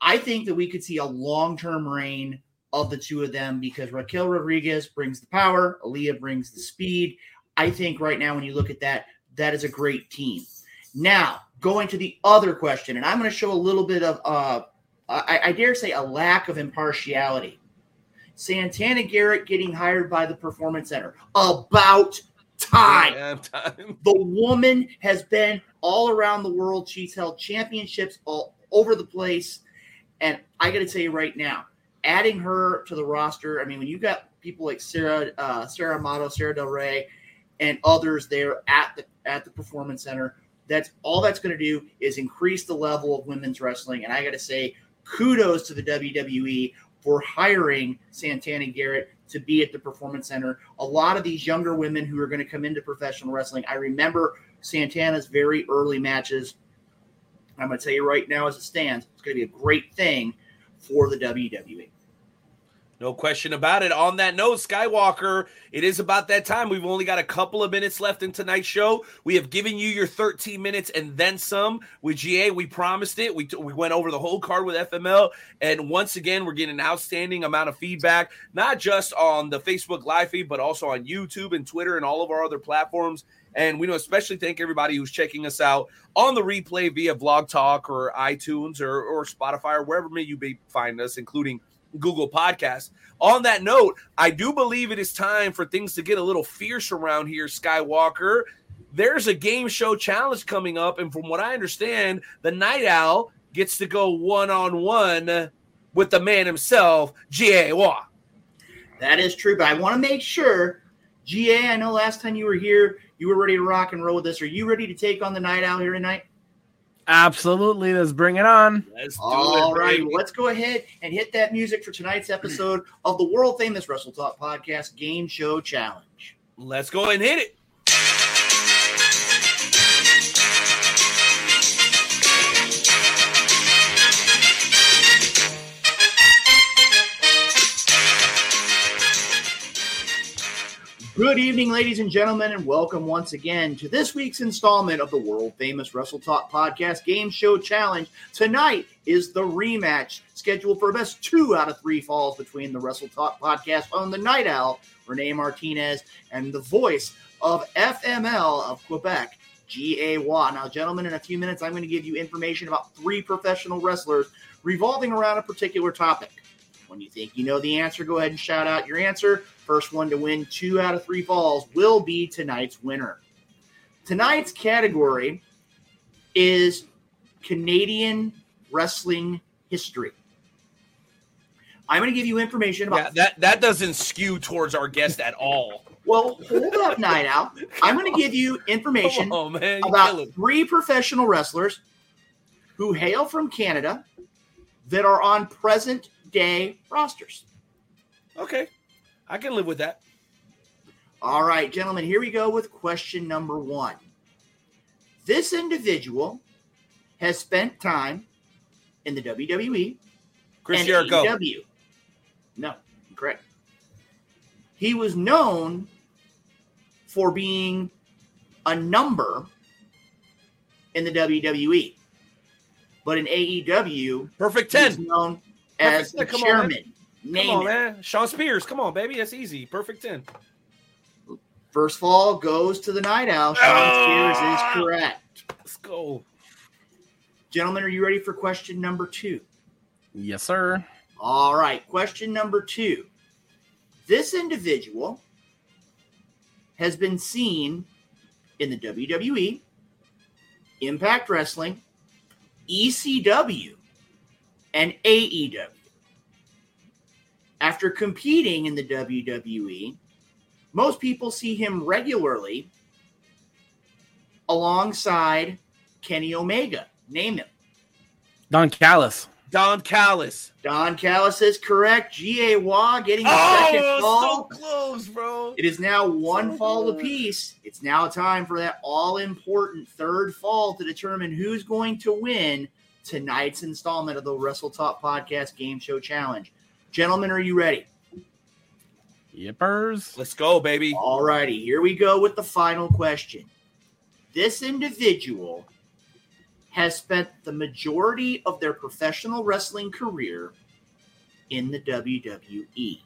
B: I think that we could see a long term reign of the two of them because Raquel Rodriguez brings the power, Aliyah brings the speed. I think right now, when you look at that, that is a great team. Now, going to the other question, and I'm going to show a little bit of uh, I, I dare say a lack of impartiality. Santana Garrett getting hired by the Performance Center. About time.
C: Time.
B: The woman has been all around the world. She's held championships all over the place. And I got to tell you right now, adding her to the roster, I mean, when you got people like Sarah, uh, Sara Amato, Sara Del Rey, and others there at the at the Performance Center, that's all that's going to do is increase the level of women's wrestling. And I got to say, kudos to the WWE for hiring Santana Garrett to be at the Performance Center. A lot of these younger women who are going to come into professional wrestling, I remember Santana's very early matches. I'm going to tell you right now, as it stands, it's going to be a great thing for the. WWE.
C: No question about it. On that note, Skywalker, it is about that time. We've only got a couple of minutes left in tonight's show. We have given you your 13 minutes and then some with GA. We promised it. We, we went over the whole card with FML. And once again, we're getting an outstanding amount of feedback, not just on the Facebook live feed, but also on YouTube and Twitter and all of our other platforms. And we know especially thank everybody who's checking us out on the replay via Blog Talk or iTunes or, or Spotify or wherever may you may find us, including Google Podcasts. On that note, I do believe it is time for things to get a little fierce around here, Skywalker. There's a game show challenge coming up, and from what I understand, the Night Owl gets to go one on one with the man himself, G.A.
B: That is true, but I want to make sure, GA, I know last time you were here, you were ready to rock and roll with this. Are you ready to take on the night owl here tonight?
I: Absolutely. Let's bring it on.
C: Let's do
B: All
C: it,
B: right,
C: baby.
B: let's go ahead and hit that music for tonight's episode of the world famous Wrestle Talk Podcast Game Show Challenge.
C: Let's go and hit it.
B: Good evening, ladies and gentlemen, and welcome once again to this week's installment of the world famous Wrestle Talk Podcast Game Show Challenge. Tonight is the rematch scheduled for best two out of three falls between the Wrestle Talk Podcast on the Night Owl, Renee Martinez, and the voice of FML of Quebec, G.A. Roy. Now, gentlemen, in a few minutes, I'm going to give you information about three professional wrestlers revolving around a particular topic. When you think you know the answer, go ahead and shout out your answer. First one to win two out of three falls will be tonight's winner. Tonight's category is Canadian wrestling history. I'm going to give you information about.
C: Yeah, that that doesn't skew towards our guest at all.
B: Well, hold up, Night Owl. I'm going to give you information
C: Oh man,
B: about three professional wrestlers who hail from Canada that are on present day rosters.
C: Okay, I can live with that.
B: All right, gentlemen, here we go with question number one. This individual has spent time in the WWE
C: Chris Jericho.
B: AEW. No, correct. He was known for being a number in the WWE, but in AEW,
C: Perfect
B: he was
C: 10.
B: known as
C: Perfect
B: the
C: 10. Come on, man.
B: chairman.
C: Come
B: Name
C: on,
B: it.
C: man. Shawn Spears. Come on, baby. That's easy. Perfect 10.
B: First fall goes to the Night Owl. Shawn
C: Ah!
B: Spears is correct.
C: Let's go.
B: Gentlemen, are you ready for question number two?
I: Yes, sir.
B: All right, question number two. This individual has been seen in the WWE, Impact Wrestling, ECW, and AEW. After competing in the WWE, most people see him regularly alongside Kenny Omega. Name him.
I: Don Callis.
C: Don Callis.
B: Don Callis is correct. G.A. Roy getting the oh, second
C: Oh,
B: fall.
C: so close, bro.
B: It is now one
C: So
B: fall
C: good.
B: apiece. It's now time for that all important third fall to determine who's going to win tonight's installment of the Wrestle Talk Podcast Game Show Challenge. Gentlemen, are you ready?
I: Yippers.
C: Let's go, baby.
B: All righty, here we go with the final question. This individual has spent the majority of their professional wrestling career in the WWE.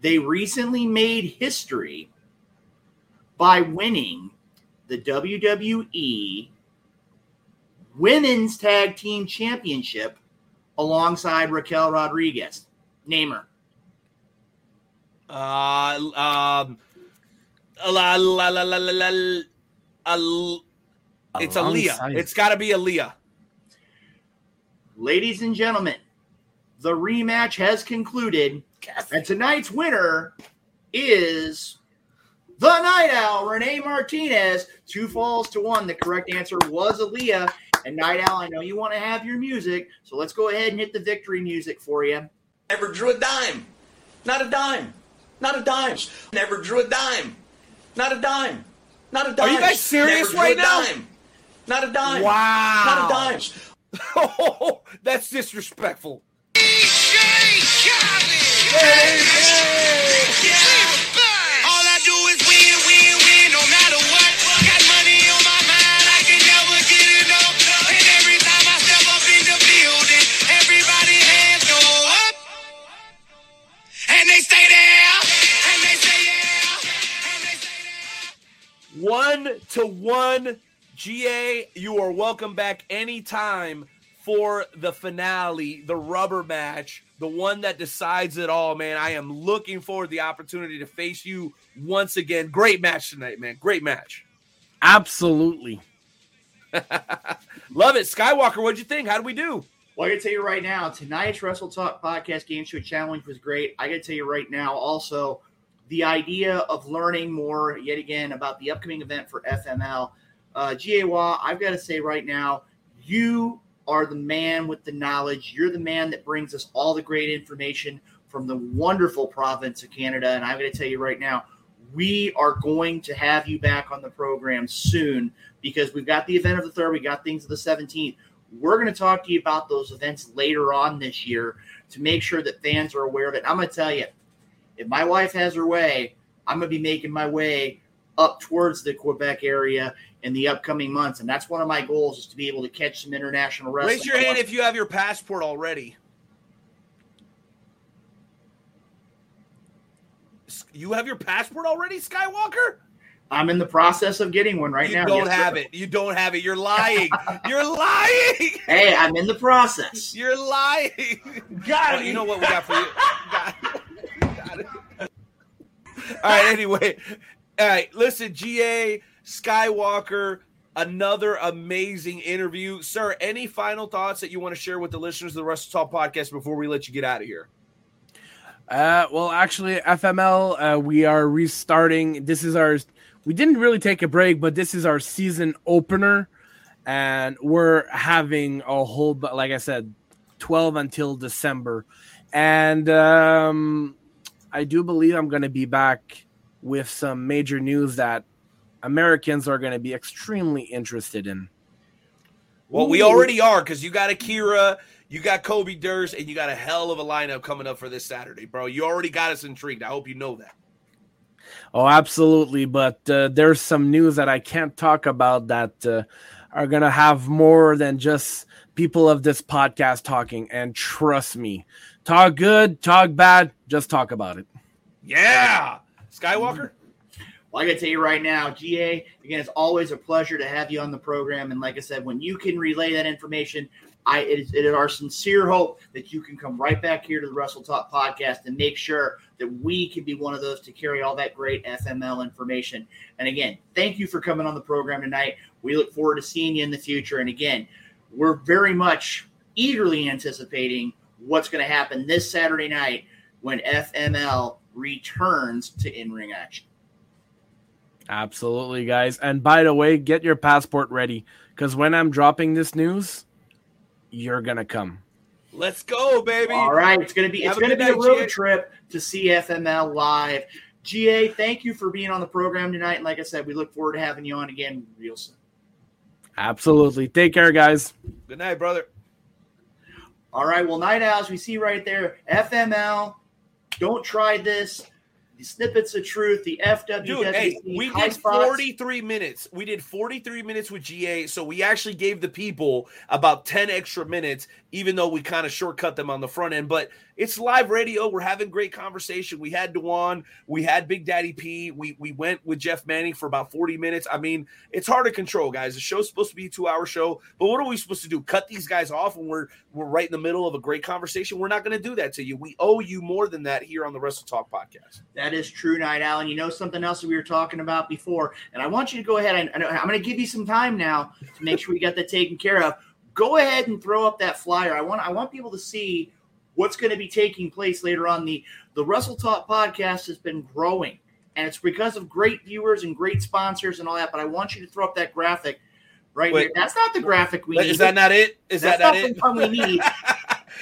B: They recently made history by winning the WWE Women's Tag Team Championship alongside Raquel Rodriguez. Name her.
C: Uh, um, la, la, la, la, la, la, Al- it's Aliyah.
I: Alongside-
C: It's got to be Aliyah.
B: Ladies and gentlemen, the rematch has concluded, and tonight's winner is the Night Owl, Renee Martinez. Two falls to one. The correct answer was Aliyah. And Night Owl, I know you want to have your music, so let's go ahead and hit the victory music for you.
J: Never drew a dime. Not a dime. Not a dime. Never drew a dime. Not a dime. Not a dime.
C: Are you guys serious
J: Never
C: right now?
J: Dime. Not a dime.
C: Wow.
J: Not a dime.
C: Oh, (laughs) that's disrespectful.
D: All
C: One to one. GA, you are welcome back anytime for the finale, the rubber match, the one that decides it all, man. I am looking forward to the opportunity to face you once again. Great match tonight, man. Great match.
I: Absolutely. (laughs)
C: Love it. Skywalker, what'd you think? How do we do?
B: Well, I gotta tell you right now, tonight's Wrestle Talk Podcast Game Show Challenge was great. I gotta tell you right now, also, the idea of learning more yet again about the upcoming event for FML. Uh, GAWA, I've got to say right now, you are the man with the knowledge. You're the man that brings us all the great information from the wonderful province of Canada. And I'm going to tell you right now, we are going to have you back on the program soon because we've got the event of the third, we got things of the 17th. We're going to talk to you about those events later on this year to make sure that fans are aware of it. I'm going to tell you, if my wife has her way, I'm going to be making my way up towards the Quebec area in the upcoming months, and that's one of my goals is to be able to catch some international wrestling.
C: Raise your hand if you have your passport already. You have your passport already, Skywalker?
B: I'm in the process of getting one right
C: you
B: now.
C: You don't
B: Yes,
C: have
B: sir.
C: it. You don't have it. You're lying. (laughs) You're lying.
B: Hey, I'm in the process.
C: You're lying.
H: Got
C: Oh, you know what we got for you? Got it. Got it. All right. Anyway, all right. Listen, GA Skywalker, another amazing interview, sir. Any final thoughts that you want to share with the listeners of the Wrestle Talk podcast before we let you get out of here?
I: Uh, well, actually, FML, uh, we are restarting. This is our. We didn't really take a break, but this is our season opener, and we're having a whole. Like I said, twelve until December, and um, I do believe I'm going to be back with some major news that Americans are going to be extremely interested in.
C: Well, we already are because you got Akira, you got Kobe Durst, and you got a hell of a lineup coming up for this Saturday, bro. You already got us intrigued. I hope you know that.
I: Oh, absolutely. But uh, there's some news that I can't talk about that uh, are going to have more than just people of this podcast talking. And trust me, talk good, talk bad, just talk about it.
C: Yeah. Skywalker?
B: Well, I got to tell you right now, GA, again, it's always a pleasure to have you on the program. And like I said, when you can relay that information, I it is, it is our sincere hope that you can come right back here to the Wrestle Talk podcast and make sure that we can be one of those to carry all that great FML information. And again, thank you for coming on the program tonight. We look forward to seeing you in the future. And again, we're very much eagerly anticipating what's going to happen this Saturday night when FML returns to in ring action.
I: Absolutely, guys. And by the way, get your passport ready because when I'm dropping this news, you're going to come.
C: Let's go, baby.
B: All right, it's gonna be it's gonna
C: good
B: be a road
C: GA.
B: trip to see FML live. GA, thank you for being on the program tonight. And like I said, we look forward to having you on again real soon.
I: Absolutely. Take care, guys.
C: Good night, brother.
B: All right, well, night owls, we see right there, FML. Don't try this. The snippets of truth, the FWWC,
C: Dude, hey, we did
B: spots.
C: 43 minutes. We did 43 minutes with GA, so we actually gave the people about 10 extra minutes, even though we kind of shortcut them on the front end. But it's live radio. We're having great conversation. We had Dewan, we had Big Daddy P, we we went with Jeff Manning for about 40 minutes. I mean, it's hard to control, guys. The show's supposed to be a two-hour show, but what are we supposed to do? Cut these guys off when we're we're right in the middle of a great conversation? We're not going to do that to you. We owe you more than that here on the Wrestle Talk podcast.
B: That is true, Night. And you know something else that we were talking about before, and I want you to go ahead and and I'm going to give you some time now to make sure we got that taken care of. Go ahead and throw up that flyer. I want I want people to see what's going to be taking place later on. The the Wrestle Talk podcast has been growing, and it's because of great viewers and great sponsors and all that. But I want you to throw up that graphic right
C: Wait.
B: here. That's not the graphic we need.
C: Is that not it? Is
B: That's
C: that not
B: not
C: it?
B: the one we need. (laughs)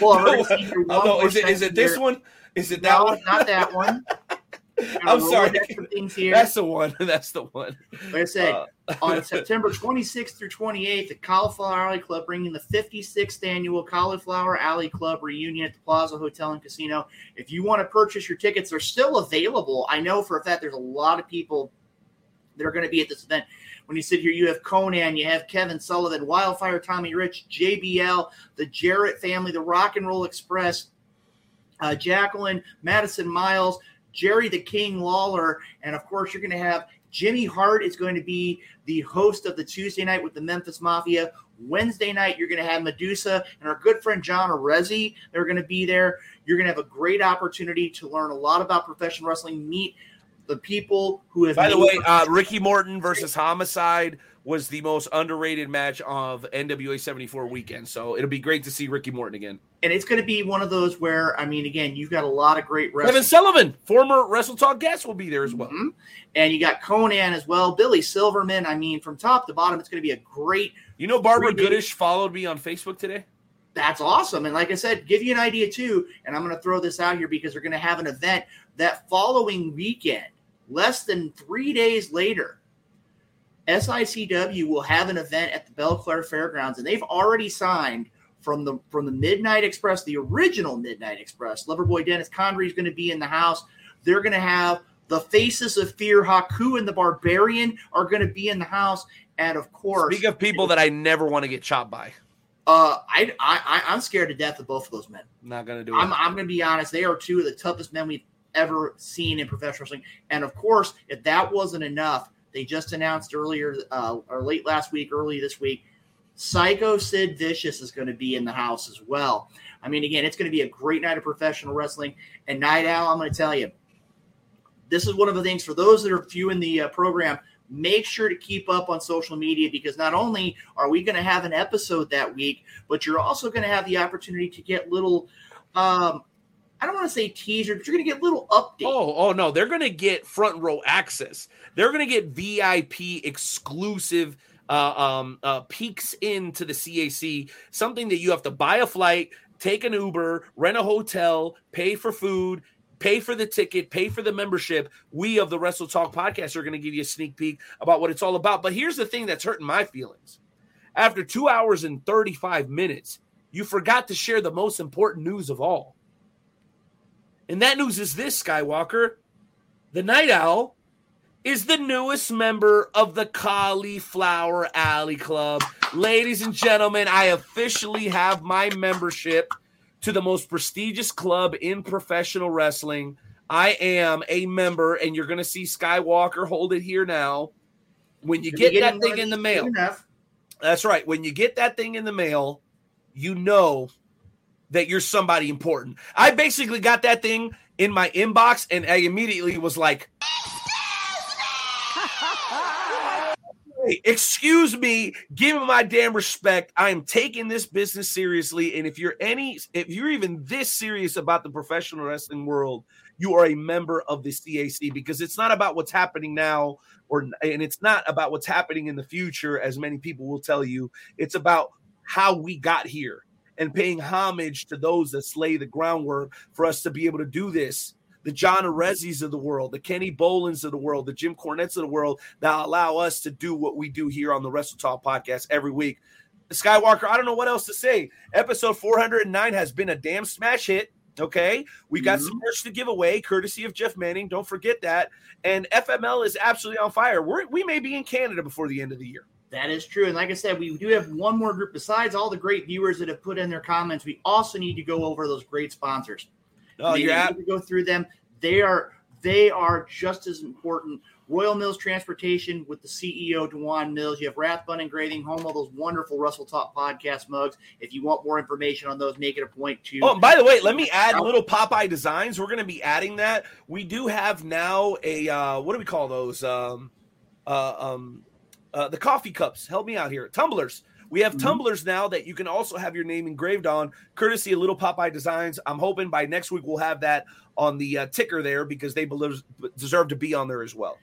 B: Well, we're gonna see here one
C: no,
B: more
C: is it is it this
B: here.
C: one? Is it that
B: No,
C: one?
B: not that (laughs) one.
C: I'm sorry.
B: the deck of Things here.
C: That's the one. (laughs) That's the one.
B: Like I said,
C: Uh,
B: on (laughs) September 26th through 28th, the Cauliflower Alley Club bringing the 56th annual Cauliflower Alley Club reunion at the Plaza Hotel and Casino. If you want to purchase your tickets, they're still available. I know for a fact there's a lot of people that are going to be at this event. When you sit here, you have Konnan, you have Kevin Sullivan, Wildfire Tommy Rich, JBL, the Jarrett family, the Rock and Roll Express, uh, Jacqueline, Madison Miles, Jerry the King Lawler, and of course, you're going to have Jimmy Hart is going to be the host of the Tuesday night with the Memphis Mafia. Wednesday night, you're going to have Medusa and our good friend John Arezzi. They're going to be there. You're going to have a great opportunity to learn a lot about professional wrestling, meet the people who have.
C: By the way, uh, Ricky Morton versus Homicide was the most underrated match of NWA 74 weekend. So it'll be great to see Ricky Morton again.
B: and it's going to be one of those where, I mean, again, you've got a lot of great
C: Kevin
B: wrestlers.
C: Sullivan, former Wrestle Talk guest, will be there as well.
B: Mhm. And you got Konnan as well, Billy Silverman. I mean, from top to bottom, it's going to be a great
C: You know, Barbara. Goodish followed me on Facebook today.
B: that's awesome. And like I said, give you an idea too. And I'm going to throw this out here because they're going to have an event that following weekend, less than three days later. SICW will have an event at the Belle-Clair Fairgrounds, and they've already signed from the from the Midnight Express, the original Midnight Express. Loverboy Dennis Condrey is going to be in the house. They're going to have the Faces of Fear, Haku and the Barbarian are going to be in the house, and of course,
C: Speak of people that I never want to get chopped by.
B: uh, I, I I- I'm scared to death of both of those men.
C: not going to do it.
B: I'm, I'm going to be honest. They are two of the toughest men we've ever seen in professional wrestling. And of course, if that wasn't enough, they just announced earlier uh, or late last week, early this week, Psycho Sid Vicious is going to be in the house as well. I mean, again, it's going to be a great night of professional wrestling. And Night Owl, I'm going to tell you, this is one of the things for those that are viewing the uh, program. Make sure to keep up on social media because not only are we going to have an episode that week, but you're also going to have the opportunity to get little um, I don't want to say teaser, but you're going to get little updates.
C: Oh, oh no, they're gonna get front row access. They're gonna get VIP exclusive uh, um, uh, peeks into the CAC. Something that you have to buy a flight, take an Uber, rent a hotel, pay for food, pay for the ticket, pay for the membership. We of the Wrestle Talk podcast are gonna give you a sneak peek about what it's all about. But here's the thing that's hurting my feelings. after two hours and 35 minutes, you forgot to share the most important news of all. And that news is this, Skywalker. The Night Owl is the newest member of the Cauliflower Alley Club. Ladies and gentlemen, I officially have my membership to the most prestigious club in professional wrestling. I am a member, and you're going to see Skywalker hold it here now. When you get that thing in the mail, that's right. When you get that thing in the mail, you know that you're somebody important. I basically got that thing in my inbox and I immediately was like, excuse me, give me my damn respect. I am taking this business seriously. And if you're any, if you're even this serious about the professional wrestling world, you are a member of the CAC because it's not about what's happening now, or and it's not about what's happening in the future, as many people will tell you. It's about how we got here and paying homage to those that slay the groundwork for us to be able to do this. The John Arezzi's of the world, the Kenny Bolins of the world, the Jim Cornettes of the world that allow us to do what we do here on the Wrestle Talk podcast every week. Skywalker, I don't know what else to say. Episode 409 has been a damn smash hit. Okay. We got some mm-hmm. merch to give away, courtesy of Jeff Manning. Don't forget that. And FML is absolutely on fire. We're, we may be in Canada before the end of the year.
B: That is true. And like I said, we do have one more group besides all the great viewers that have put in their comments. We also need to go over those great sponsors.
C: Oh, you're
B: need
C: at,
B: to go through them. They are they are just as important. Royal Mills Transportation with the CEO Dewan Mills. You have Rathbun Engraving, home of those wonderful Wrestle Talk podcast mugs. If you want more information on those, make it a point to.
C: Oh, by the way, let me add little Popeye designs. We're going to be adding that. We do have now a uh, what do we call those? Um, uh, um, uh, the coffee cups. Help me out here. Tumblers. We have tumblers now that you can also have your name engraved on, courtesy of Little Popeye Designs. I'm hoping by next week we'll have that on the uh, ticker there because they believe, deserve to be on there as well.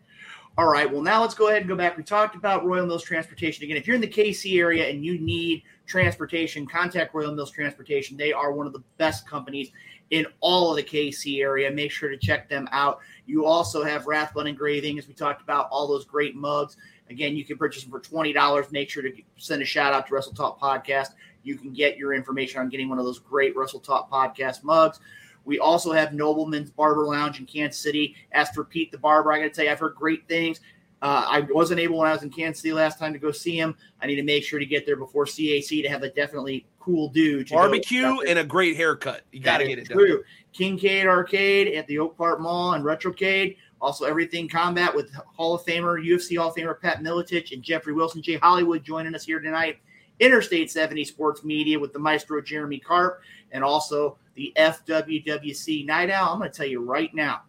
B: All right. Well, now let's go ahead and go back. We talked about Royal Mills Transportation again. If you're in the KC area and you need transportation, contact Royal Mills Transportation. They are one of the best companies in all of the KC area. Make sure to check them out. You also have Rathbun Engraving, as we talked about, all those great mugs. Again, you can purchase them for twenty dollars. Make sure to send a shout out to Wrestle Talk Podcast. You can get your information on getting one of those great Wrestle Talk Podcast mugs. We also have Nobleman's Barber Lounge in Kansas City. As for Pete the Barber, I got to tell you, I've heard great things. Uh, I wasn't able when I was in Kansas City last time to go see him. I need to make sure to get there before CAC to have a definitely cool dude.
C: Barbecue and a great haircut. You got to get it done.
B: true. Kincaid Arcade at the Oak Park Mall and Retrocade. Also, everything combat with Hall of Famer, UFC Hall of Famer Pat Miletich and Jeffrey Wilson, Jay Hollywood joining us here tonight. Interstate 70 Sports Media with the maestro Jeremy Karp and also the FWWC Night Owl. I'm going to tell you right now,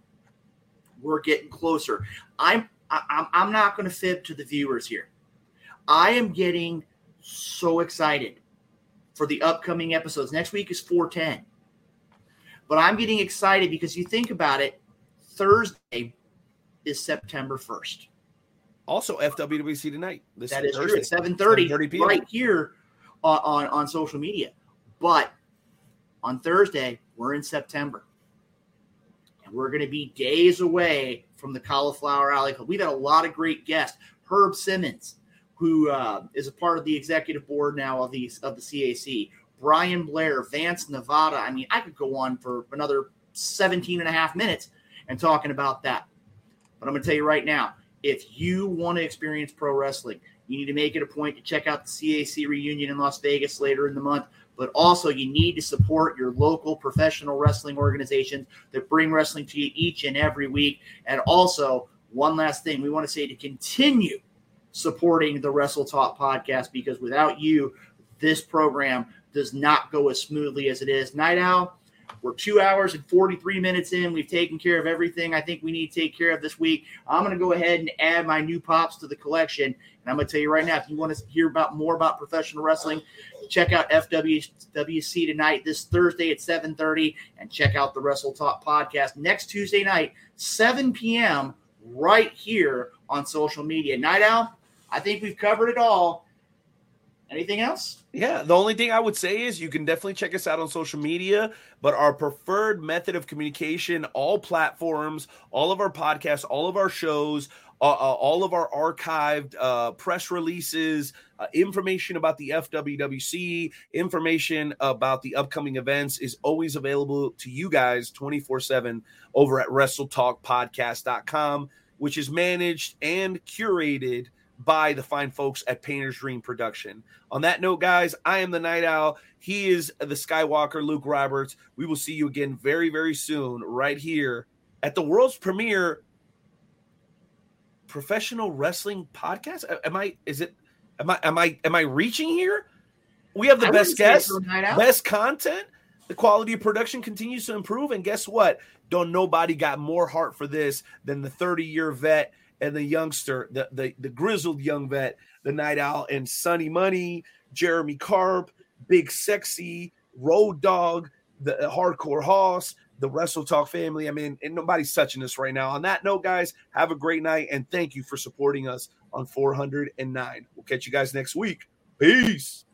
B: we're getting closer. I'm I'm I'm not going to fib to the viewers here. I am getting so excited for the upcoming episodes. Next week is 410. But I'm getting excited because you think about it, Thursday is September 1st.
C: Also, FWWC tonight. This
B: That is
C: Thursday,
B: true. At 7:30,
C: 7:30 p.m.
B: right here on, on, on social media. But on Thursday, we're in September. And we're going to be days away from the Cauliflower Alley Club. We've had a lot of great guests. Herb Simmons, who uh, is a part of the executive board now of the, of the CAC. Brian Blair, Vance Nevada. I mean, I could go on for another 17 and a half minutes and talking about that. But I'm going to tell you right now, if you want to experience pro wrestling, you need to make it a point to check out the CAC reunion in Las Vegas later in the month. But also, you need to support your local professional wrestling organizations that bring wrestling to you each and every week. And also, one last thing we want to say to continue supporting the Wrestle Talk podcast because without you, this program does not go as smoothly as it is. Night Owl, we're two hours and 43 minutes in. We've taken care of everything I think we need to take care of this week. I'm going to go ahead and add my new pops to the collection. And I'm going to tell you right now, if you want to hear about more about professional wrestling, check out FWC tonight this Thursday at 7:30 and check out the Wrestle Talk podcast next Tuesday night, 7 p.m. right here on social media. Night Owl, I think we've covered it all. Anything else?
C: Yeah, the only thing I would say is you can definitely check us out on social media, but our preferred method of communication, all platforms, all of our podcasts, all of our shows uh, uh, all of our archived uh, press releases, uh, information about the FWWC, information about the upcoming events is always available to you guys 24 7 over at WrestleTalkPodcast.com, which is managed and curated by the fine folks at Painter's Dream Production. On that note, guys, I am the Night Owl. He is the Skywalker, Luke Roberts. We will see you again very, very soon, right here at the world's premiere professional wrestling podcast. Am I? Is it? Am I? Am I? Am I reaching here? We have the
B: I
C: best guests,
B: so, Night Owl.
C: best content. The quality of production continues to improve, and guess what? Don't nobody got more heart for this than the 30 year vet and the youngster, the, the the grizzled young vet, the Night Owl, and Sunny Money, Jeremy Carp, Big Sexy, Road Dog, the uh, Hardcore Hoss, the Wrestle Talk family. I mean, and nobody's touching us right now. On that note, guys, have a great night and thank you for supporting us on 409. We'll catch you guys next week. Peace.